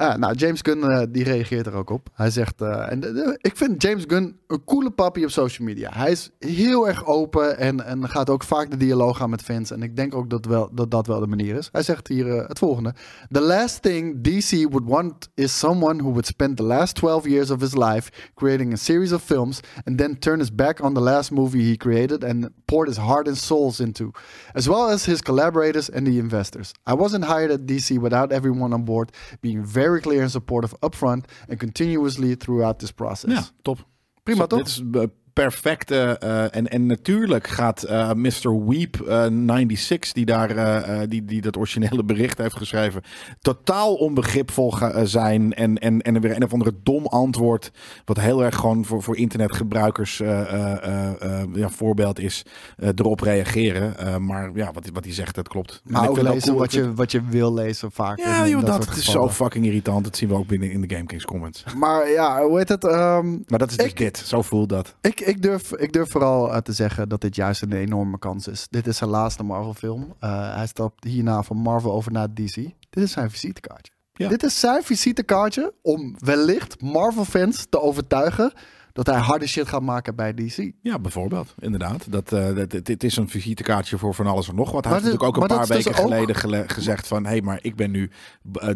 Ah, nou, James Gunn eh, die reageert er ook op. Hij zegt, eh, en eh, ik vind James Gunn een coole papi op social media. Hij is heel erg open en, en gaat ook vaak de dialoog aan met fans. En ik denk ook dat wel, dat, dat wel de manier is. Hij zegt hier eh, het volgende. The last thing DC would want is someone who would spend the last 12 years of his life creating a series of films and then turn his back on the last movie he created and poured his heart and souls into, as well as his collaborators and the investors. I wasn't hired at DC without everyone on board being very clear and supportive upfront and continuously throughout this process. Ja, top. Prima, Zo, toch? Dit is eh, perfecte. eh, en, en natuurlijk gaat eh, Mr. Weep eh, 96, die, daar, eh, eh, die, die dat originele bericht heeft geschreven, totaal onbegripvol eh, zijn. En, en, en er weer een of andere dom antwoord, wat heel erg gewoon voor, voor internetgebruikers eh, eh, eh, eh, ja, voorbeeld is, eh, erop reageren. Eh, maar ja, wat, wat hij zegt, dat klopt. Maar ik ook lezen cool- wat, je, wat je wil lezen vaak. Ja, joh, dat, is zo fucking irritant. Dat zien we ook binnen in de Game Kings comments. Maar ja, hoe heet het? ehm, Maar dat is dus Ik- dit. Zo voelt dat. Ik, ik, durf, ik durf vooral eh, te zeggen dat dit juist een enorme kans is. Dit is zijn laatste Marvel-film. Eh, hij stapt hierna van Marvel over naar DC. Dit is zijn visitekaartje. Ja. Dit is zijn visitekaartje om wellicht Marvel-fans te overtuigen dat hij harde shit gaat maken bij DC. Ja, bijvoorbeeld. Inderdaad. Dat, eh, dat, het is een visitekaartje voor van alles en nog wat. Hij heeft dit- natuurlijk ook een paar weken dus ook- geleden gele- gezegd van... hé, hey, maar ik ben nu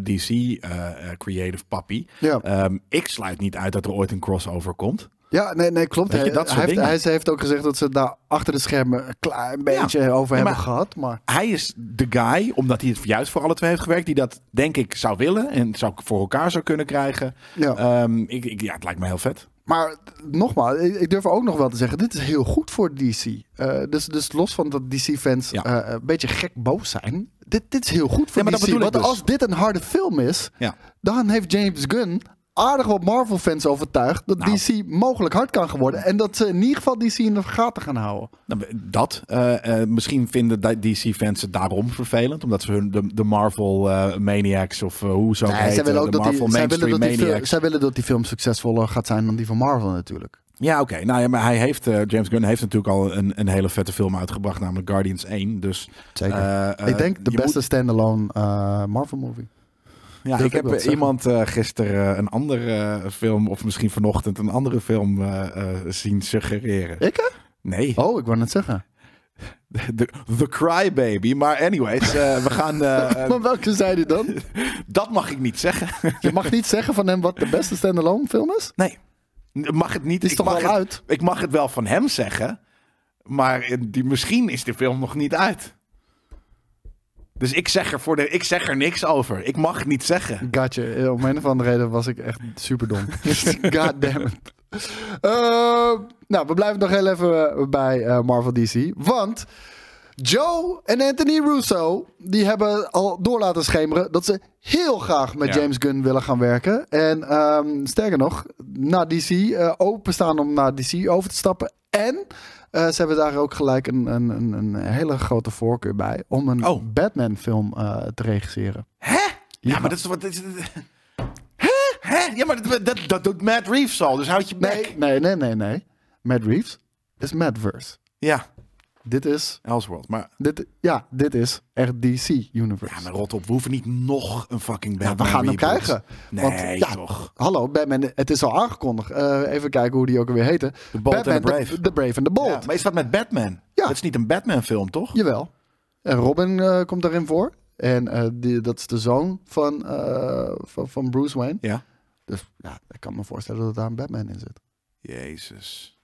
DC Creative Papi. Ja. Ehm, ik sluit niet uit dat er ooit een crossover komt. Ja, nee, nee klopt. Weet je, Hij, dat hij, heeft, hij heeft ook gezegd dat ze daar achter de schermen een klein beetje over hebben gehad. Maar Hij is de guy, omdat hij het juist voor alle twee heeft gewerkt... die dat, denk ik, zou willen en zou voor elkaar zou kunnen krijgen. ja. Ehm, ik, ik, ja, het lijkt me heel vet. Maar nogmaals, ik, durf ook nog wel te zeggen, dit is heel goed voor DC. Eh, dus, dus los van dat DC-fans Ja. eh, een beetje gek boos zijn, dit, dit is heel goed voor Ja, maar dat DC. Want dus. als dit een harde film is, Ja. dan heeft James Gunn aardig wat Marvel-fans overtuigd dat Nou. DC mogelijk hard kan geworden. En dat ze in ieder geval DC in de gaten gaan houden. Nou, Dat. eh, eh, misschien vinden DC-fans het daarom vervelend. Omdat ze hun de, de Marvel eh, Maniacs of hoe ook Nee, heten. zij, willen ook de dat die, Marvel zij, willen dat die film, Maniacs. zij willen dat die film succesvoller gaat zijn dan die van Marvel natuurlijk. Ja, oké. Nou ja, maar hij heeft, James Gunn heeft natuurlijk al een, een hele vette film uitgebracht, namelijk Guardians 1. Dus Zeker. ik denk de beste moet- standalone eh, Marvel-movie. Ja, ik heb eh, iemand eh, gisteren eh, een andere film, of misschien vanochtend een andere film zien suggereren. Ik hè? Nee, Oh, ik wou net zeggen. The, The Crybaby. Maar anyways, we gaan... eh, Maar welke zei hij dan? dat mag ik niet zeggen. Je mag niet zeggen van hem wat de beste standalone film is? Nee, mag het niet. Is Ik toch mag wel het- uit? Ik mag het wel van hem zeggen, maar die, misschien is de film nog niet uit. Dus ik zeg, er voor de, ik zeg er niks over. Ik mag het niet zeggen. Gotcha. Eh, Om een of andere reden was ik echt super dom. God damn it. Eh, nou, we blijven nog heel even eh, bij Marvel DC. Want Joe en Anthony Russo... die hebben al door laten schemeren... dat ze heel graag met Ja. James Gunn willen gaan werken. En ehm, sterker nog, naar DC openstaan om naar DC over te stappen. En ze hebben daar ook gelijk een, een, een, een hele grote voorkeur bij... om een Oh. Batman-film eh, te regisseren. Hè? Ja, maar dat is wat... dit is- Hè? Ja, maar dat, dat, dat doet Matt Reeves al, dus houd je bek. Nee, nee, nee, nee, nee. Matt Reeves is Madverse. Ja, Dit is, Elseworld. Maar, dit, ja, dit is echt DC Universe. ja, maar rot op, we hoeven niet nog een fucking Ja, Batman we gaan hem reboot. krijgen. Nee, Want, ja, toch. Hallo, Batman, het is al aangekondigd. Eh, even kijken hoe die ook alweer heette. The Bold and the Batman, Brave. The, the Brave and the Bold. Ja, maar is dat met Batman? Ja. Dat is niet een Batman film, toch? Jawel. En Robin eh, komt daarin voor. En eh, die, dat is de zoon van, van, van Bruce Wayne. Ja. Dus ja, ik kan me voorstellen dat daar een Batman in zit. Jezus.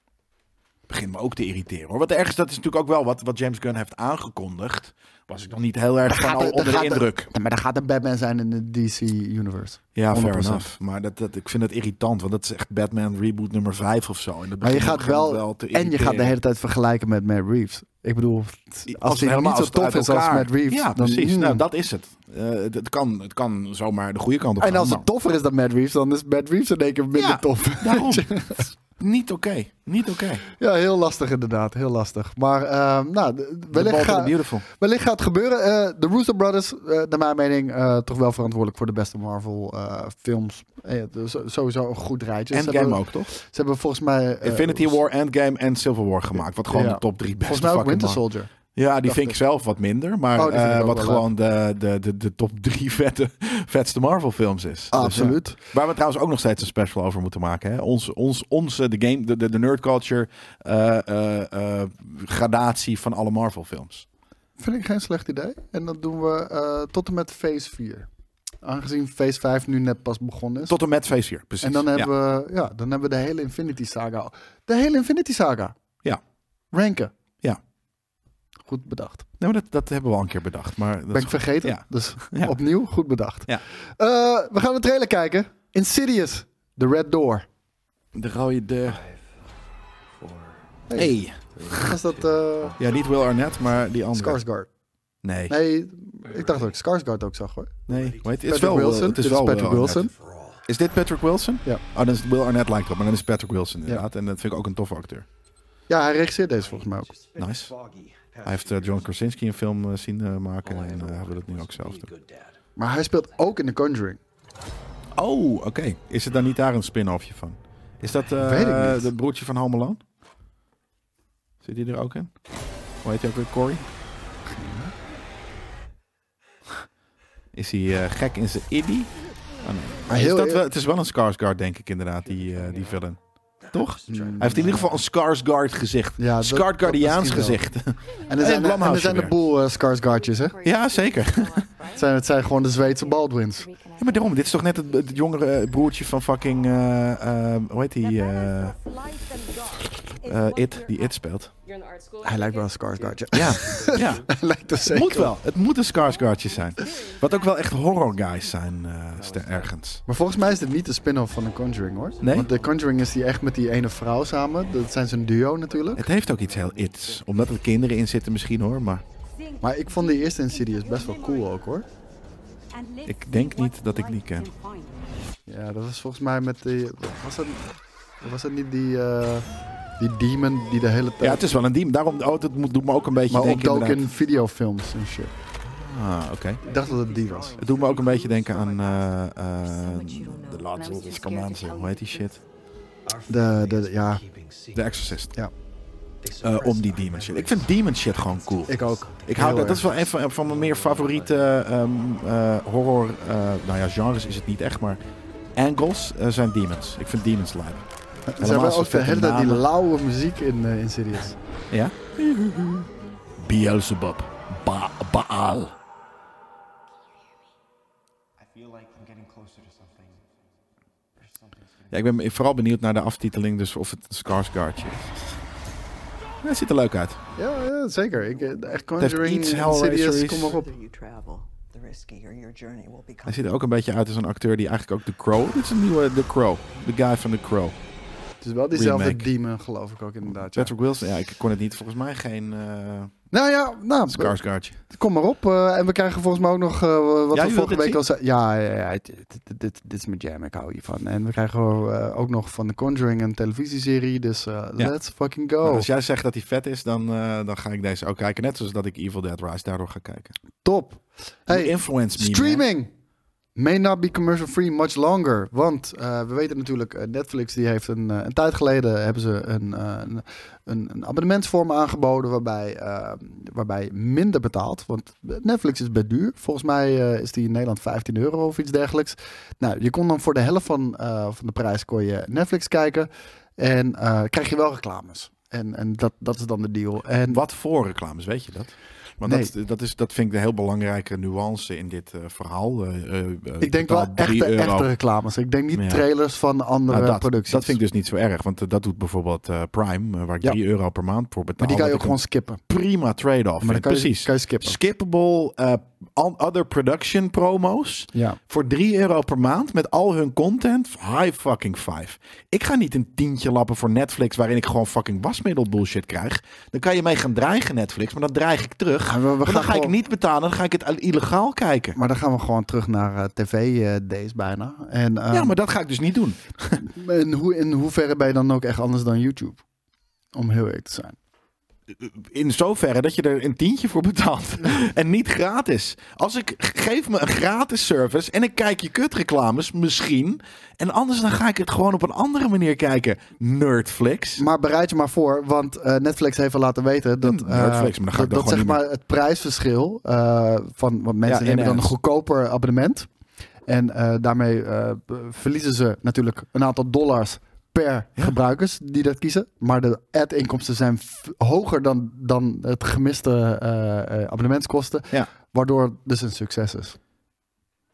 Begint me ook te irriteren hoor. Want ergens, dat is natuurlijk ook wel wat, wat James Gunn heeft aangekondigd. Was ik nog niet heel erg van al er- onder er de er- indruk. Maar daar gaat een Batman zijn in de DC Universe. Ja, fair 100%. enough. Maar dat, dat, ik vind het irritant, want dat is echt Batman reboot nummer 5 of zo. En, dat Maar je gaat wel, te en je gaat de hele tijd vergelijken met Matt Reeves. Ik bedoel, als, Als hij helemaal niet zo tof is als Matt Reeves. Ja, dan, precies. mm. Nou, dat is het. Eh, het, het kan, het kan zomaar de goede kant op en gaan, als het toffer is dan Matt Reeves, dan is Matt Reeves in één keer minder Ja, tof. Niet oké. Niet oké. Ja, heel lastig inderdaad. Heel lastig. Maar ehm, nou, wellicht, Bold and ga- the Beautiful. wellicht gaat het gebeuren. Eh, de Russo Brothers, eh naar mijn mening, eh, toch wel verantwoordelijk voor de beste Marvel films. Dus sowieso een goed rijtje. Endgame hebben, ook, toch? Ze hebben volgens mij... Infinity War, Endgame en Civil War gemaakt. Wat gewoon Ja. de top drie beste Volgens mij ook Winter Marvel- Soldier. Ja, die vind ik zelf wat minder. Maar Oh, eh, wat gewoon de, de, de, de top drie vette, vetste Marvel films is. Dus, ja. Absoluut. Waar we trouwens ook nog steeds een special over moeten maken. Hè? Ons, ons, onze, de game, de, de, de nerd culture eh, eh, gradatie van alle Marvel films. Vind ik geen slecht idee. En dat doen we tot en met Phase 4. Aangezien Phase 5 nu net pas begonnen is. Tot en met Phase 4, precies. en dan Ja. hebben, we, ja, dan hebben we de hele Infinity Saga. De hele Infinity Saga. Ja. Ranken. Ja. Goed bedacht. Nee, maar dat, dat hebben we al een keer bedacht. Maar dat ben ik vergeten. Ja. Dus Ja. opnieuw goed bedacht. Ja. Eh, we gaan de trailer kijken. Insidious. The Red Door. De rode deur. Hey. Was dat eh Ja, niet Will Arnett, maar die andere. Skarsgård? Nee. Nee, ik dacht dat ik Skarsgård ook zag hoor. Nee. Heet het? Is Patrick wel, Wilson. Het is Dit wel is Patrick. Wilson. Is dit Patrick Wilson? Ja. Oh, dan is Will Arnett lijkt erop, maar dan is Patrick Wilson inderdaad. En dat vind ik ook een toffe acteur. Ja, hij regisseert deze volgens mij ook. Nice. Hij heeft eh, John Krasinski een film eh, zien eh, maken en eh, hij wil het nu ook zelf doen. Maar hij speelt ook in The Conjuring. Oh, oké. Is het dan niet daar een spin-offje van? Is dat eh Weet ik niet. de broertje van Home Alone? Zit hij er ook in? Hoe heet hij ook weer? Corey? Is hij eh, gek in zijn iddy? Oh, nee. Maar is heel dat eer- wel, het is wel een Skarsgård, denk ik inderdaad, die, eh, die villain. Toch? Hij heeft in ieder geval een Skarsgård gezicht. Ja, dat- Skarsgårdiaans dat misschien wel. gezicht. En er zijn, er, en er zijn een weer. boel uh, Skarsgårdjes, hè? ja, zeker. Het zijn, het zijn gewoon de Zweedse Baldwins. Ja, maar daarom, dit is toch net het, het jongere eh, broertje van fucking, eh, eh, hoe heet die, eh, eh, It, die It speelt. Hij lijkt wel een Skarsgårdje. Ja, ja. Hij lijkt er Het zeker moet wel. Het moet een Skarsgårdje zijn. Wat ook wel echt horror guys zijn, eh, ergens. Maar volgens mij is dit niet de spin-off van The Conjuring, hoor. Nee? Want The Conjuring is die echt met die ene vrouw samen. Dat zijn ze een duo natuurlijk. Het heeft ook iets heel its. Omdat er kinderen in zitten misschien hoor, maar Maar ik vond die eerste Insidious best wel cool ook, hoor. ik denk niet dat ik die ken. Ja, dat was volgens mij met die... Was dat, was dat niet die, eh, die demon die de hele tijd... Ja, het is wel een diem. Daarom, oh, dat moet- doet me ook een beetje maar denken opdook in inderdaad. videofilms en shit. Ah, oké. Ik dacht dat het die was. Het doet me ook een beetje denken aan eh eh Lodge of Scamander. Hoe heet die shit? De, de, ja, The Exorcist. Ja. Eh, om die demon shit. Ik vind demon shit gewoon cool. ik ook. Ik hou dat, dat is wel een van, van mijn meer favoriete ehm, eh, horror, eh, nou ja, genres is het niet echt, maar angles zijn demons. Ik vind demons lijp. Hebben zo ook de hele die lauwe muziek in uh, Insidious. Ja? Beelzebub. Ba Baal. Ja, ik ben vooral benieuwd naar de aftiteling, dus of het een Skarsgårdje is. Ja, het ziet er leuk uit. Ja, ja zeker. Ik, eh, echt Conjuring, iets Insidious, Hellraiseries. kom maar op. you travel, the riskier your journey will become. Hij ziet er ook een beetje uit als een acteur die eigenlijk ook The Crow... Dit is een nieuwe The Crow. De guy van The Crow. Het is wel diezelfde Remake. demon, geloof ik ook inderdaad. Ja. Patrick Wilson, ja, ik kon het niet. Volgens mij geen eh Nou ja, nou, kom maar op. eh, en we krijgen volgens mij ook nog eh, wat Ja, we vorige week al zeiden. Ja, ja, ja dit, dit, dit, dit is mijn jam, ik hou hiervan. En we krijgen ook nog van The Conjuring een televisieserie. Dus let's fucking go. Nou, als jij zegt dat hij vet is, dan, dan ga ik deze ook kijken. Net zoals dat ik Evil Dead Rise daardoor ga kijken. Top. Hey, influence me, man. May not be commercial free much longer. Want eh, we weten natuurlijk, eh, Netflix die heeft een, eh, een tijd geleden hebben ze een, een, een, abonnementsvorm aangeboden waarbij, waarbij minder betaalt. Want Netflix is best duur. Volgens mij is die in Nederland 15 euro of iets dergelijks. Nou, je kon dan voor de helft van, van de prijs kon je Netflix kijken. En krijg je wel reclames. En, en dat, dat is dan de deal. En Wat voor reclames, weet je dat? Want Nee. dat, dat, is, dat vind ik een heel belangrijke nuance in dit eh, verhaal. Eh, eh, ik denk wel echte, echte reclames. Ik denk niet Ja. trailers van andere Nou, dat, producties. dat vind ik dus niet zo erg. Want dat doet bijvoorbeeld Prime, waar ik Ja. 3 euro per maand voor betaal. maar die kan je ook gewoon skippen. prima trade-off. Maar dan vind. kan je, Precies. kan je skippen. Skippable other production promo's. Ja. Voor 3 euro per maand met al hun content. High fucking five. Ik ga niet een tientje lappen voor Netflix waarin ik gewoon fucking wasmiddel bullshit krijg. Dan kan je mee gaan dreigen Netflix, maar dan dreig ik terug. Ja, we- we Maar gaan dan ga ik niet betalen, dan ga ik het illegaal kijken. Maar dan gaan we gewoon terug naar tv-days bijna. En, ehm, ja, maar dat ga ik dus niet doen. in, hoe, in hoeverre ben je dan ook echt anders dan YouTube? Om heel eerlijk te zijn. In zoverre dat je er een tientje voor betaalt. en niet gratis. Als ik geef me een gratis service en ik kijk je kutreclames, misschien. En anders dan ga ik het gewoon op een andere manier kijken. Nerdflix. Maar bereid je maar voor, want eh, Netflix heeft al laten weten dat, eh, Netflix, maar dan ga ik dat, zeg maar het prijsverschil eh, van want mensen Ja, nemen dan een goedkoper abonnement. En daarmee verliezen ze natuurlijk een aantal dollars per Ja. gebruikers die dat kiezen. Maar de ad-inkomsten zijn hoger dan, dan het gemiste eh, eh, abonnementskosten. Ja. Waardoor het dus een succes is.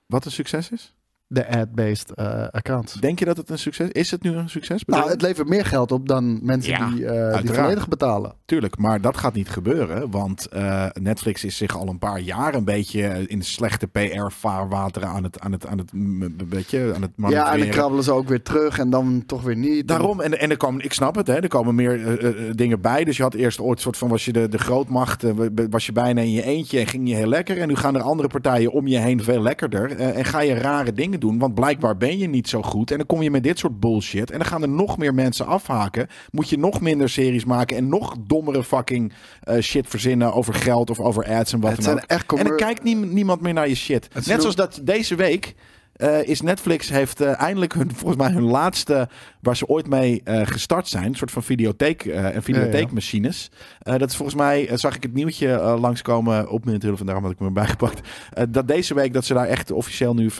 Wat een succes is? De ad-based eh, accounts. Denk je dat het een succes is? Is het nu een succes? bedoel Nou, het levert meer geld op dan mensen Ja, die, eh, die volledig betalen. Tuurlijk, maar dat gaat niet gebeuren. Want eh, Netflix is zich al een paar jaar een beetje in slechte PR-vaarwateren aan het, aan het, aan het, m- m- weet je, aan het Ja, en dan krabbelen ze ook weer terug en dan toch weer niet. Daarom, en, en er komen, ik snap het, hè, er komen meer dingen bij. Dus je had eerst ooit een soort van, was je de, de grootmacht, was je bijna in je eentje en ging je heel lekker. En nu gaan er andere partijen om je heen veel lekkerder. eh, en ga je rare dingen doen, want blijkbaar ben je niet zo goed. En dan kom je met dit soort bullshit. En dan gaan er nog meer mensen afhaken. Moet je nog minder series maken en nog dommere fucking eh, shit verzinnen over geld of over ads en wat dan ook. echt En dan kijkt nie- niemand meer naar je shit. Net zoals dat deze week eh, is Netflix heeft eh, eindelijk hun, volgens mij hun laatste waar ze ooit mee gestart zijn, een soort van videotheek en videotheekmachines. Eh, dat is volgens mij eh, zag ik het nieuwtje eh, langskomen op mijn telefoon, daarom had ik me erbij gepakt. Dat deze week dat ze daar echt officieel nu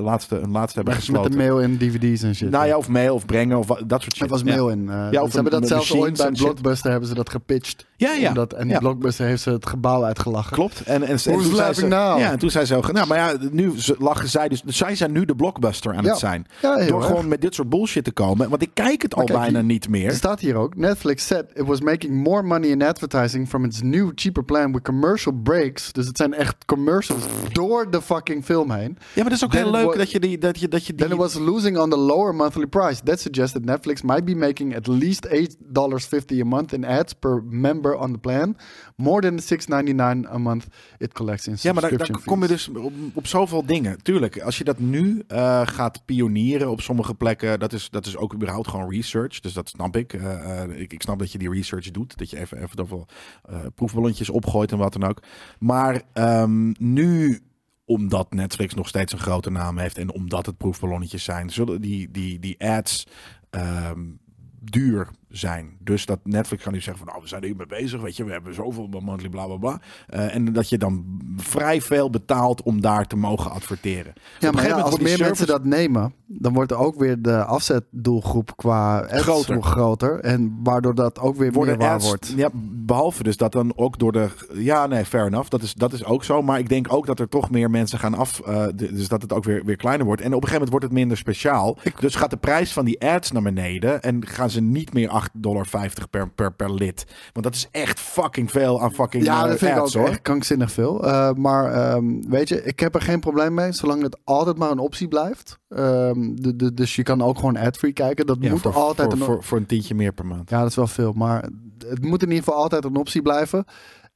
laatste, een laatste hebben Met, met gesloten. de mail en dvd's en shit. nou ja, of mail of brengen of dat soort shit. Het was mail in. Ja, ze hebben dat zelfs ooit bij en shit. Blockbuster hebben ze dat gepitcht. Ja, ja. Omdat, en Ja. Blockbuster heeft ze het gebouw uitgelachen. Klopt. En, en, en toen zei ze? Ja, en toen zei ze ook, nou, maar ja, nu lachen zij dus. Zij zijn nu de blockbuster aan Ja. het zijn. Ja, heel Door erg. gewoon met dit soort bullshit te komen. Want ik kijk het al kijk, bijna niet meer. Er staat hier ook. Netflix said it was making more money in advertising from its new cheaper plan with commercial breaks. Dus het zijn echt commercials door de fucking film heen. Ja, maar dat is ook Then heel leuk dat je die... Dat je, dat je die Then it was losing on the lower monthly price. That suggests that Netflix might be making at least $8.50 a month in ads per member on the plan. More than the $6.99 a month it collects in ja, maar daar, subscription daar kom je dus op, op zoveel dingen. Tuurlijk, als je dat nu eh, gaat pionieren op sommige plekken, dat is, dat is ook überhaupt gewoon research. Dus dat snap ik. Eh, eh, ik. Ik snap dat je die research doet. Dat je even, er wel eh, proefballonnetjes opgooit en wat dan ook. Maar ehm, nu omdat Netflix nog steeds een grote naam heeft en omdat het proefballonnetjes zijn, zullen die, die, die ads ehm, duur zijn. Dus dat Netflix kan nu zeggen van nou, we zijn er mee bezig, weet je, we hebben zoveel monthly bla bla bla. Eh, en dat je dan vrij veel betaalt om daar te mogen adverteren. Ja, maar ja, moment als meer mensen dat nemen, dan wordt er ook weer de afzetdoelgroep qua ads Groter. groter. En waardoor dat ook weer worden meer waar ads- wordt. Ja, behalve dus dat dan ook door de. Ja, nee, fair enough. Dat is, dat is ook zo. Maar ik denk ook dat er toch meer mensen gaan af. eh, dus dat het ook weer, weer kleiner wordt. En op een gegeven moment wordt het minder speciaal. Dus gaat de prijs van die ads naar beneden. En gaan ze niet meer 8,50 dollar per, per, per lid. Want dat is echt fucking veel aan fucking Ja, eh, dat vind ik ook hoor. echt krankzinnig veel. Eh, maar ehm, weet je, ik heb er geen probleem mee, zolang het altijd maar een optie blijft. Ehm, de, de, dus je kan ook gewoon ad-free kijken. Dat Ja, moet voor, altijd voor, een voor, voor een tientje meer per maand. Ja, dat is wel veel. Maar het moet in ieder geval altijd een optie blijven.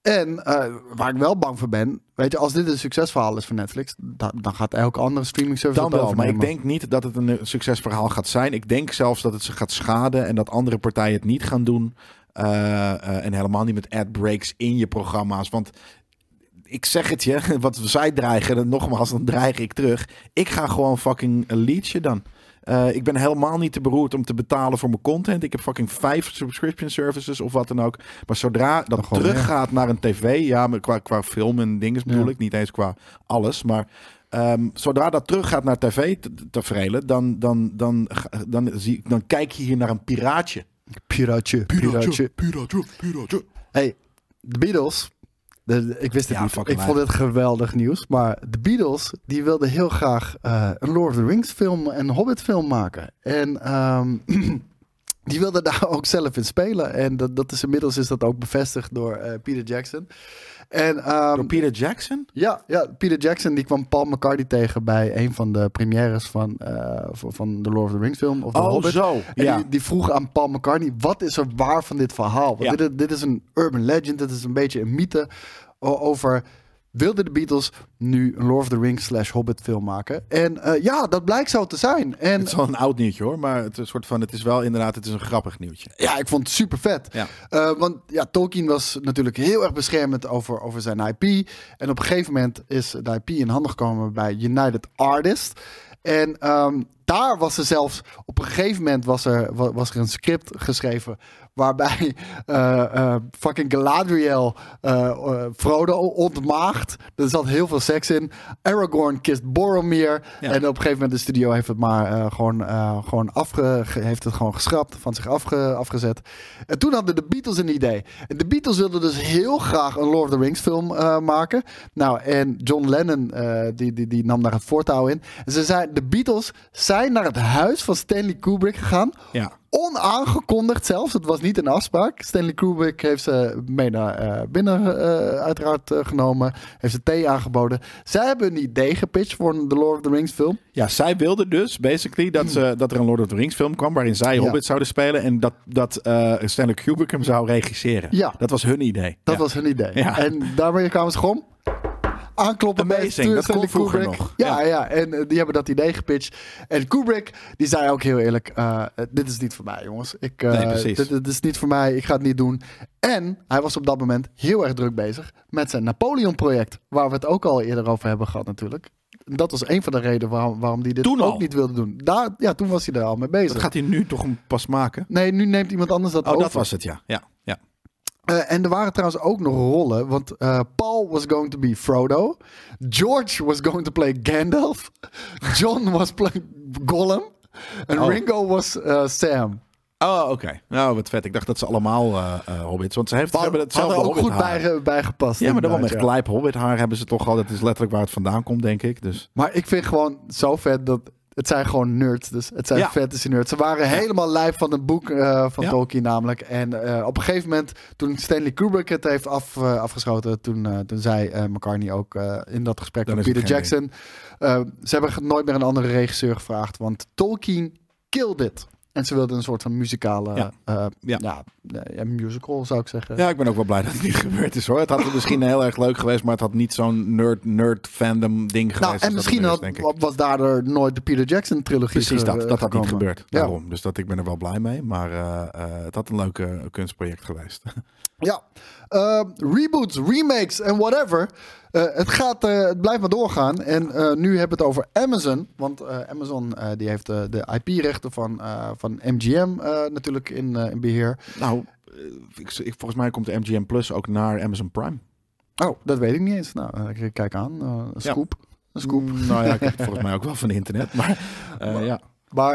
En eh, waar ik wel bang voor ben, weet je, als dit een succesverhaal is voor Netflix, dan, dan gaat elke andere streaming service Dan het wel, maar ik denk niet dat het een eh, succesverhaal gaat zijn. Ik denk zelfs dat het ze gaat schaden en dat andere partijen het niet gaan doen. Eh, en helemaal niet met ad breaks in je programma's. Want ik zeg het je, wat zij dreigen, en nogmaals, dan dreig ik terug. Ik ga gewoon fucking een liedje dan. Eh, ik ben helemaal niet te beroerd om te betalen voor mijn content. Ik heb fucking vijf subscription services of wat dan ook. Maar zodra dat gewoon teruggaat naar een tv, ja, maar qua, qua film en dingen bedoel Ja. ik, niet eens qua alles, maar ehm, zodra dat teruggaat naar tv te, te vrelen, dan, dan, dan, dan, zie, dan kijk je hier naar een piraatje. Piraatje, piraatje. piraatje, piraatje. Hey, de Beatles. De, ik wist het Ja, niet. Ik vond dit geweldig nieuws. Maar de Beatles, die wilden heel graag eh, een Lord of the Rings film en een Hobbit film maken. En ehm, die wilden daar ook zelf in spelen. En dat, dat is inmiddels is dat ook bevestigd door eh, Peter Jackson. En ehm, Door Peter Jackson? ja, ja, Peter Jackson die kwam Paul McCartney tegen bij een van de premières van, eh, van, de Lord of the Rings film. Of de Oh, Hobbit. zo. En Ja. die, die vroeg aan Paul McCartney, wat is er waar van dit verhaal? Want Ja. dit, dit is een urban legend, dit is een beetje een mythe over... Wilden de Beatles nu een Lord of the Rings slash Hobbit film maken? En eh, ja, dat blijkt zo te zijn. En Het is wel een oud nieuwtje hoor, maar het is, soort van, het is wel inderdaad het is een grappig nieuwtje. ja, ik vond het super vet. Ja. Eh, want ja, Tolkien was natuurlijk heel erg beschermend over, over zijn IP. En op een gegeven moment is de IP in handen gekomen bij United Artists. En ehm, daar was er zelfs, op een gegeven moment was er, wa- was er een script geschreven waarbij eh, eh, fucking Galadriel eh, Frodo ontmaagd. Er zat heel veel seks in. Aragorn kist Boromir. Ja. En op een gegeven moment de studio heeft het maar gewoon, gewoon afge, ge- heeft het gewoon geschrapt, van zich afge, afgezet. En toen hadden de Beatles een idee. En de Beatles wilden dus heel graag een Lord of the Rings film maken. Nou, en John Lennon die, die, die nam daar het voortouw in. En ze zei, de Beatles zijn naar het huis van Stanley Kubrick gegaan. Ja. Onaangekondigd zelfs. Het was niet een afspraak. Stanley Kubrick heeft ze mee naar eh, binnen eh, uiteraard eh, genomen. Heeft ze thee aangeboden. Zij hebben een idee gepitcht voor de Lord of the Rings film. Ja, zij wilde dus basically dat, ze, dat er een Lord of the Rings film kwam waarin zij Ja. Hobbit zouden spelen en dat, dat Stanley Kubrick hem zou regisseren. Ja. Dat was hun idee. Dat Ja. was hun idee. Ja. En daarmee kwamen ze gewoon aankloppen bij Amazing, Stu- dat Stanley kon vroeger Kubrick. nog. Ja, Ja. ja, en eh, die hebben dat idee gepitcht. En Kubrick, die zei ook heel eerlijk, eh, dit is niet voor mij jongens. Ik, Nee, precies. Dit, dit is niet voor mij, ik ga het niet doen. En hij was op dat moment heel erg druk bezig met zijn Napoleon-project. Waar we het ook al eerder over hebben gehad natuurlijk. Dat was een van de redenen waarom, waarom hij dit Toen ook al? niet wilde doen. Daar, ja, toen was hij er al mee bezig. Dat gaat hij nu toch pas maken? Nee, nu neemt iemand anders dat Oh, over. dat was het, ja. ja, ja. Eh, en er waren trouwens ook nog rollen. Want eh, Paul was going to be Frodo. George was going to play Gandalf. John was playing Gollum. En Oh. Ringo was eh, Sam. Oh, oké. Nou, wat vet. Ik dacht dat ze allemaal hobbits... Want ze, heeft, hebben hetzelfde hadden ook goed bij, bijgepast. Ja, maar daarom met inderdaad, ja. glijp hobbit haar hebben ze toch al... Dat is letterlijk waar het vandaan komt, denk ik. Dus Maar ik vind gewoon zo vet dat... Het zijn gewoon nerds, dus het zijn Ja. fantasy nerds. Ze waren helemaal lijf van het boek eh, van Ja. Tolkien namelijk. En eh, op een gegeven moment, toen Stanley Kubrick het heeft af, eh, afgeschoten... Toen, toen zei McCartney ook in dat gesprek Dan met Peter Jackson... ze hebben nooit meer een andere regisseur gevraagd, want Tolkien killed it. En ze wilden een soort van muzikale... Ja. eh, Ja. ja. eh, ja, musical zou ik zeggen. ja, ik ben ook wel blij dat het niet gebeurd is, hoor. Het had misschien heel erg leuk geweest... maar het had niet zo'n nerd, nerd fandom ding geweest. nou, en misschien had, is, was daardoor nooit de Peter Jackson trilogie Precies dat. Dat had niet gebeurd. Daarom. Dus dat, ik ben er wel blij mee. Maar eh, het had een leuk kunstproject geweest. Ja, Eh, reboots, remakes en whatever. Eh, het, gaat, eh, het blijft maar doorgaan. En eh, nu hebben we het over Amazon. Want Amazon die heeft de IP-rechten van, van MGM natuurlijk in, in beheer. nou, ik, ik- volgens mij komt de MGM Plus ook naar Amazon Prime. Oh, dat weet ik niet eens. Nou, ik kijk aan. Een Ja. scoop. Een scoop. Mm, nou ja, ik heb het volgens mij ook wel van internet. Maar eh, ja. Maar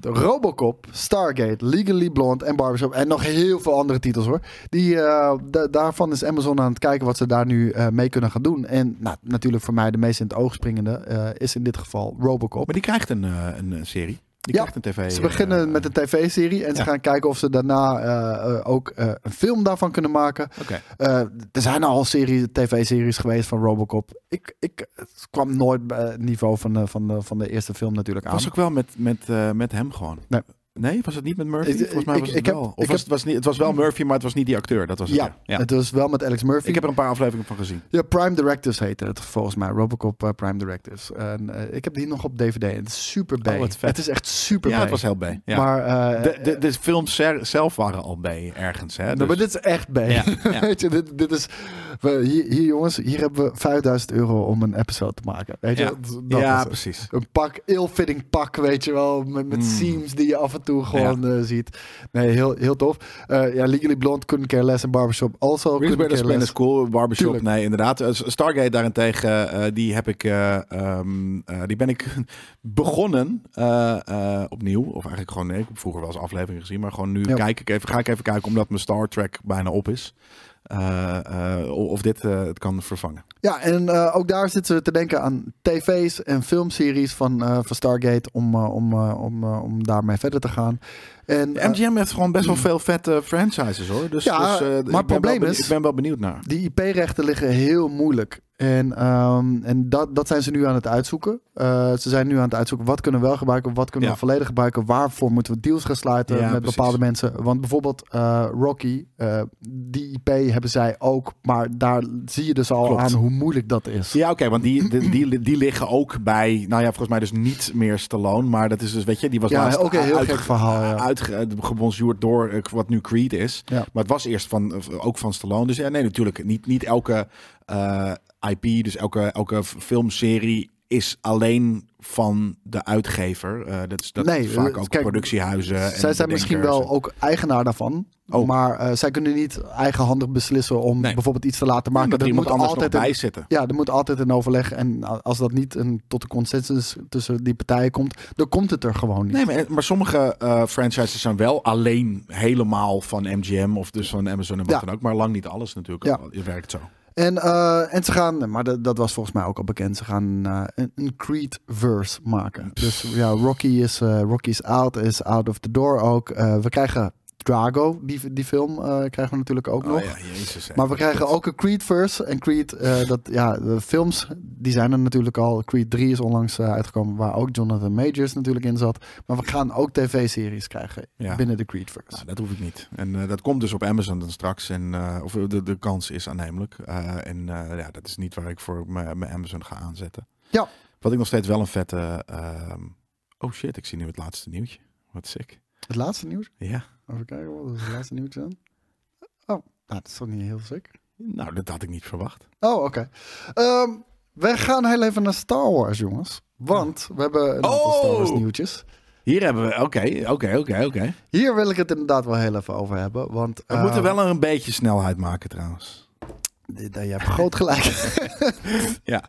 de Robocop, Stargate, Legally Blonde en Barbershop en nog heel veel andere titels hoor. Die, eh, da- daarvan is Amazon aan het kijken wat ze daar nu eh, mee kunnen gaan doen. En nou, natuurlijk voor mij de meest in het oog springende is in dit geval Robocop. Maar die krijgt een, een, serie. Die Ja, krijgt een tv. Ze beginnen eh, met een tv-serie en ze ja. gaan kijken of ze daarna eh, eh, ook eh, een film daarvan kunnen maken. Oké. Eh, er zijn al serie, tv-series geweest van Robocop. Ik, ik, het kwam nooit bij het niveau van de, van de, van de eerste film natuurlijk aan. Was ook wel met, met, eh, met hem gewoon. Nee. Nee, was het niet met Murphy? Volgens mij ik- was het ik wel. Of was, heb- het, was niet, het was wel Murphy, maar het was niet die acteur. Dat was het. Ja, het was wel met Alex Murphy. Ik heb er een paar afleveringen van gezien. Ja, Prime Directives heette het volgens mij. Robocop eh, Prime Directives. En eh, ik heb die nog op DVD. Het is super B. Oh. Het is echt super Ja, B. het was heel B. Ja. Maar, eh, de, de, de films zelf waren al B ergens. Hè? nou, Dus- maar dit is echt B. Ja. Weet je, dit, dit is... We, hier, hier jongens, hier hebben we 5000 euro om een episode te maken. Weet je, Ja. dat, dat ja, precies. Een pak, ill-fitting pak, weet je wel. Met, met Mm. seams die je af en toe gewoon eh, ziet. Nee, heel, heel tof. Eh, ja, Legally Blonde, Couldn't Care Less en Barbershop also Couldn't Care Less. is cool. Barbershop, Tuurlijk. nee, inderdaad. Eh, Stargate daarentegen, die heb ik, eh, ehm, eh, die ben ik begonnen uh, uh, opnieuw. Of eigenlijk gewoon, nee, ik heb vroeger wel eens afleveringen gezien, maar gewoon nu Ja. kijk ik even, ga ik even kijken, omdat mijn Star Trek bijna op is. Uh, uh, of dit uh, het kan vervangen. Ja, en uh, ook daar zitten we te denken aan tv's en filmseries van, uh, van Stargate om, uh, om, om, om daarmee verder te gaan. En, De MGM heeft gewoon best wel veel vette franchises hoor. Dus, Ja, dus, uh, maar het probleem is- Ik ben wel benieuwd naar. Die IP-rechten liggen heel moeilijk. En, ehm, en dat, dat zijn ze nu aan het uitzoeken. Uh, ze zijn nu aan het uitzoeken wat kunnen we wel gebruiken, wat kunnen Ja. we volledig gebruiken, waarvoor moeten we deals gaan sluiten Ja, met precies. bepaalde mensen. Want bijvoorbeeld uh, Rocky, uh, die IP hebben zij ook, maar daar zie je dus al Klopt. aan hoe moeilijk dat is. Ja, oké, want die, die, die, die liggen ook bij, nou ja, volgens mij dus niet meer Stallone, maar dat is dus, weet je, die was Ja, laatst een heel gek verhaal, ja. Uitgebonjourd door eh, wat nu Creed is. Ja. Maar het was eerst van, eh, ook van Stallone. Dus ja, nee, natuurlijk, niet, niet elke eh, IP, dus elke, elke filmserie is alleen van de uitgever. Eh, dat is dat Nee, vaak eh, ook kijk, productiehuizen. en Zij zijn misschien wel ook eigenaar daarvan. Oh. Maar eh, zij kunnen niet eigenhandig beslissen om Nee. bijvoorbeeld iets te laten maken. Omdat er Er moet anders nog altijd bij een- zitten. Ja, er moet altijd een overleg. En als dat niet een, tot een consensus tussen die partijen komt, dan komt het er gewoon niet. Nee, maar, maar sommige eh, franchises zijn wel alleen helemaal van MGM of dus van Amazon en wat Ja. dan ook. Maar lang niet alles natuurlijk. Ja. Het werkt zo. En, eh, en ze gaan, maar dat, dat was volgens mij ook al bekend, ze gaan eh, een, Creed-verse maken. Dus ja, Rocky is, eh, Rocky is out, is out of the door ook. We krijgen Drago, die, die film eh, krijgen we natuurlijk ook nog. Oh ja, jezus. Maar we krijgen ook een Creed-verse. En Creed, eh, dat, ja, de films, die zijn er natuurlijk al. Creed 3 is onlangs eh, uitgekomen, waar ook Jonathan Majors natuurlijk in zat. Maar we gaan ook tv-series krijgen Ja. binnen de Creed-verse. Nou, dat hoef ik niet. En dat komt dus op Amazon dan straks. En, of de, de kans is aannemelijk. En ja, dat is niet waar ik voor mijn mijn Amazon ga aanzetten. Ja. Wat ik nog steeds wel een vette... ehm, oh shit, ik zie nu het laatste nieuwtje. Wat sick. Het laatste nieuws? Ja. Even kijken, wat is het laatste nieuws dan? Oh, nou, dat is toch niet heel sick. Nou, dat had ik niet verwacht. Oh, oké. Ehm, we gaan heel even naar Star Wars, jongens. Want we hebben een aantal Oh! Star Wars nieuwtjes. Hier hebben we... Oké, oké, oké, oké. Hier wil ik het inderdaad wel heel even over hebben. Want, We moeten wel een beetje snelheid maken trouwens. Je hebt groot gelijk. Ja.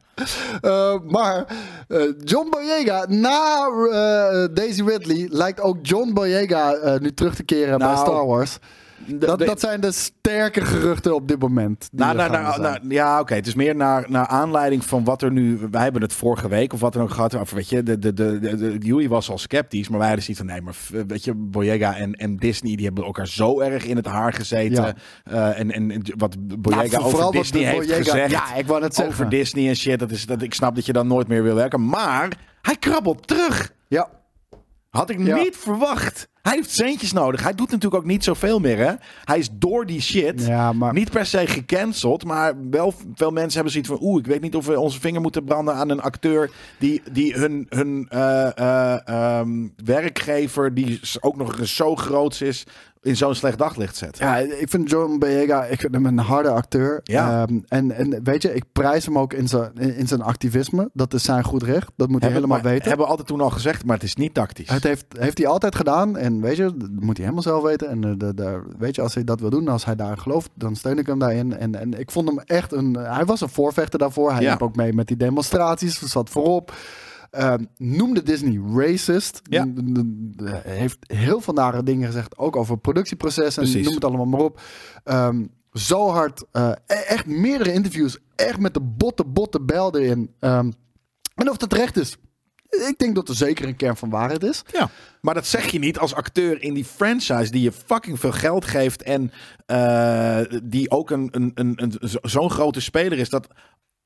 Eh, maar eh, John Boyega, na eh, Daisy Ridley, lijkt ook John Boyega nu terug te keren bij Nou, Star Wars. Dat, dat zijn de sterke geruchten op dit moment. Nou, nou, nou, nou, ja, oké. Het is meer naar, naar aanleiding van wat er nu. Wij hebben het vorige week of wat dan ook gehad. Of weet je, de, de, de, de, de- Joey was al sceptisch, maar wij hadden zoiets van nee, maar weet je, Boyega en, en Disney die hebben elkaar zo erg in het haar gezeten. Ja. Eh, en, en wat Boyega Nou, over Disney heeft Boyega- gezegd. Ja, ik wou net zeggen. over Disney en shit. Dat is, dat, ik snap dat je dan nooit meer wil werken. Maar hij krabbelt terug. Ja, Had ik Ja. niet verwacht. Hij heeft centjes nodig. Hij doet natuurlijk ook niet zoveel meer, hè? Hij is door die shit Ja, maar- niet per se gecanceld, maar wel veel mensen hebben zoiets van... Oeh, ik weet niet of we onze vinger moeten branden aan een acteur... die, die hun, hun eh, eh, ehm, werkgever, die ook nog eens zo groot is... in zo'n slecht daglicht zet. Ja, ik vind John Boyega ik vind hem een harde acteur. Ja. Ehm, en, en weet je, ik prijs hem ook in zijn, in zijn activisme. Dat is zijn goed recht. Dat moet hij helemaal maar- weten. Hebben we altijd toen al gezegd, maar het is niet tactisch. Het heeft, heeft hij altijd gedaan. En weet je, dat moet hij helemaal zelf weten. En eh, de, de, weet je, als hij dat wil doen, als hij daar gelooft, dan steun ik hem daarin. En, en ik vond hem echt een. Hij was een voorvechter daarvoor. Hij Ja. liep ook mee met die demonstraties, zat voorop. Ehm, noemde Disney racist. Ja. Heeft heel veel nare dingen gezegd, ook over productieprocessen. Precies. Noem het allemaal maar op. Ehm, zo hard, eh, e- echt meerdere interviews, echt met de botte, botte bel erin. Ehm, en of dat terecht is, ik denk dat er zeker een kern van waarheid is. Ja, maar dat zeg je niet als acteur in die franchise die je fucking veel geld geeft en eh, die ook een, een, een, een, zo- zo'n grote speler is dat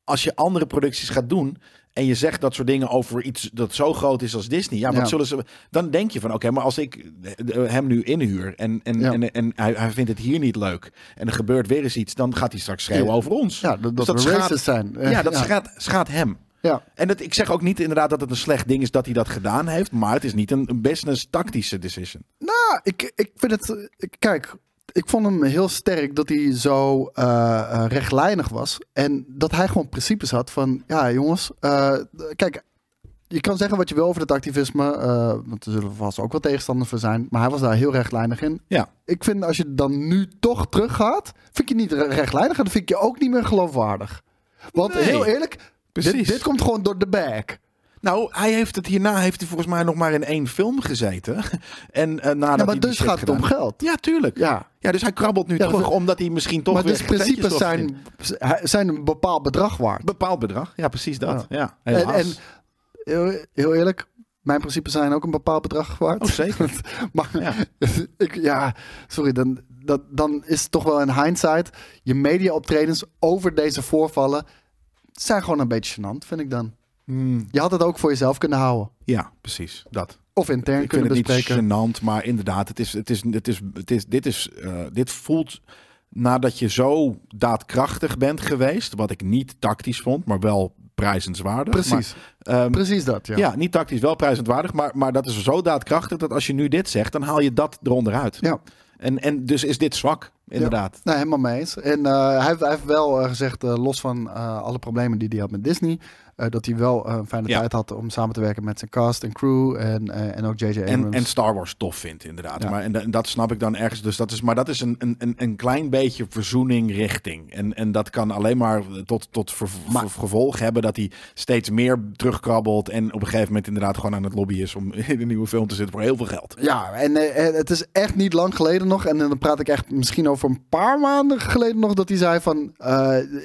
als je andere producties gaat doen en je zegt dat soort dingen over iets dat zo groot is als Disney, ja, wat Ja. zullen ze? Dan denk je van, oké, maar als ik eh, hem nu inhuur en, en, Ja. en, en hij, hij vindt het hier niet leuk en er gebeurt weer eens iets, dan gaat hij straks schreeuwen over ons. Ja, dat, Dus dat, we schaadt- racist zijn. Eh, Ja, dat ja. Schaadt, schaadt hem. Ja. En dat, ik zeg ook niet inderdaad dat het een slecht ding is dat hij dat gedaan heeft, maar het is niet een business tactische decision. Nou, ik, ik vind het. eh, Kijk, ik vond hem heel sterk dat hij zo eh, eh, rechtlijnig was. En dat hij gewoon principes had van: ja, jongens, eh, kijk. Je kan zeggen wat je wil over het activisme, want er zullen vast ook wel tegenstanders voor zijn. Maar hij was daar heel rechtlijnig in. Ja, Ik vind als je dan nu toch teruggaat, vind je niet re- rechtlijnig. En dan vind ik je ook niet meer geloofwaardig. Want Nee, heel eerlijk, dit, precies. dit komt gewoon door de bag. Nou, hij heeft het hierna heeft hij volgens mij nog maar in één film gezeten. En eh nadat Ja, maar dus gaat het om geld. Ja, tuurlijk. Ja. Ja, dus hij krabbelt nu Ja, terug, dat- omdat hij misschien toch maar weer dus principes zijn, zijn een bepaald bedrag waard. bepaald bedrag. Ja, precies dat. Ja, En, en heel, heel eerlijk, mijn principes zijn ook een bepaald bedrag waard. Oh, zeker. maar Ja. ik, ja, sorry, dan, dat, dan is het toch wel in hindsight. Je media-optredens over deze voorvallen zijn gewoon een beetje gênant, vind ik dan. Hmm, Je had het ook voor jezelf kunnen houden. ja, precies. Dat. Of intern Ik vind kunnen het bespreken. niet gênant, maar inderdaad, het is, het is, het is, het is, dit, is, eh, dit voelt nadat je zo daadkrachtig bent geweest, wat ik niet tactisch vond, maar wel prijzenswaardig. Precies, Maar, ehm, precies dat, ja. ja. niet tactisch, wel prijzenswaardig, maar, maar dat is zo daadkrachtig dat als je nu dit zegt, dan haal je dat eronder uit. Ja. En, en dus is dit zwak, inderdaad. Nee, helemaal mee eens. En eh, hij, heeft, hij heeft wel eh, gezegd, los van alle problemen die hij had met Disney, eh, dat hij wel eh, een fijne Ja. tijd had om samen te werken met zijn cast en crew en, eh, en ook J.J. Abrams. en Star Wars tof vindt, inderdaad. Ja. Maar, en, da- en dat snap ik dan ergens. Dus dat is, maar dat is een, een, een, klein beetje verzoening richting. En, en dat kan alleen maar tot, tot ver- gevolg hebben dat hij steeds meer terugkrabbelt. En op een gegeven moment inderdaad gewoon aan het lobby is om in een nieuwe film te zitten voor heel veel geld. Ja, en het is echt niet lang geleden nog. En dan praat ik echt misschien over een paar maanden geleden nog. Dat hij zei van,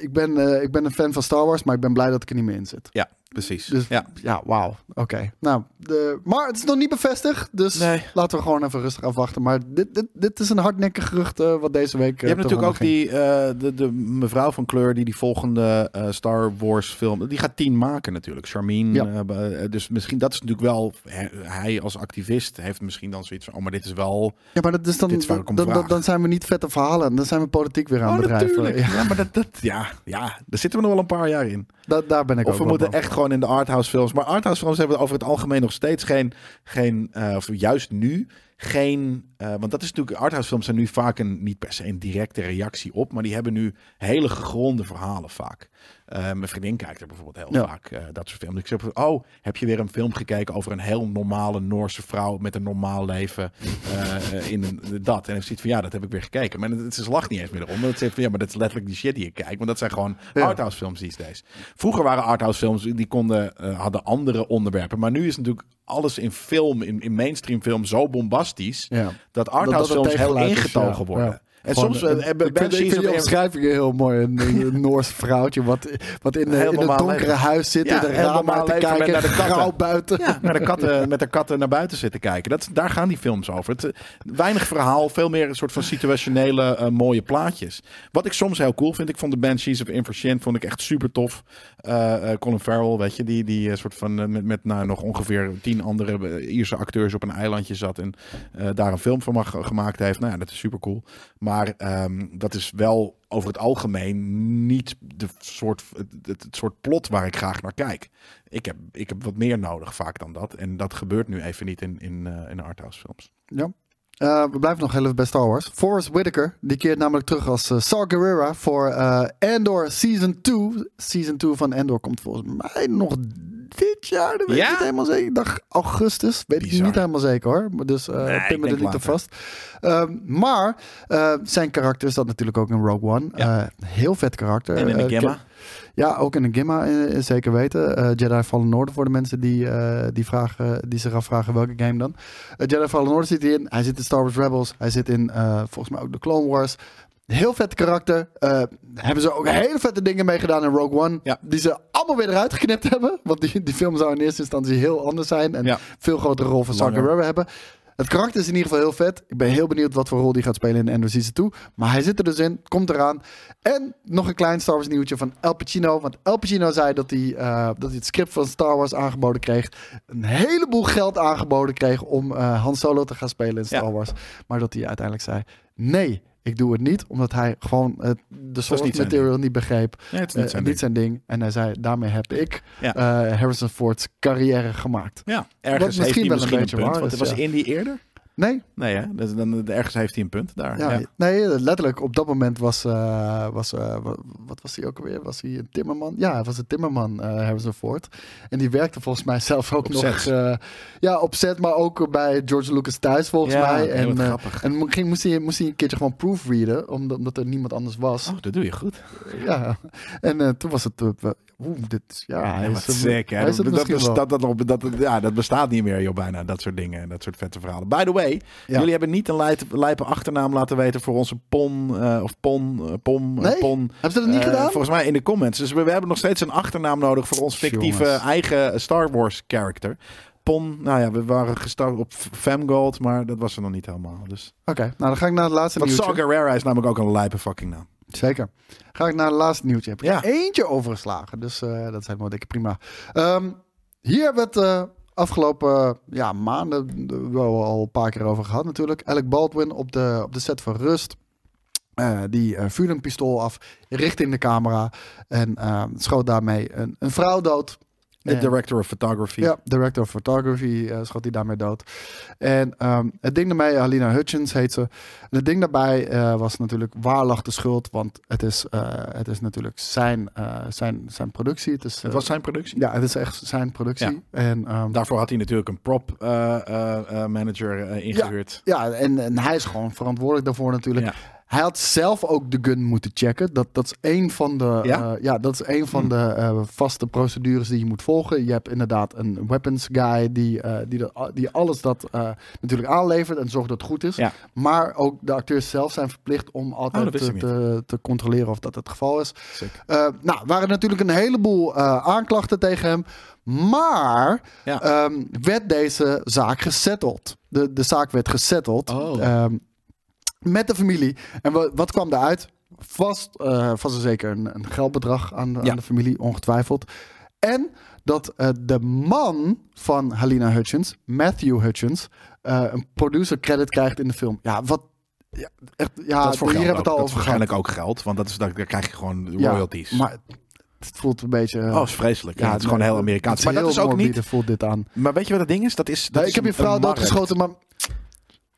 ik, ben, ik ben een fan van Star Wars, maar ik ben blij dat ik er niet meer in zit. Ja, precies. Dus ja. ja, wauw. Oké. Nou, de, maar het is nog niet bevestigd. Dus Nee. laten we gewoon even rustig afwachten. Maar dit, dit, dit is een hardnekkig gerucht eh, wat deze week... Je hebt natuurlijk ook die, eh, de, de mevrouw van kleur die die volgende eh, Star Wars film, die gaat tien maken natuurlijk. Charmine. Ja. eh, dus misschien, dat is natuurlijk wel, hij, hij als activist heeft misschien dan zoiets van, oh maar dit is wel... Ja, maar dat is dan, Dit is waar ik om dan, dan, vraag. dan zijn we niet vette verhalen. Dan zijn we politiek weer aan het bedrijven. Oh, natuurlijk. Ja, Ja, maar dat, dat, ja, ja, daar zitten we nog wel een paar jaar in. da- daar ben ik Of ook we wel moeten echt gewoon in de arthouse films. Maar arthouse films hebben over het algemeen nog steeds geen, geen eh, of juist nu, geen, eh, want dat is natuurlijk, arthouse films zijn nu vaak een, niet per se een directe reactie op, maar die hebben nu hele gegronde verhalen vaak. Eh, mijn vriendin kijkt er bijvoorbeeld heel Ja. vaak eh, dat soort films. Ik zeg, oh, heb je weer een film gekeken over een heel normale Noorse vrouw met een normaal leven eh, in een, dat? En hij ziet van, ja, dat heb ik weer gekeken. Maar het, het lacht niet eens meer erom. Het zegt van, ja, maar dat is letterlijk die shit die je kijkt. Want dat zijn gewoon Ja. arthouse films these days. Vroeger waren arthouse films, die konden, hadden andere onderwerpen. Maar nu is natuurlijk alles in film, in, in mainstream film, zo bombastisch. Ja. Dat Dat- arthouse dat het films heel is, ingetogen ja. worden. En Gewoon, soms eh, eh, hebben ik vind, ik Banshees vind omschrijving heel mooi. Een, een Noors vrouwtje wat, wat in, Een in normaal donkere leven. huis zit. Ja, in normaal uit te kijken. naar de katten. buiten. Ja, naar de katten, met de katten naar buiten zitten kijken. Dat, daar gaan die films over. Het, eh, weinig verhaal, veel meer een soort van situationele eh, mooie plaatjes. Wat ik soms heel cool vind. Ik vond de Banshees of Inversion vond ik echt super tof. Eh, eh, Colin Farrell, weet je, die, die eh, soort van eh, met, met nou, nog ongeveer tien andere eh, Ierse acteurs op een eilandje zat en eh, daar een film van mag, gemaakt heeft. Nou ja, dat is super cool. Maar ehm, dat is wel over het algemeen niet de soort, het, het, soort plot waar ik graag naar kijk. Ik heb, ik heb wat meer nodig vaak dan dat. En dat gebeurt nu even niet in, in, eh, in arthouse films. Ja. Eh, we blijven nog heel bij Star Wars. Forrest Whitaker, die keert namelijk terug als eh, Saw voor Andor Season 2. Season 2 van Andor komt volgens mij nog dit jaar. Dat weet ik Ja? niet helemaal zeker. Ik dacht augustus. Weet ik Bizar. niet helemaal zeker hoor. Dus eh Nee, ik pin me er niet op later. vast. Ehm, maar eh, zijn karakter is dat natuurlijk ook in Rogue One. Ja. Eh, heel vet karakter. En in de ja, ook in de Gimma, zeker weten. Eh, Jedi Fallen Order voor de mensen die, die, vragen, die zich afvragen welke game dan. Eh, Jedi Fallen Order zit hij in. Hij zit in Star Wars Rebels. Hij zit in volgens mij ook de Clone Wars. Heel vet karakter. Eh, hebben ze ook hele vette dingen mee gedaan in Rogue One. Ja. Die ze allemaal weer eruit geknipt hebben. Want die, die film zou in eerste instantie heel anders zijn. En Ja. veel grotere rol van Langer. Gerrera hebben. Het karakter is in ieder geval heel vet. Ik ben heel benieuwd wat voor rol die gaat spelen in Andor Season 2. Maar hij zit er dus in, komt eraan. En nog een klein Star Wars nieuwtje van El Pacino. Want El Pacino zei dat hij, eh, dat hij het script van Star Wars aangeboden kreeg. Een heleboel geld aangeboden kreeg om eh, Han Solo te gaan spelen in Star Ja. Wars. Maar dat hij uiteindelijk zei, nee, ik doe het niet. Omdat hij gewoon eh, de source zijn material niet begreep. Nee, het is Eh, niet zijn niet ding. zijn ding. En hij zei, daarmee heb ik Ja. eh, Harrison Ford's carrière gemaakt. Ja, Wat ergens misschien heeft hij wel een misschien beetje punt. waar Want is, was. Indy eerder? Nee, Nee, hè? Dus dan, ergens heeft hij een punt daar. Ja, Ja. nee, letterlijk. Op dat moment was, eh, was eh, wa- wat was hij ook alweer? Was hij een timmerman? Ja, hij was een timmerman, eh Harrison Ford. En die werkte volgens mij zelf ook nog... eh, ja, op set, maar ook bij George Lucas thuis volgens Ja, mij. En, grappig. en ging, moest, hij, moest hij een keertje gewoon proofreaden, omdat, omdat er niemand anders was. Oh, dat doe je goed. Ja, en toen was het... eh, Oeh, dit. Ja, hij Ja, is, wat eh, sick, hè? dat, dat, dat, dat- ja, dat bestaat niet meer, joh, bijna. Dat soort dingen. Dat soort vette verhalen. By the way, Ja. jullie hebben niet een lijpe, lijpe achternaam laten weten voor onze Pon, eh, of Pon, eh, Pom, eh, Nee? Pon. Hebben ze dat niet gedaan? Volgens mij in de comments. Dus we, we hebben nog steeds een achternaam nodig voor ons fictieve Jongens. eigen Star Wars character. Pon, nou ja, we waren gestart op Femgold, maar dat was er nog niet helemaal. Dus. Oké, nou dan ga ik naar het laatste Want nieuwtje. Saw Gerrera is namelijk ook een lijpe fucking naam. Zeker. Ga ik naar het laatste nieuwtje. Heb ik Ja. er eentje overgeslagen. Dus eh, dat is helemaal dikke prima. Ehm, hier hebben we het afgelopen ja, maanden wel al een paar keer over gehad natuurlijk. Alec Baldwin op de, op de set van Rust. Eh, die eh, vuurde een pistool af richting de camera. En eh, schoot daarmee een, een vrouw dood. De director of photography. ja, director of photography eh, schoot hij daarmee dood. En ehm, het ding daarmee, Halina Hutchins heet ze. En het ding daarbij eh, was natuurlijk waar lag de schuld? Want het is, eh, het is natuurlijk zijn, eh, zijn, zijn productie. Het, is, Het eh, was zijn productie. ja, het is echt zijn productie. En, ehm, Daarvoor had hij natuurlijk een prop eh, eh, eh, manager eh, ingehuurd. ja, en, en hij is gewoon verantwoordelijk daarvoor natuurlijk. Ja. Hij had zelf ook de gun moeten checken. Dat, dat is een van de, Ja? eh, ja, dat is een van Hm. de eh, vaste procedures die je moet volgen. Je hebt inderdaad een weapons guy die, eh, die, dat, die alles dat natuurlijk aanlevert en zorgt dat het goed is. Ja. Maar ook de acteurs zelf zijn verplicht om Oh, altijd wist te, te, controleren of dat het geval is. Nou, waren natuurlijk een heleboel aanklachten tegen hem. Maar Ja. ehm, werd deze zaak gesetteld. De, de zaak werd gesetteld. Oh. Ehm, met de familie. En wat, wat kwam daaruit? Vast, eh vast en zeker een, een geldbedrag aan, de- Ja. aan de familie, ongetwijfeld. En dat eh, de man van Halina Hutchins, Matthew Hutchins, eh, een producer credit krijgt in de film. Ja, wat. Ja, echt, ja dat is voor hier hebben we het al Dat is over gehad. waarschijnlijk ook geld, want dat is, daar daar krijg je gewoon Ja, royalties. maar het voelt een beetje. oh, is vreselijk. Ja, het is gewoon heel Amerikaans. Maar dat is ook niet... voelt dit aan. Maar weet je wat het ding is? Dat is dat Nee, is ik heb je vrouw doodgeschoten, maar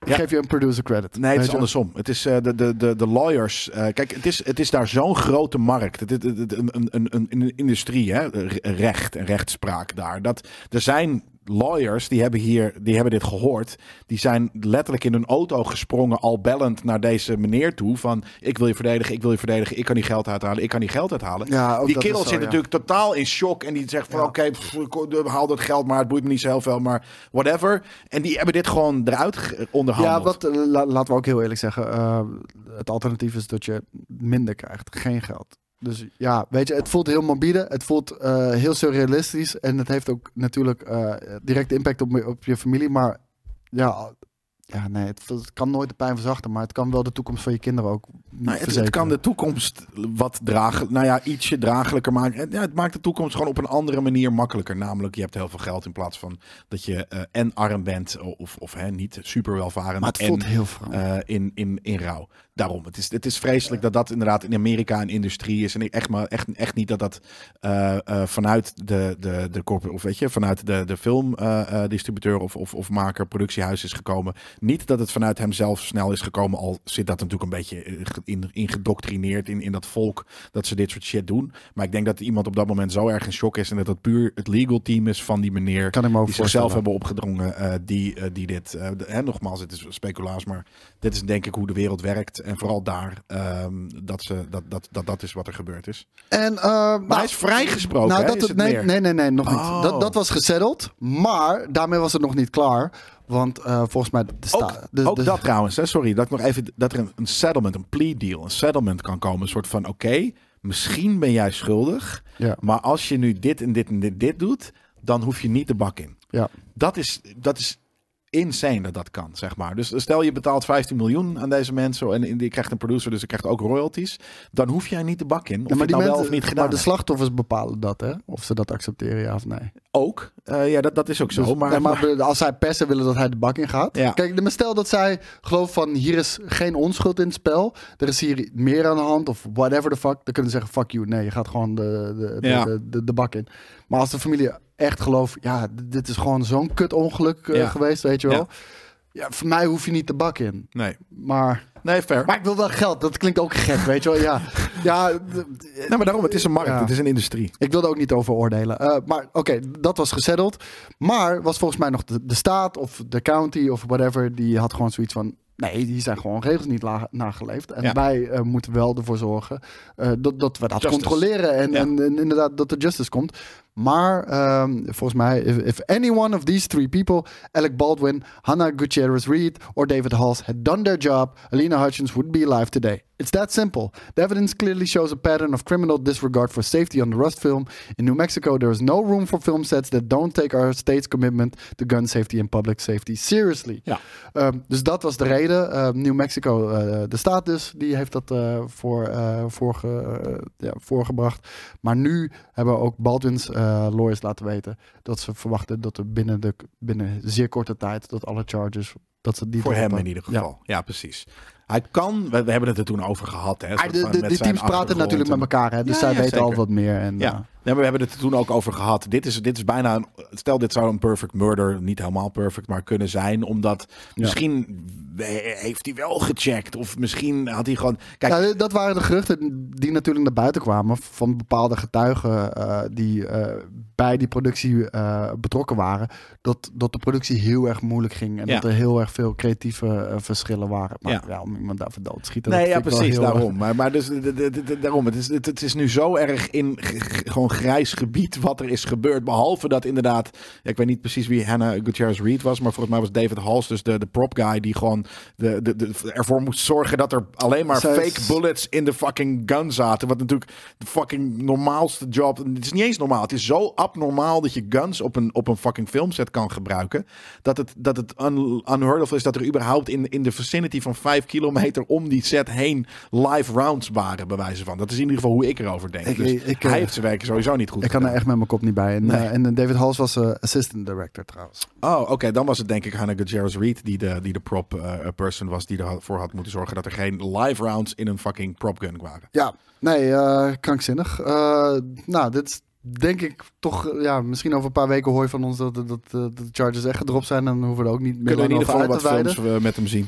Ja. geef je een producer credit. Nee, het is je? andersom. Het is eh, de, de, de, de lawyers. eh, kijk, het is, het is daar zo'n grote markt. Het, het, een, een, een, een industrie, hè? Re- recht en rechtspraak daar. Dat, er zijn lawyers die hebben hier, die hebben dit gehoord. Die zijn letterlijk in hun auto gesprongen, al bellend naar deze meneer toe. Van ik wil je verdedigen, ik wil je verdedigen, ik kan die geld uithalen, ik kan die geld uithalen. Ja, die kerel zo, zit ja. natuurlijk totaal in shock. En die zegt van Ja. oké, pff, ik- haal dat geld maar, het boeit me niet zo heel veel, maar whatever. En die hebben dit gewoon eruit ge- onderhandeld. Ja, wat, eh, la- laten we ook heel eerlijk zeggen. eh, het alternatief is dat je minder krijgt, geen geld. Dus ja, weet je, het voelt heel morbide. Het voelt eh, heel surrealistisch. En het heeft ook natuurlijk eh direct impact op, je- op je familie. Maar ja, ja nee, het, het kan nooit de pijn verzachten. Maar het kan wel de toekomst van je kinderen ook Nou, het, kan de toekomst wat dragen, nou ja, ietsje draaglijker maken. Het, ja, het maakt de toekomst gewoon op een andere manier makkelijker. Namelijk, je hebt heel veel geld in plaats van dat je eh, en arm bent of, of hè, niet super welvarend. Maar het en, voelt heel eh, in, in, in rouw. Daarom, het is, het is vreselijk dat dat inderdaad in Amerika een industrie is. En echt, maar echt, echt niet dat dat eh, eh, vanuit de, de, de corporate, of weet je, vanuit de, de filmdistributeur of, of, of maker, productiehuis is gekomen. Niet dat het vanuit hem zelf snel is gekomen, al zit dat natuurlijk een beetje eh, ge- in, in gedoctrineerd in, in dat volk dat ze dit soort shit doen. Maar ik denk dat iemand op dat moment zo erg in shock is en dat dat puur het legal team is van die meneer Kan ook die zichzelf hebben opgedrongen, eh, die, eh, die dit. eh, hè, nogmaals, het is speculaas, maar dit is denk ik hoe de wereld werkt. En vooral daar, ehm, dat, ze, dat, dat, dat dat is wat er gebeurd is. En, eh, Maar hij is vrijgesproken, Nou, hè? dat, Is het, nee, meer? nee, nee, nee, nog niet. Oh. Dat, dat was gezetteld, maar daarmee was het nog niet klaar. Want eh, volgens mij... De sta- Ook, de, ook de- dat trouwens, hè, sorry, dat ik nog even dat er een, een settlement, een plea deal, een settlement kan komen. Een soort van: oké, misschien ben jij schuldig, Ja. maar als je nu dit en dit en dit, dit doet, dan hoef je niet de bak in. Ja. Dat is, dat is insane dat dat kan, zeg maar. Dus stel je betaalt 15 miljoen aan deze mensen en je krijgt een producer, dus je krijgt ook royalties. Dan hoef jij niet de bak in. Of Ja, je het nou wel mensen- of niet gedaan maar de hebt. slachtoffers bepalen dat, hè? Of ze dat accepteren, ja of nee. Ook. Eh, ja, dat, dat is ook zo. Dus- maar, nee, maar als zij persen willen dat hij de bak in gaat. Ja. Kijk, maar stel dat zij gelooft van hier is geen onschuld in het spel. Er is hier meer aan de hand of whatever the fuck. Dan kunnen ze zeggen fuck you. Nee, je gaat gewoon de, de, de, Ja. de, de, de bak in. Maar als de familie echt gelooft, ja, dit is gewoon zo'n kut ongeluk eh, Ja. geweest, weet je wel. Ja. Voor mij hoef je niet de bak in. nee. Maar, Nee, fair. maar ik wil wel geld. Dat klinkt ook gek, weet je wel. Ja, ja Nee, maar daarom, het is een markt, Ja. het is een industrie. ik wilde ook niet over oordelen. Eh, maar oké, dat was gezetteld. Maar was volgens mij nog de, de staat of de county of whatever. Die had gewoon zoiets van. Nee, die zijn gewoon regels niet nageleefd. En Ja. wij eh, moeten wel ervoor zorgen eh, dat, dat we dat Justice. controleren. En, Ja. en, en inderdaad dat er justice komt. Maar ehm, volgens mij, if, if any one of these three people, Alec Baldwin, Hannah Gutierrez Reed or David Hals, had done their job, Alina Hutchins would be alive today. It's that simple. The evidence clearly shows a pattern of criminal disregard for safety on the Rust film. In New Mexico, there is no room for film sets that don't take our state's commitment to gun safety and public safety seriously. Ja. Ehm, dus dat was de reden. Ehm, New Mexico, eh, de staat dus, die heeft dat eh, voor, voorge, eh, ja, voorgebracht. Maar nu hebben ook Baldwin's lawyers laten weten dat ze verwachten dat er binnen, de, binnen zeer korte tijd dat alle charges dat ze die Voor hem in ieder Ja. geval. Ja, precies. Hij kan, we, we hebben het er toen over gehad. Hè, Ah, de, de, teams praten natuurlijk met elkaar, hè, dus zij weten al wat meer. En, Ja, eh, nee, maar we hebben het er toen ook over gehad. Dit is, dit is bijna, een, stel dit zou een perfect murder, niet helemaal perfect, maar kunnen zijn. Omdat misschien heeft hij wel gecheckt. Of misschien had hij gewoon... Kijk, Ja, dat waren de geruchten die natuurlijk naar buiten kwamen van bepaalde getuigen eh, die eh, bij die productie eh, betrokken waren. Dat, dat de productie heel erg moeilijk ging en Ja. dat er heel erg veel creatieve verschillen waren. Maar Ja. ja. om iemand daarvoor dood te schieten. Nee, dat ja, precies, erg- daarom. Maar, maar dus, de- de- de- de- daarom. Het is, het, het is nu zo erg in gewoon grijs gebied wat er is gebeurd. Behalve dat inderdaad, ja, ik weet niet precies wie Hannah Gutierrez Reed was, maar volgens mij was David Hals dus de, de prop guy die gewoon de, de, de, ervoor moest zorgen dat er alleen maar Zij- fake bullets in de fucking gun zaten. Wat natuurlijk de fucking normaalste job. Het is niet eens normaal. Het is zo abnormaal dat je guns op een, op een fucking filmset kan gebruiken. Dat het, dat het un, unheard of is dat er überhaupt in, in de vicinity van vijf kilometer om die set heen live rounds waren, bij wijze van. Dat is in ieder geval hoe ik erover denk. Ik- dus ik- hij eh, heeft zijn werk sowieso niet goed Ik kan er echt met mijn kop niet bij. En, Nee. eh, en David Hals was eh, assistant director trouwens. Oh, oké. Dan was het denk ik Hannah Gutierrez Reed die de, die de prop eh, person was die ervoor had moeten zorgen dat er geen live rounds in een fucking prop gun waren. Ja, nee, eh, krankzinnig. Eh, nou, dit is denk ik toch, eh, ja, misschien over een paar weken hoor je van ons dat, dat, dat, dat de charges echt gedropt zijn. En dan hoeven we er ook niet meer Kunnen we in ieder geval wat films eh, met hem zien.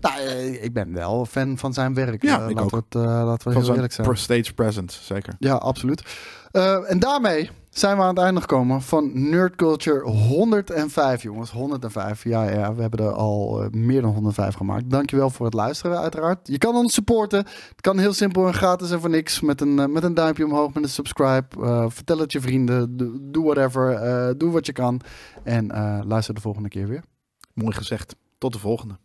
Nou, eh, ik ben wel fan van zijn werk. Ja, Eh, ik laten, ook. Het, eh, laten we Van heel eerlijk zijn. stage presence, zeker. Ja, absoluut. Eh, en daarmee zijn we aan het einde gekomen van Nerd Culture 105, jongens. 105. Ja, ja, we hebben er al eh, meer dan 105 gemaakt. Dankjewel voor het luisteren, uiteraard. Je kan ons supporten. Het kan heel simpel en gratis en voor niks. Met een, eh, met een duimpje omhoog, met een subscribe. Vertel het je vrienden. Doe, doe whatever. Doe wat je kan. En luister de volgende keer weer. Mooi gezegd. Tot de volgende.